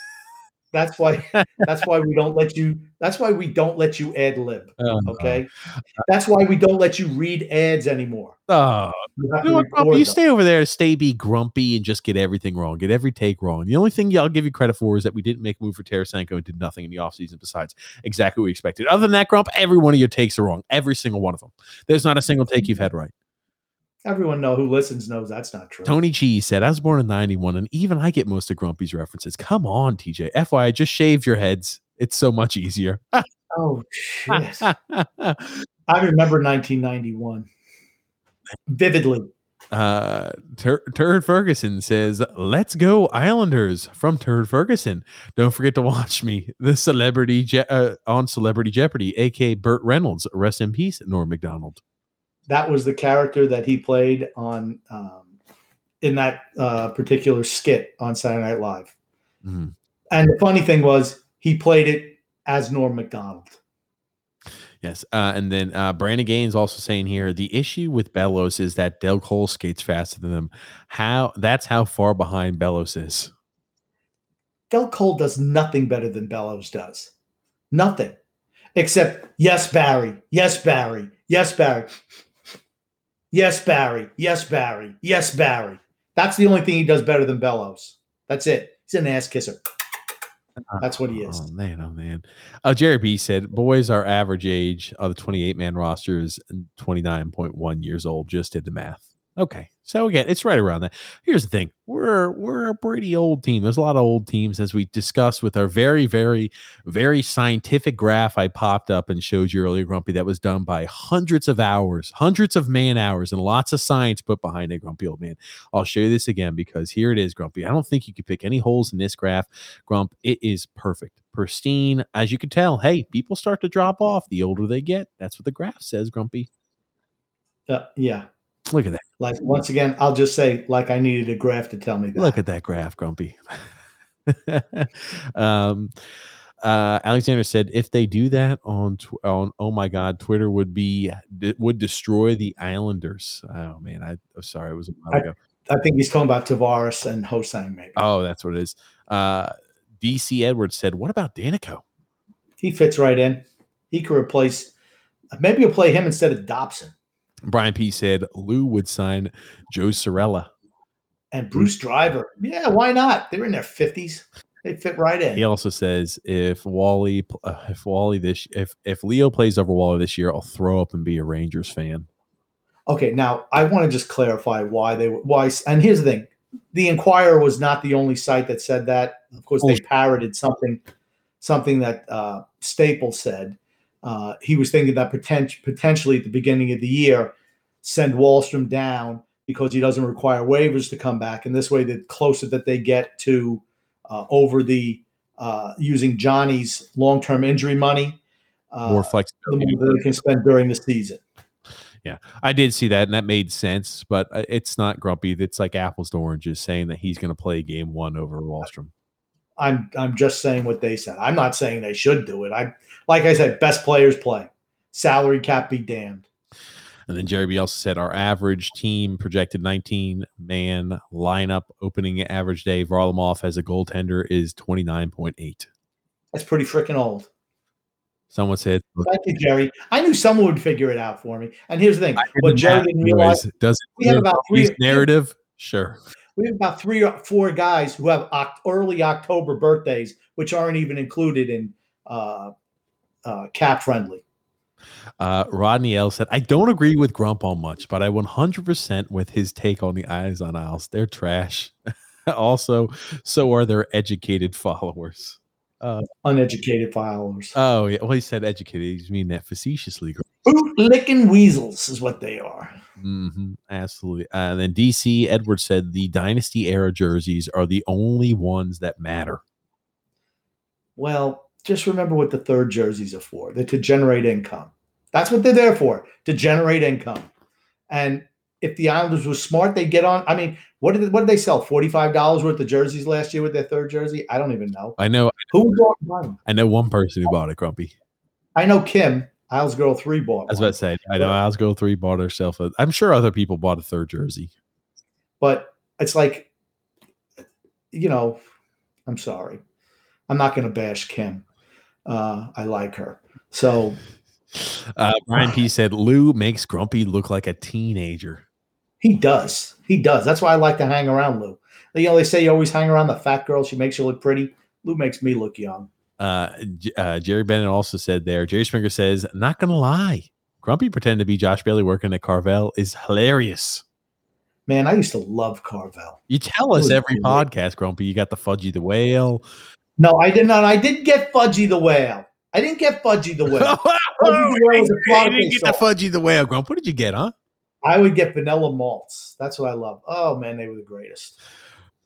that's why. That's why we don't let you. That's why we don't let you ad lib. Oh, Okay. Uh, that's why we don't let you read ads anymore. Oh, You have you, know what, you stay over there, stay be grumpy, and just get everything wrong. Get every take wrong. The only thing I'll give you credit for is that we didn't make a move for Tarasenko and did nothing in the offseason besides exactly what we expected. Other than that, Grump, every one of your takes are wrong. Every single one of them. There's not a single take you've had right. Everyone know who listens knows that's not true. Tony Cheese said, I was born in 91, and even I get most of Grumpy's references. Come on, TJ. FYI, just shave your heads. It's so much easier. Oh shit! I remember 1991 vividly. uh, Tur- Turd Ferguson says, "Let's go Islanders" from Turd Ferguson. Don't forget to watch me, the celebrity Je- uh, on Celebrity Jeopardy, aka Burt Reynolds. Rest in peace, Norm Macdonald. That was the character that he played on um, in that uh, particular skit on Saturday Night Live. Mhm. And the funny thing was, he played it as Norm Macdonald. Yes, uh, and then uh, Brandon Gaines also saying here the issue with Bellows is that Dal Colle skates faster than them. How that's how far behind Bellows is. Dal Colle does nothing better than Bellows does. Nothing. Except, yes, Barry. Yes, Barry. Yes, Barry. Yes, Barry. Yes, Barry. Yes, Barry. That's the only thing he does better than Bellows. That's it. He's an ass kisser. That's what he is. Oh man, oh man. Uh, Jerry B said, "Boys, our average age of the 28 man roster is 29.1 years old. Just did the math. Okay, so again, it's right around that. Here's the thing: we're we're a pretty old team. There's a lot of old teams, as we discussed with our very, very, very scientific graph I popped up and showed you earlier, Grumpy. That was done by hundreds of hours, hundreds of man hours, and lots of science put behind it, Grumpy old man. I'll show you this again because here it is, Grumpy. I don't think you could pick any holes in this graph. Grump, it is perfect, pristine. As you can tell, hey, people start to drop off the older they get. That's what the graph says, Grumpy. Uh, yeah. Look at that. Like once again, I'll just say, like I needed a graph to tell me that. Look at that graph, Grumpy. um, uh, Alexander said, if they do that on tw- on oh my god, Twitter would be d- would destroy the Islanders. Oh man, I oh, sorry, it was a while I- ago. I think he's talking about Tavares and Hosang, maybe. Oh, that's what it is. Uh, DC Edwards said, what about Danico? He fits right in. He could replace. Maybe you'll play him instead of Dobson Brian P said Lou would sign Joe Sorella. and Bruce Driver. Yeah, why not? They're in their fifties. They fit right in. He also says if Wally, uh, if Wally this, if if Leo plays over Wally this year, I'll throw up and be a Rangers fan. Okay, now I want to just clarify why they were why. And here's the thing: the Inquirer was not the only site that said that. Of course, they parroted something, something that uh, Staples said. Uh, he was thinking that potent- potentially at the beginning of the year, send Wahlstrom down because he doesn't require waivers to come back, and this way, the closer that they get to uh, over the uh, using Johnny's long-term injury money, uh, More the flexibility. more they can spend during the season. Yeah, I did see that, and that made sense. But uh, it's not grumpy. It's like apples to oranges, saying that he's going to play game one over Wahlstrom. I'm I'm just saying what they said. I'm not saying they should do it. I like I said, best players play. Salary cap be damned. And then Jerry B also said our average team projected 19 man lineup opening average day. Varlamov as a goaltender is 29.8. That's pretty freaking old. Someone said, Thank you, Jerry. I knew someone would figure it out for me. And here's the thing: what Jerry didn't realize, does we have about three narrative? Sure. We have about three or four guys who have oct- early October birthdays, which aren't even included in uh, uh, cap friendly. Uh, Rodney L said, I don't agree with Grump on much, but I 100% with his take on the eyes on Isles. They're trash. also, so are their educated followers. Uneducated followers, Oh, yeah. Well, he said educated. He's mean that facetiously. boot licking weasels is what they are. Hmm absolutely. Uh, and then DC Edwards said the dynasty era jerseys are the only ones that matter. Well, just remember what the third jerseys are for. They're to generate income. That's what they're there for, to generate income. And if the Islanders were smart, they'd get on. I mean, what did what did they sell? Forty five dollars worth of jerseys last year with their third jersey. I don't even know I know. who bought one. I know one person who bought it. Grumpy. I know Kim Isles Girl Three bought. I was one. about to say. I know. I'll three bought herself. A, I'm sure other people bought a third jersey. but it's like, you know, I'm sorry, I'm not going to bash Kim. Uh, I like her, so Uh, Brian P said Lou makes Grumpy look like a teenager. He does. He does. That's why I like to hang around Lou. You know, they say you always hang around the fat girl. She makes you look pretty. Lou makes me look young. Uh, uh, Jerry Bennett also said there. Jerry Springer says, "Not gonna lie, Grumpy pretending to be Josh Bailey working at Carvel is hilarious." Man, I used to love Carvel. You tell us every podcast, Grumpy. You got the Fudgy the Whale. No, I did not. I didn't get Fudgy the Whale. I didn't get Fudgy the Whale. Fudgy the Whale was a didn't get the. Fudgy the Whale, Grump. What did you get, huh? I would get vanilla malts. That's what I love. Oh man, they were the greatest.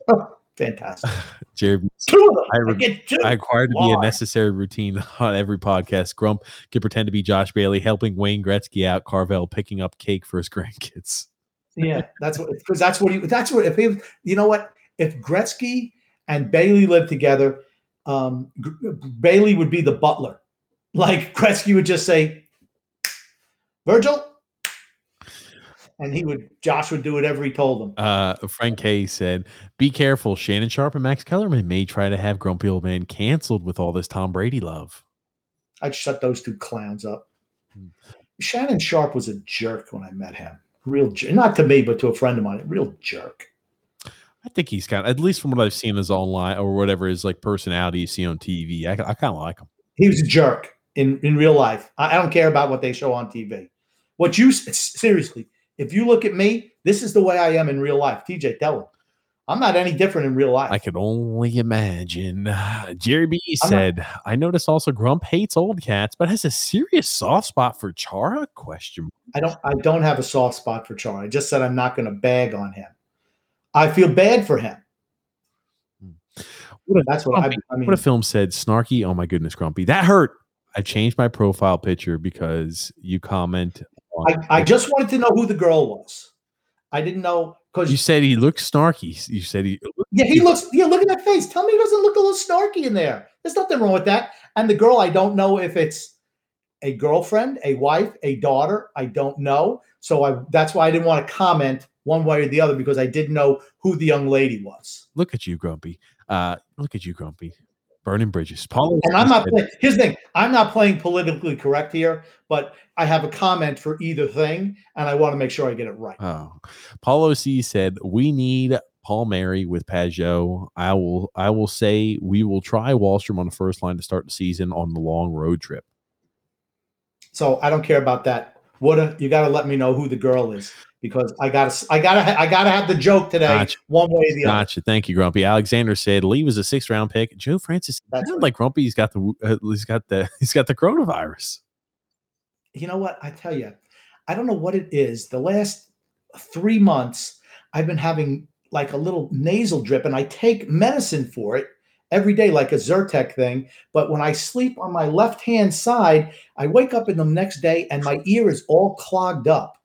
Fantastic. Jerry, Two of them. I I, re- two. I required to be a necessary routine on every podcast. Grump can pretend to be Josh Bailey, helping Wayne Gretzky out, Carvel picking up cake for his grandkids. Yeah, that's what because that's what he that's what if he you know what if Gretzky and Bailey lived together, um, G- Bailey would be the butler. Like Gretzky would just say, Virgil, and he would Josh would do whatever he told him. Uh, Frank K said, "Be careful. Shannon Sharpe and Max Kellerman may try to have Grumpy Old Man canceled with all this Tom Brady love." I'd shut those two clowns up. Hmm. Shannon Sharpe was a jerk when I met him. Real jerk. Not to me, but to a friend of mine. Real jerk. I think he's kind of, at least from what I've seen his online or whatever his like personality you see on TV. I, I kind of like him. He was a jerk in, in real life. I, I don't care about what they show on TV. What you seriously, if you look at me, this is the way I am in real life. TJ, tell him. I'm not any different in real life. I can only imagine. Jerry B I'm not- said, "I noticed also Grump hates old cats, but has a serious soft spot for Chara?" Question. I don't I don't have a soft spot for Chara. I just said I'm not going to bag on him. I feel bad for him. What a, That's what I, I mean. what if film said snarky? Oh my goodness, Grumpy, that hurt. I changed my profile picture because you comment. I, I just wanted to know who the girl was. I didn't know because You said he looked snarky. You said he. yeah, he looks. Yeah, look at that face. Tell me he doesn't look a little snarky in there. There's nothing wrong with that. And the girl, I don't know if it's a girlfriend, a wife, a daughter. I don't know. So I that's why I didn't want to comment one way or the other because I didn't know who the young lady was. Look at you, Grumpy. Uh, look at you, Grumpy. Burning bridges. Paul. And I'm not playing. Here's the thing: I'm not playing politically correct here, but I have a comment for either thing, and I want to make sure I get it right. Oh, Paulo C said we need Palmieri with Pageau. I will. I will say we will try Wahlstrom on the first line to start the season on the long road trip. So I don't care about that. What a, you got to let me know who the girl is because I got to I got I got to have the joke today Gotcha. one way or the other. Gotcha. Thank you, Grumpy. Alexander said Lee was a sixth round pick. Joe Francis That's right. like Grumpy. He's got the uh, he's got the he's got the coronavirus. You know what? I tell you, I don't know what it is. The last three months, I've been having like a little nasal drip, and I take medicine for it every day, like a Zyrtec thing. But when I sleep on my left hand side, I wake up in the next day and my ear is all clogged up.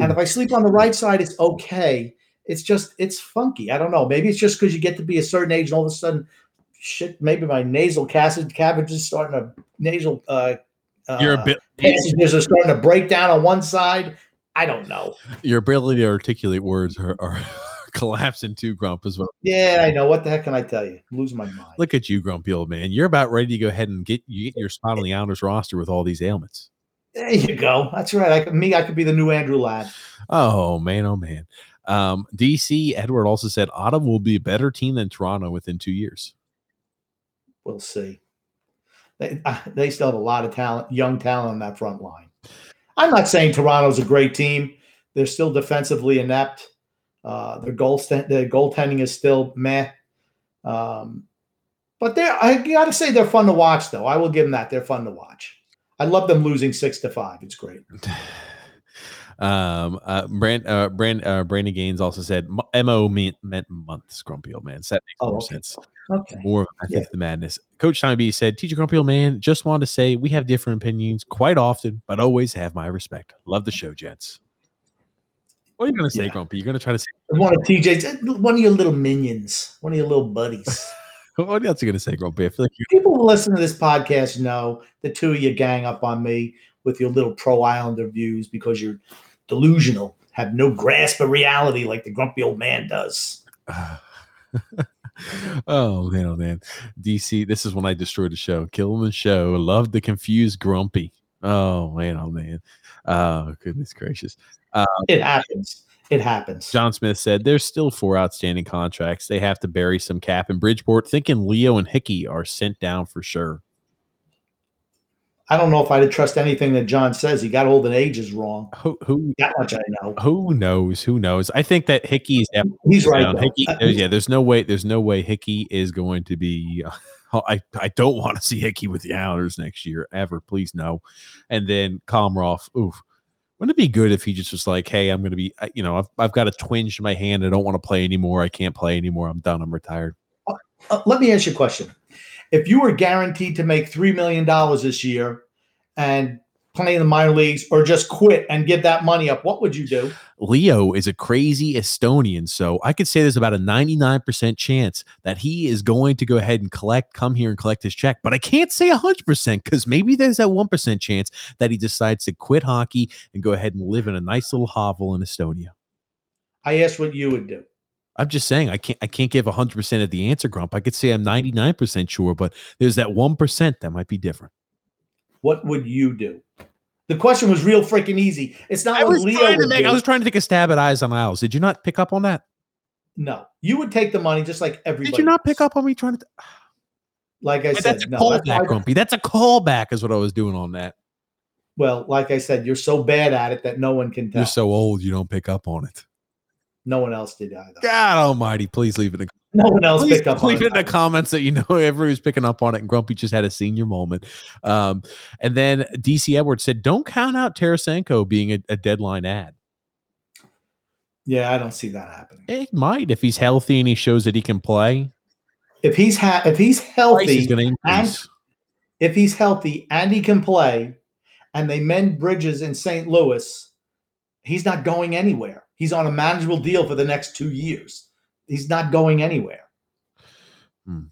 And if I sleep on the right side, it's okay. It's just it's funky. I don't know. Maybe it's just because you get to be a certain age and all of a sudden, shit. Maybe my nasal cabbage cabbage is starting to nasal. Uh, uh, passages are starting to break down on one side. I don't know. your ability to articulate words are, are collapsing too, Grump, as well. Yeah, I know. What the heck can I tell you? I'm losing my mind. Look at you, Grumpy old man. You're about ready to go ahead and get you get your spot on the Islanders roster with all these ailments. There you go. That's right. I could, me, I could be the new Andrew Ladd. Oh man, oh man. Um, DC Edward also said Ottawa will be a better team than Toronto within two years. We'll see. They, uh, they still have a lot of talent, young talent on that front line. I'm not saying Toronto's a great team. They're still defensively inept. Uh, their goal their goaltending is still meh. Um, but they're I got to say they're fun to watch though. I will give them that. They're fun to watch. I love them losing six to five. It's great. Um, uh, Brand, uh, Brand, uh, Brandon Gaines also said "mo" meant, meant months. Grumpy old man. So that makes Oh, more okay. sense. Okay. More, I think, the madness. Coach Tommy B said, "Teacher Grumpy old man, just wanted to say we have different opinions quite often, but always have my respect. Love the show, gents." What are you gonna say, Yeah. Grumpy? You're gonna try to say One of TJ's, one of your little minions, one of your little buddies. what else are you gonna say, Grumpy? I feel like you People who listen to this podcast know the two of you gang up on me with your little pro Islander views because you're delusional, have no grasp of reality like the grumpy old man does. oh man, oh man. DC, this is when I destroyed the show. Kill the show. Love the confused grumpy. Oh man, oh man. Oh goodness gracious. Uh, it happens. It happens. John Smith said there's still four outstanding contracts. They have to bury some cap in Bridgeport. Thinking Leo and Hickey are sent down for sure. I don't know if I'd trust anything that John says. He got old and age is wrong. Who who That much I know. who knows? Who knows? I think that Hickey is He's right. Hickey, Uh, there's- yeah, there's no way. There's no way Hickey is going to be. I I don't want to see Hickey with the Islanders next year ever. Please no. And then Komarov. Oof. Wouldn't it be good if he just was like, "Hey, I'm going to be. You know, I've I've got a twinge in my hand. I don't want to play anymore. I can't play anymore. I'm done. I'm retired." Uh, let me ask you a question. If you were guaranteed to make $3 million this year and play in the minor leagues or just quit and give that money up, what would you do? Leo is a crazy Estonian, so I could say there's about a 99% chance that he is going to go ahead and collect, come here and collect his check. But I can't say 100% because maybe there's that 1% chance that he decides to quit hockey and go ahead and live in a nice little hovel in Estonia. I asked what you would do. I'm just saying I can't I can't give 100% of the answer, Grump. I could say I'm 99% sure, but there's that 1% that might be different. What would you do? The question was real freaking easy. It's not I what was, Leo trying to make, do. I was trying to take a stab at Eyes on Isles. Did you not pick up on that? no, you would take the money just like everybody. Did you not pick up on me trying to? Like I said, that's a no. that's callback, why- Grumpy. That's a callback, is what I was doing on that. well, like I said, you're so bad at it that no one can tell. You're so old, you don't pick up on it. no one else did either. God Almighty, please leave it. In, No one else please picked up on leave it in the comments that you know everybody's picking up on it. And Grumpy just had a senior moment. Um, and then DC Edwards said, "Don't count out Tarasenko being a, a deadline ad. Yeah, I don't see that happening. It might if he's healthy and he shows that he can play. If he's ha- if he's healthy, and if he's healthy and he can play, and they mend bridges in St. Louis, He's not going anywhere. He's on a manageable deal for the next two years. He's not going anywhere. Hmm.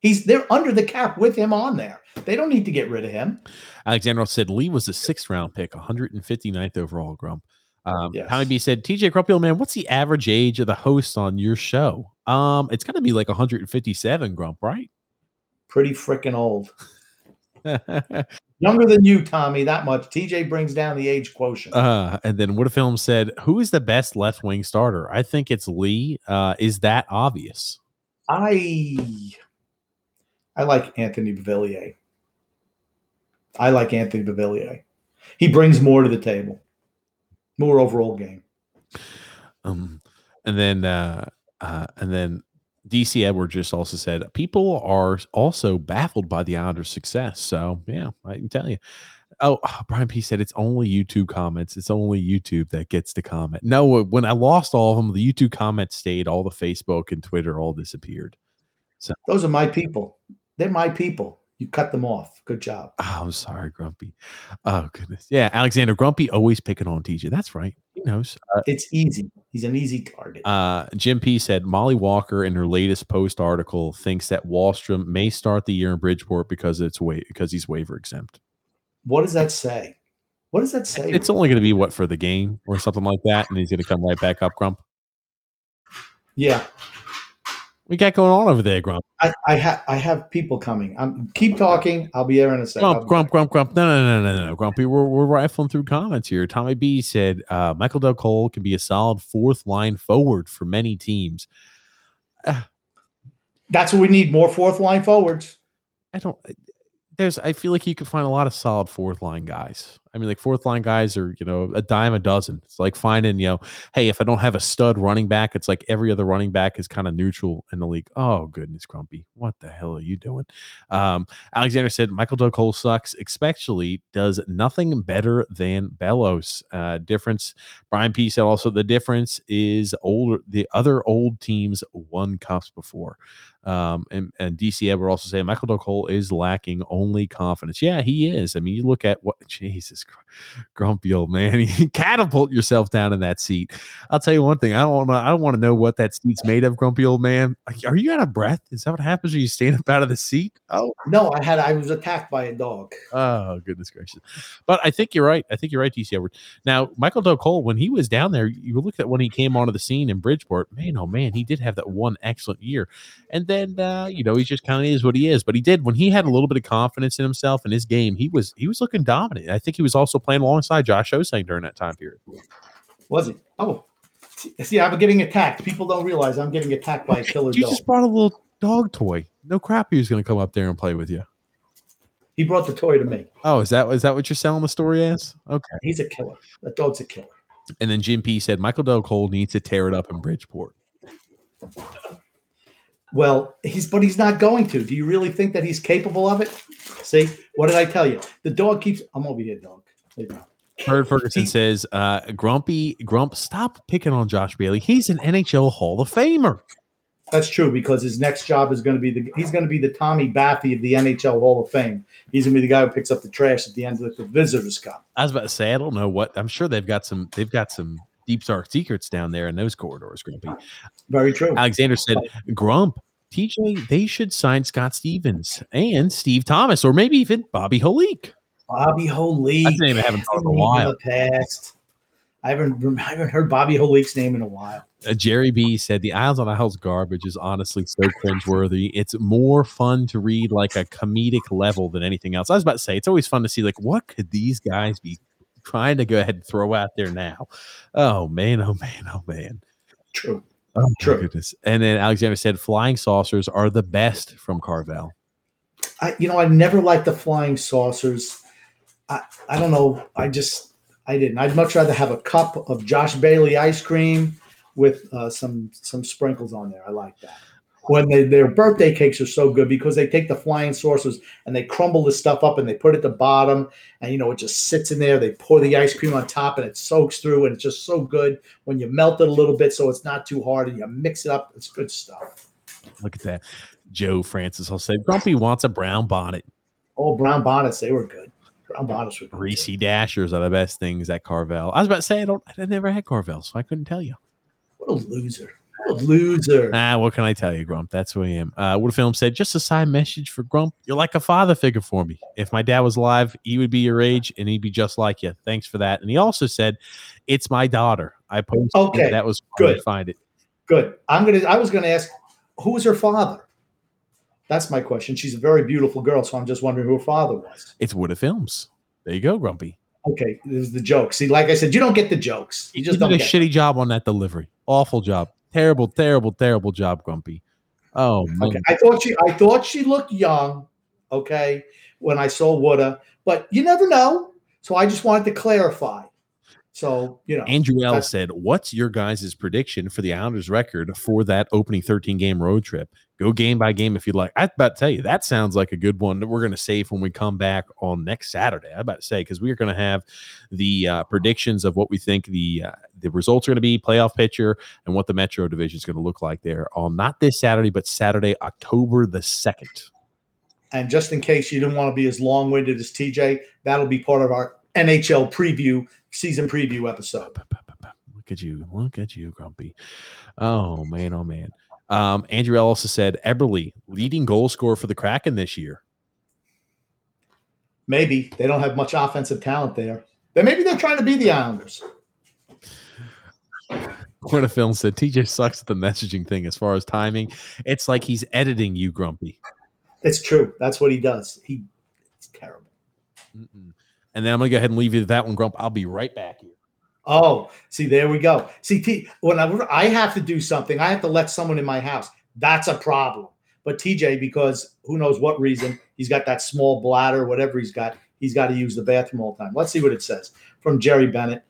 He's they're under the cap with him on there. They don't need to get rid of him. Alexander said Lee was a sixth round pick, 159th overall, Grump. Um, Yes. Tommy B said, TJ old man, what's the average age of the host on your show? Um, it's got to be like 157, Grump, right? Pretty freaking old. Younger than you, Tommy, that much. TJ brings down the age quotient. uh, and then what a film said, who is the best left wing starter? I think it's Lee. Uh, is that obvious? I I like Anthony Beauvillier. I like Anthony Beauvillier. He brings more to the table. More overall game. Um, and then uh, uh, and then DC Edward just also said people are also baffled by the Islanders' success. So yeah, I can tell you. Oh, ah, Brian P said it's only YouTube comments. It's only YouTube that gets the comment. No, when I lost all of them, the YouTube comments stayed. All the Facebook and Twitter all disappeared. So those are my people. They're my people. You cut them off. Good job. Oh, I'm sorry, Grumpy. Oh goodness, yeah, Alexander Grumpy always picking on TJ. That's right. He knows. Uh, It's easy. He's an easy target. Uh, Jim P said Molly Walker in her latest post article thinks that Wahlstrom may start the year in Bridgeport because it's wa- because he's waiver exempt. what does that say? What does that say? It's only going to be what for the game or something like that, and he's going to come right back up. Grump, yeah. We got going on over there, Grump. I, I have I have people coming. I'm keep talking. I'll be there in a second. Grump, Grump. Grump, Grump. No, no, no, no, no, Grumpy. We're we're rifling through comments here. Tommy B said uh, Michael Dal Colle can be a solid fourth line forward for many teams. That's what we need. More fourth line forwards. I don't. There's. I feel like you could find a lot of solid fourth line guys. I mean, like fourth line guys are you know a dime a dozen. It's like finding you know, hey, if I don't have a stud running back, it's like every other running back is kind of neutral in the league. Oh goodness, Grumpy, what the hell are you doing? Um, Alexander said Michael Dal Colle sucks. Especially does nothing better than Bellows. Uh, difference. Brian P said also the difference is older. The other old teams won cups before. Um, and, and DC Edward also saying Michael Dal Colle is lacking only confidence. Yeah, he is. I mean, you look at what Jesus Christ, grumpy old man. You catapult yourself down in that seat. I'll tell you one thing. I don't want to. I don't want to know what that seat's made of. Grumpy old man. Are you out of breath? Is that what happens when you stand up out of the seat? Oh, No, I had I was attacked by a dog. Oh, goodness gracious. But I think you're right. I think you're right, DC Edward. Now, Michael Dal Colle, when he was down there, you look at when he came onto the scene in Bridgeport, man, oh man, he did have that one excellent year. And then uh, you know, he just kind of is what he is. But he did when he had a little bit of confidence in himself and his game, he was he was looking dominant. I think he was also playing alongside Josh Ho-Sang during that time period. Was he? Oh, see- I'm getting attacked. People don't realize I'm getting attacked by a killer You dog. just brought a little dog toy. No crap he was gonna come up there and play with you. He brought the toy to me. Oh, is that is that what you're selling the story as? Okay. He's a killer. That dog's a killer. And then Jim P said Michael Dal Colle needs to tear it up in Bridgeport. Well, he's but he's not going to. Do you really think that he's capable of it? See, what did I tell you? The dog keeps. I'm over here, dog. There you go. Bird Ferguson says, uh, Grumpy, Grump, stop picking on Josh Bailey. He's an NHL Hall of Famer. That's true because his next job is going to be the he's going to be the Tommy Baffy of the NHL Hall of Fame. He's going to be the guy who picks up the trash at the end of the visitors cup. I was about to say, I don't know what I'm sure they've got some they've got some deep dark secrets down there in those corridors, Grumpy. Very true. Alexander said, Grump, TJ, they should sign Scott Stevens and Steve Thomas, or maybe even Bobby Holik. Bobby Holik. That's a name I haven't thought in a In while. the past, I haven't I haven't heard Bobby Holik's name in a while. Uh, Jerry B said the Eyes on Isles garbage is honestly so cringeworthy. It's more fun to read like a comedic level than anything else. I was about to say it's always fun to see like what could these guys be trying to go ahead and throw out there now. Oh man, oh man, oh man. True. Oh True. goodness. And then Alexander said flying saucers are the best from Carvel. I you know I never liked the flying saucers. I I don't know. I just I didn't. I'd much rather have a cup of Josh Bailey ice cream with uh, some some sprinkles on there. I like that. When they, their birthday cakes are so good because they take the flying saucers and they crumble the stuff up and they put it at the bottom and you know it just sits in there. They pour the ice cream on top and it soaks through and it's just so good when you melt it a little bit so it's not too hard and you mix it up. It's good stuff. Look at that. Joe Francis i'll say Grumpy wants a brown bonnet. Oh, brown bonnets, they were good. I'm honest with you. Reese Dashers are the best things at Carvel. I was about to say I don't. I never had Carvel, so I couldn't tell you. What a loser. Loser. Ah, what can I tell you, Grump? That's who I am. Uh, what a film said. Just a side message for Grump. You're like a father figure for me. If my dad was alive, he would be your age, and he'd be just like you. Thanks for that. And he also said, "It's my daughter." I posted. Okay, that was good. Find it. Good. I'm gonna. I was gonna ask, who was her father? That's my question. She's a very beautiful girl, so I'm just wondering who her father was. It's Wood of Films. There you go, Grumpy. Okay, this is the joke. See, like I said, you don't get the jokes. You just did don't a shitty job on that delivery. Awful job. Terrible, terrible, terrible job, Grumpy. Oh, man. Okay, I thought she. I thought she looked young. Okay, when I saw Woodda, but you never know. So I just wanted to clarify. So you know, Andrew L said, "What's your guys' prediction for the Islanders' record for that opening 13 game road trip? Go game by game if you'd like." I about to tell you that sounds like a good one that we're going to save when we come back on next Saturday. I about to say because we are going to have the uh, predictions of what we think the uh, the results are going to be, playoff picture, and what the Metro division is going to look like there on not this Saturday, but Saturday, October the second. and just in case you didn't want to be as long winded as TJ, that'll be part of our NHL preview season preview episode. Look at you. Look at you, Grumpy. Oh, man. Oh, man. Um, Andrew Ellis said Eberle, leading goal scorer for the Kraken this year. Maybe they don't have much offensive talent there. Then maybe they're trying to be the Islanders. What a film said TJ sucks at the messaging thing as far as timing. It's like he's editing you, Grumpy. It's true. That's what he does. He it's terrible. Mm-mm. And then I'm going to go ahead and leave you that one, Grump. I'll be right back here. Oh, see, there we go. See, T, when I, I have to do something, I have to let someone in my house. That's a problem. But TJ, because who knows what reason, he's got that small bladder, whatever he's got, he's got to use the bathroom all the time. Let's see what it says from Jerry Bennett.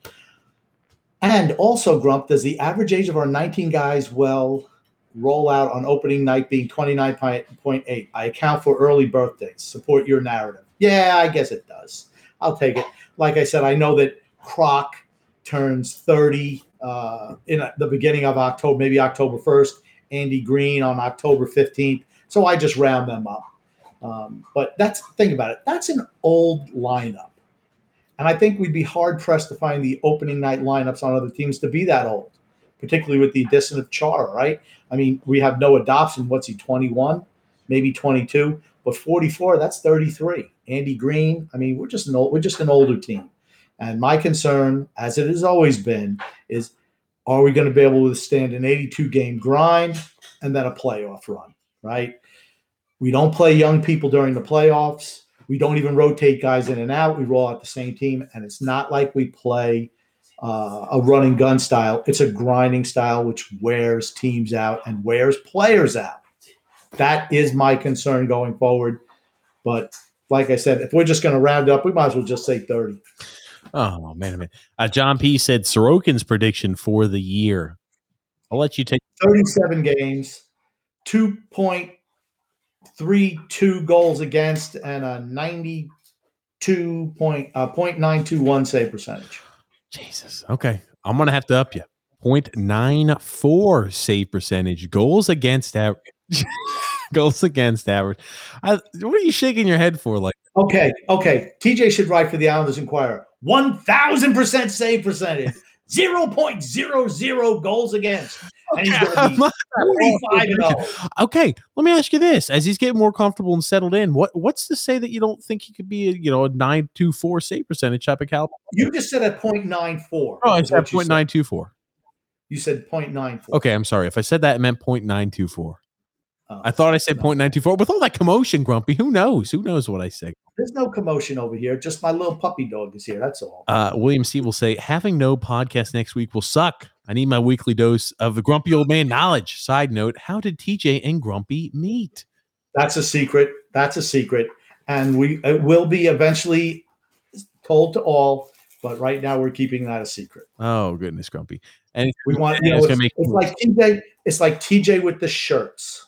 And also, Grump, does the average age of our 19 guys well roll out on opening night being 29.8? I account for early birthdays. Support your narrative. Yeah, I guess it does. I'll take it. Like I said, I know that Croc turns 30 uh, in the beginning of October, maybe October 1st. Andy Greene on October 15th. So I just round them up. Um, but that's think about it. That's an old lineup. And I think we'd be hard pressed to find the opening night lineups on other teams to be that old, particularly with the addition of Chara, right? I mean, we have Noah Dobson. What's he, 21, maybe 22, but 44, that's 33. Andy Greene, I mean, we're just an old, we're just an older team. And my concern, as it has always been, is are we going to be able to withstand an 82 game grind and then a playoff run, right? We don't play young people during the playoffs. We don't even rotate guys in and out. We roll out the same team. And it's not like we play uh, a running gun style. It's a grinding style, which wears teams out and wears players out. That is my concern going forward. But like I said, if we're just going to round up, we might as well just say 30. Oh, man. man. Uh, John P said Sorokin's prediction for the year. I'll let you take 37 games, 2.32 goals against, and a 92 point, uh, 0.921 save percentage. Jesus. Okay. I'm going to have to up you. 0.94 save percentage. Goals against. Goals against average. I, what are you shaking your head for? Like, Okay, okay. TJ should write for the Islanders Inquirer. 1,000% save percentage, 0.00 goals against. And he's be 45 and 0. okay, let me ask you this: as he's getting more comfortable and settled in, what what's to say that you don't think he could be, a, you know, a nine two four save percentage type of caliber? You just said a 0.94. Oh, I said you point nine two four. You said 0.94. Okay, I'm sorry if I said that. It meant point nine two four. Oh, I thought I said no. point nine two four. With all that commotion, Grumpy, who knows? Who knows what I said? There's no commotion over here. Just my little puppy dog is here. That's all. Uh, William C will say, having no podcast next week will suck. I need my weekly dose of the grumpy old man knowledge. Side note, how did TJ and Grumpy meet? That's a secret. That's a secret. And we it will be eventually told to all, but right now we're keeping that a secret. Oh goodness, Grumpy. And We want you know, it's it's, gonna make it's like TJ, it's like TJ with the shirts.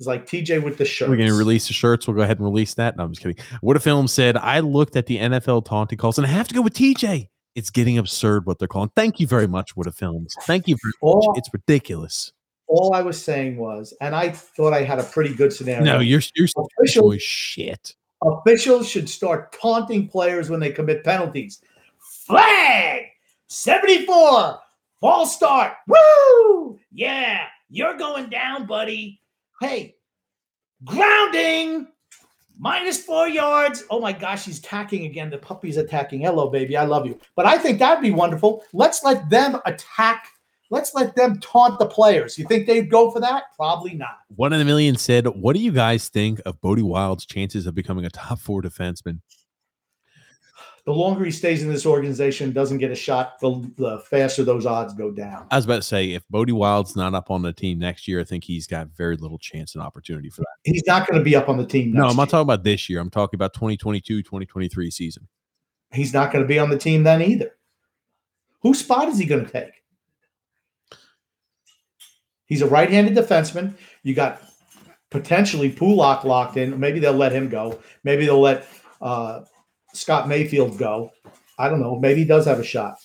It's like TJ with the shirts. we're gonna release the shirts. We'll go ahead and release that. No, I'm just kidding. What a film said. I looked at the NFL taunting calls and I have to go with TJ. It's getting absurd what they're calling. Thank you very much, What a Films. Thank you very much. It's ridiculous. all I was saying was, and I thought I had a pretty good scenario. No, you're you're Official- boy shit. Officials should start taunting players when they commit penalties. Flag 74, false start. Woo! Yeah, you're going down, buddy. Hey, grounding minus four yards. Oh my gosh, he's attacking again. The puppy's attacking. Hello, baby. I love you. But I think that'd be wonderful. Let's let them attack. Let's let them taunt the players. You think they'd go for that? Probably not. One in a million said, What do you guys think of Bode Wilde's chances of becoming a top four defenseman? The longer he stays in this organization, doesn't get a shot, the, the faster those odds go down. I was about to say, if Bode Wilde's not up on the team next year, I think he's got very little chance and opportunity for that. He's not going to be up on the team. No, I'm not year. talking about this year. I'm talking about 2022, 2023 season. He's not going to be on the team then either. Whose spot is he going to take? He's a right-handed defenseman. You got potentially Pulock locked in. Maybe they'll let him go. Maybe they'll let uh, Scott Mayfield go. I don't know. Maybe he does have a shot.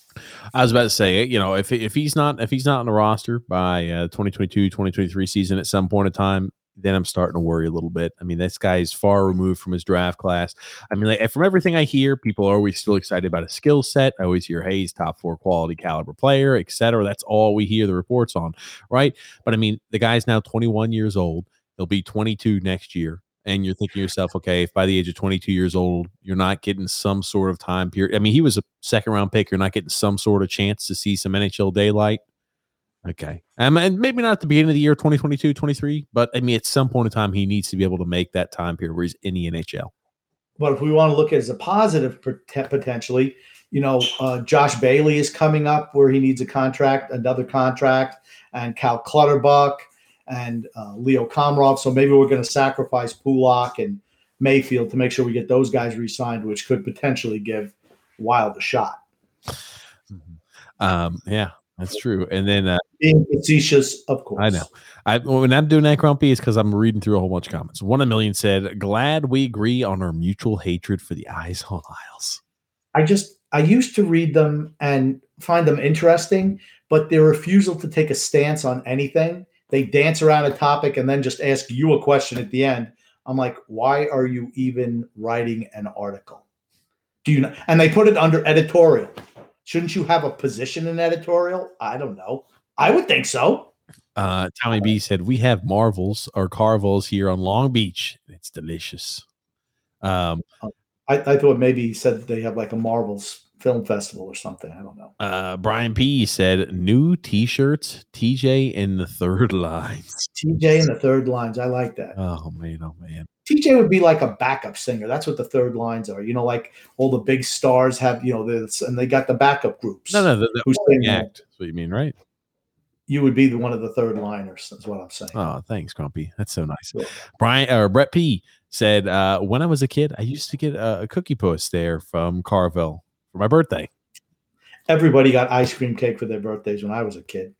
I was about to say, you know, if if he's not if he's not on the roster by uh, 2022, 2023 season at some point in time, then I'm starting to worry a little bit. I mean, this guy is far removed from his draft class. I mean, like, from everything I hear, people are always still excited about his skill set. I always hear, hey, he's top four quality caliber player, et cetera. That's all we hear the reports on, right? But I mean, the guy's now 21 years old. He'll be 22 next year. And you're thinking to yourself, okay, if by the age of 22 years old, you're not getting some sort of time period. I mean, he was a second round pick. You're not getting some sort of chance to see some NHL daylight. Okay. Um, and maybe not at the beginning of the year, 2022, 23, but I mean, at some point in time, he needs to be able to make that time period where he's in the NHL. But if we want to look at as a positive potentially, you know, uh, Josh Bailey is coming up where he needs a contract, another contract, and Cal Clutterbuck and uh, Leo Komarov. So maybe we're going to sacrifice Pulock and Mayfield to make sure we get those guys re-signed, which could potentially give Wilde a shot. Um, yeah, that's true. And then uh, Being facetious, of course. I know. I when I'm doing that grumpy is because I'm reading through a whole bunch of comments. One a million said, "Glad we agree on our mutual hatred for the eyes on Isles." I just I used to read them and find them interesting, but their refusal to take a stance on anything, they dance around a topic and then just ask you a question at the end. I'm like, why are you even writing an article? Do you know? And they put it under editorial. Shouldn't you have a position in editorial? I don't know. I would think so. Uh, Tommy B said, "We have marvels or carvels here on Long Beach. It's delicious." Um, I, I thought maybe he said they have like a Marvels film festival or something. I don't know. uh, Brian P said, "New T-shirts, TJ in the third lines." TJ in the third lines. I like that. Oh man, oh man. TJ would be like a backup singer. That's what the third lines are. You know, like all the big stars have, you know, this, and they got the backup groups. No, no, the, the Who sing act. That's what you mean, right? You would be the, one of the third liners. That's what I'm saying. Oh, thanks, Grumpy. That's so nice. Yeah. Brian or Brett P said, uh, "When I was a kid, I used to get a, a Cookie Puss there from Carvel for my birthday." Everybody got ice cream cake for their birthdays when I was a kid.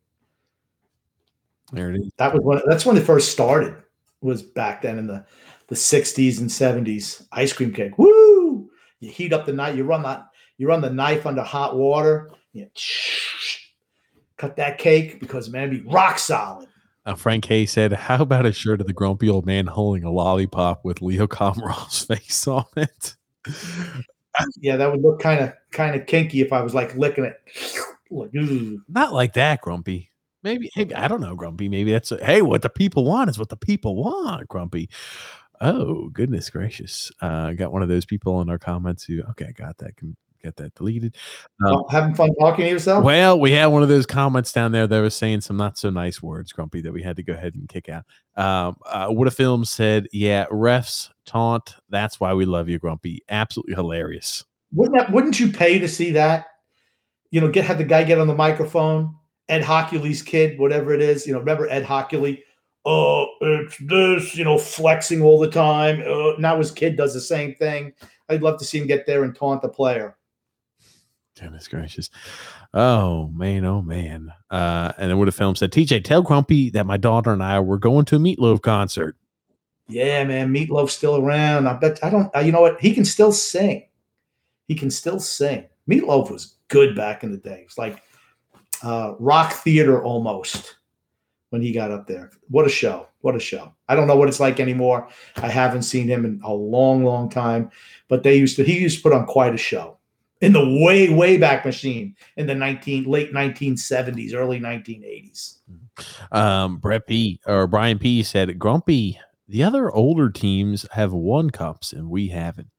There it is. That was when that's when it first started. Was back then in the the 60s and 70s. Ice cream cake. Woo! You heat up the knife. You run that. You run the knife under hot water. You cut that cake because man, be rock solid. Uh, Frank Hay said, "How about a shirt of the grumpy old man holding a lollipop with Leo Komarov's face on it?" Yeah, that would look kind of kind of kinky if I was like licking it. Not like that, Grumpy. Maybe, maybe I don't know, Grumpy. Maybe that's a, hey, what the people want is what the people want, Grumpy. Oh goodness gracious! Uh, got one of those people in our comments who okay, I got that. Can get that deleted. Um, having fun talking to yourself. Well, we had one of those comments down there that was saying some not so nice words, Grumpy, that we had to go ahead and kick out. Um, uh, what a film said, yeah, refs taunt. That's why we love you, Grumpy. Absolutely hilarious. Wouldn't that, wouldn't you pay to see that? You know, get have the guy get on the microphone, Ed Hochuli's kid, whatever it is. You know, remember Ed Hochuli? Oh, it's this. You know, flexing all the time. Uh, now his kid does the same thing. I'd love to see him get there and taunt the player. Goodness gracious. Oh man, oh man. Uh, and then what a film said, TJ, tell Grumpy that my daughter and I were going to a meatloaf concert. Yeah, man, Meatloaf's still around. I bet I don't. uh, You know what? He can still sing. He can still sing. Meatloaf was good back in the day. It's like uh, rock theater almost. when he got up there. What a show. What a show. I don't know what it's like anymore. I haven't seen him in a long, long time, but they used to, he used to put on quite a show in the way, way back machine in the 19, late 1970s, early 1980s. Um, Brett P or Brian P said, Grumpy, the other older teams have won cups and we haven't.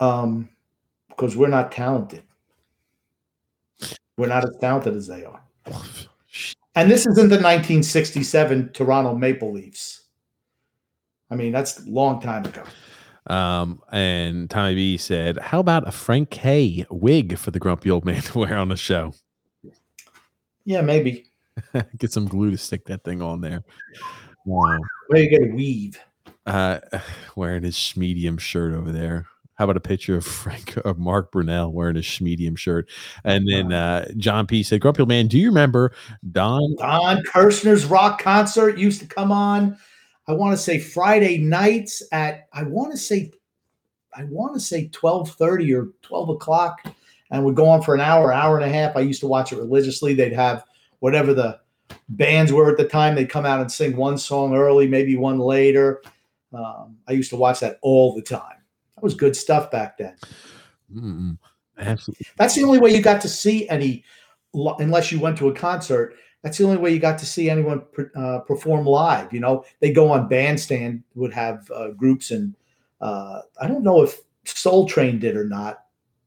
Um, because we're not talented. We're not as talented as they are. And this isn't the 1967 Toronto Maple Leafs. I mean, that's a long time ago. Um, and Tommy B said, How about a Frank K wig for the grumpy old man to wear on the show? Yeah, maybe. Get some glue to stick that thing on there. Wow. Where you get a weave. Uh, wearing his medium shirt over there. How about a picture of Frank of Mark Brunell wearing his medium shirt? And then uh, John P said, Grumpy old man, do you remember Don? Don Kirshner's rock concert used to come on. I want to say Friday nights at I want to say I want to say 12:30 or 12 o'clock and would go on for an hour, hour and a half. I used to watch it religiously. They'd have whatever the bands were at the time. They'd come out and sing one song early, maybe one later. Um, I used to watch that all the time. That was good stuff back then. Mm, absolutely. That's the only way you got to see any, unless you went to a concert. That's the only way you got to see anyone uh, perform live. You know, they go on bandstand, would have uh, groups, and uh, I don't know if Soul Train did or not.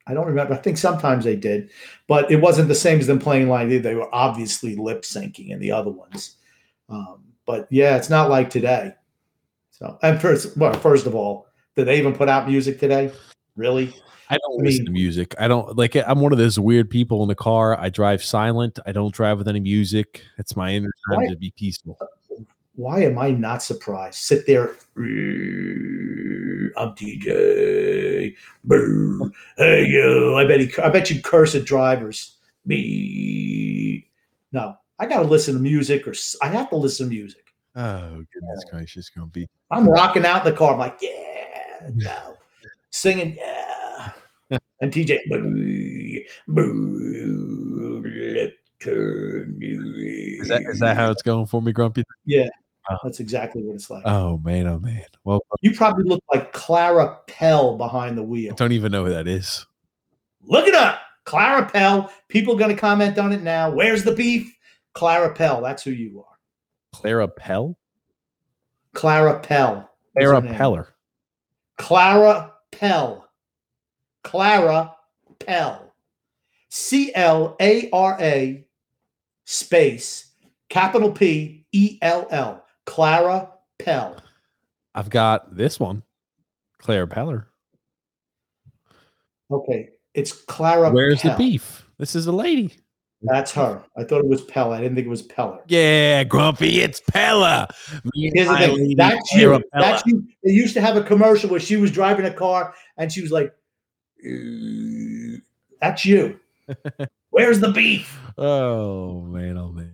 I don't remember. I think sometimes they did, but it wasn't the same as them playing live. They were obviously lip syncing in the other ones. Um, but yeah, it's not like today. So, and first, well, first of all, did they even put out music today? Really? I don't I listen mean, to music. I don't like it. I'm one of those weird people in the car. I drive silent. I don't drive with any music. It's my inner time to be peaceful. Why am I not surprised? Sit there. I'm DJ. Hey you. I bet he, I bet you curse at drivers. Me. No, I gotta listen to music or I have to listen to music. Oh goodness gracious, gonna be. I'm rocking out in the car. I'm like, yeah, no, singing, yeah, and TJ, is that is that how it's going for me, Grumpy? Yeah, oh. that's exactly what it's like. Oh man, oh man. Well, you probably look like Clara Pell behind the wheel. I don't even know who that is. Look it up, Clara Pell. People going to comment on it now. Where's the beef? Clara Pell. That's who you are. Clara Pell? Clara Pell. Clara Peller. Clara Pell. Clara Pell. C L A R A space capital P E L L. Clara Pell. I've got this one. Claire Peller. Okay. It's Clara. Where's Pell. the beef? This is a lady. That's her. I thought it was Pella. I didn't think it was Peller. Yeah, Grumpy, it's Pella. That's you. That's you. They used to have a commercial where she was driving a car and she was like, "That's you." Where's the beef? Oh man, oh man.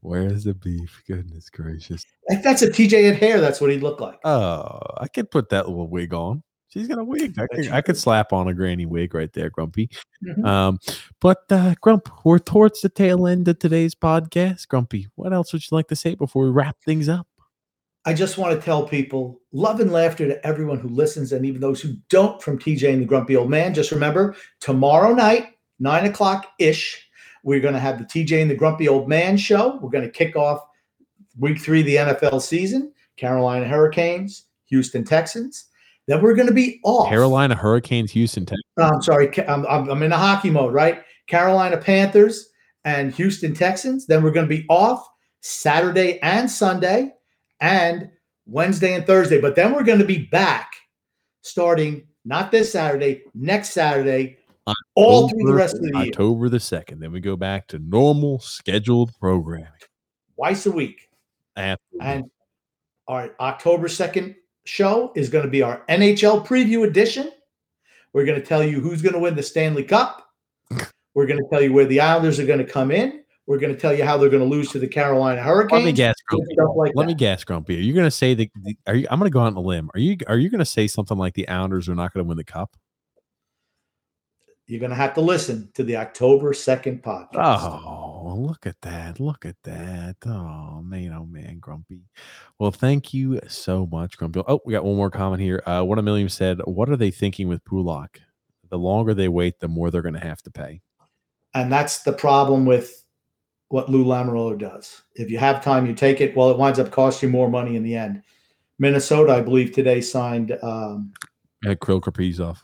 Where's the beef? Goodness gracious. If that's a TJ and hair, that's what he'd look like. Oh, I could put that little wig on. She's got a wig. I could, I could slap on a granny wig right there, Grumpy. Mm-hmm. Um, but uh, Grump, we're towards the tail end of today's podcast. Grumpy, what else would you like to say before we wrap things up? I just want to tell people love and laughter to everyone who listens and even those who don't from TJ and the Grumpy Old Man. Just remember, tomorrow night, nine o'clock ish, we're going to have the TJ and the Grumpy Old Man show. We're going to kick off week three of the NFL season. Carolina Hurricanes, Houston Texans. Then we're going to be off. Carolina Hurricanes, Houston Texans. Uh, I'm sorry, I'm, I'm in a hockey mode, right? Carolina Panthers and Houston Texans. Then we're going to be off Saturday and Sunday and Wednesday and Thursday. But then we're going to be back starting not this Saturday, next Saturday, October, all through the rest of the year. October the 2nd. Then we go back to normal scheduled programming. Twice a week. Absolutely. And our October 2nd show is going to be our NHL preview edition. We're going to tell you who's going to win the Stanley Cup. We're going to tell you where the Islanders are going to come in. We're going to tell you how they're going to lose to the Carolina Hurricanes. Let me guess, Grumpy. Like Let that. me guess, Grumpy. Are you going to say that? Are you? I'm going to go out on a limb. Are you? Are you going to say something like the Islanders are not going to win the cup? You're going to have to listen to the October second podcast. Oh look at that. Look at that. Oh, man. Oh, man. Grumpy. Well, thank you so much, Grumpy. Oh, we got one more comment here. Uh, one of million said, What are they thinking with Pulock? The longer they wait, the more they're going to have to pay. And that's the problem with what Lou Lamoriello does. If you have time, you take it. Well, it winds up costing you more money in the end. Minnesota, I believe, today signed. Um, Had Kirill Kaprizov.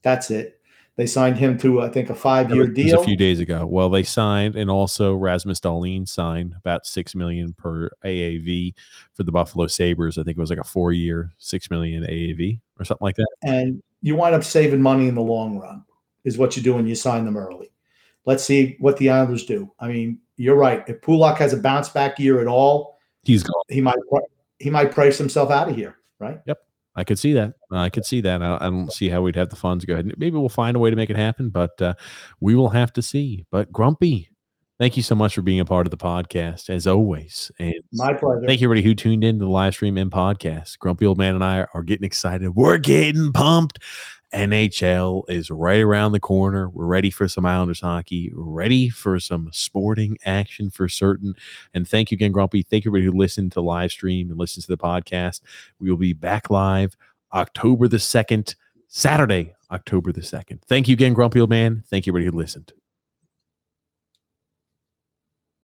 That's it. They signed him to, I think, a five-year deal a few days ago. Well, they signed, and also Rasmus Dahlin signed about six million per AAV for the Buffalo Sabres. I think it was like a four-year, six million AAV or something like that. And you wind up saving money in the long run, is what you do when you sign them early. Let's see what the Islanders do. I mean, you're right. If Pulock has a bounce back year at all, he's gone. He might he might price himself out of here, right? Yep. I could see that. I could see that. I, I, don't see how we'd have the funds go ahead. Maybe we'll find a way to make it happen, but uh, we will have to see. But Grumpy, thank you so much for being a part of the podcast as always. And my pleasure. Thank you, everybody who tuned in to the live stream and podcast. Grumpy Old Man and I are getting excited. We're getting pumped. NHL is right around the corner. We're ready for some Islanders hockey, ready for some sporting action for certain. And thank you again, Grumpy. Thank you, everybody who listened to live stream and listens to the podcast. We will be back live October the 2nd, Saturday, October the 2nd. Thank you again, Grumpy Old Man. Thank you, everybody who listened.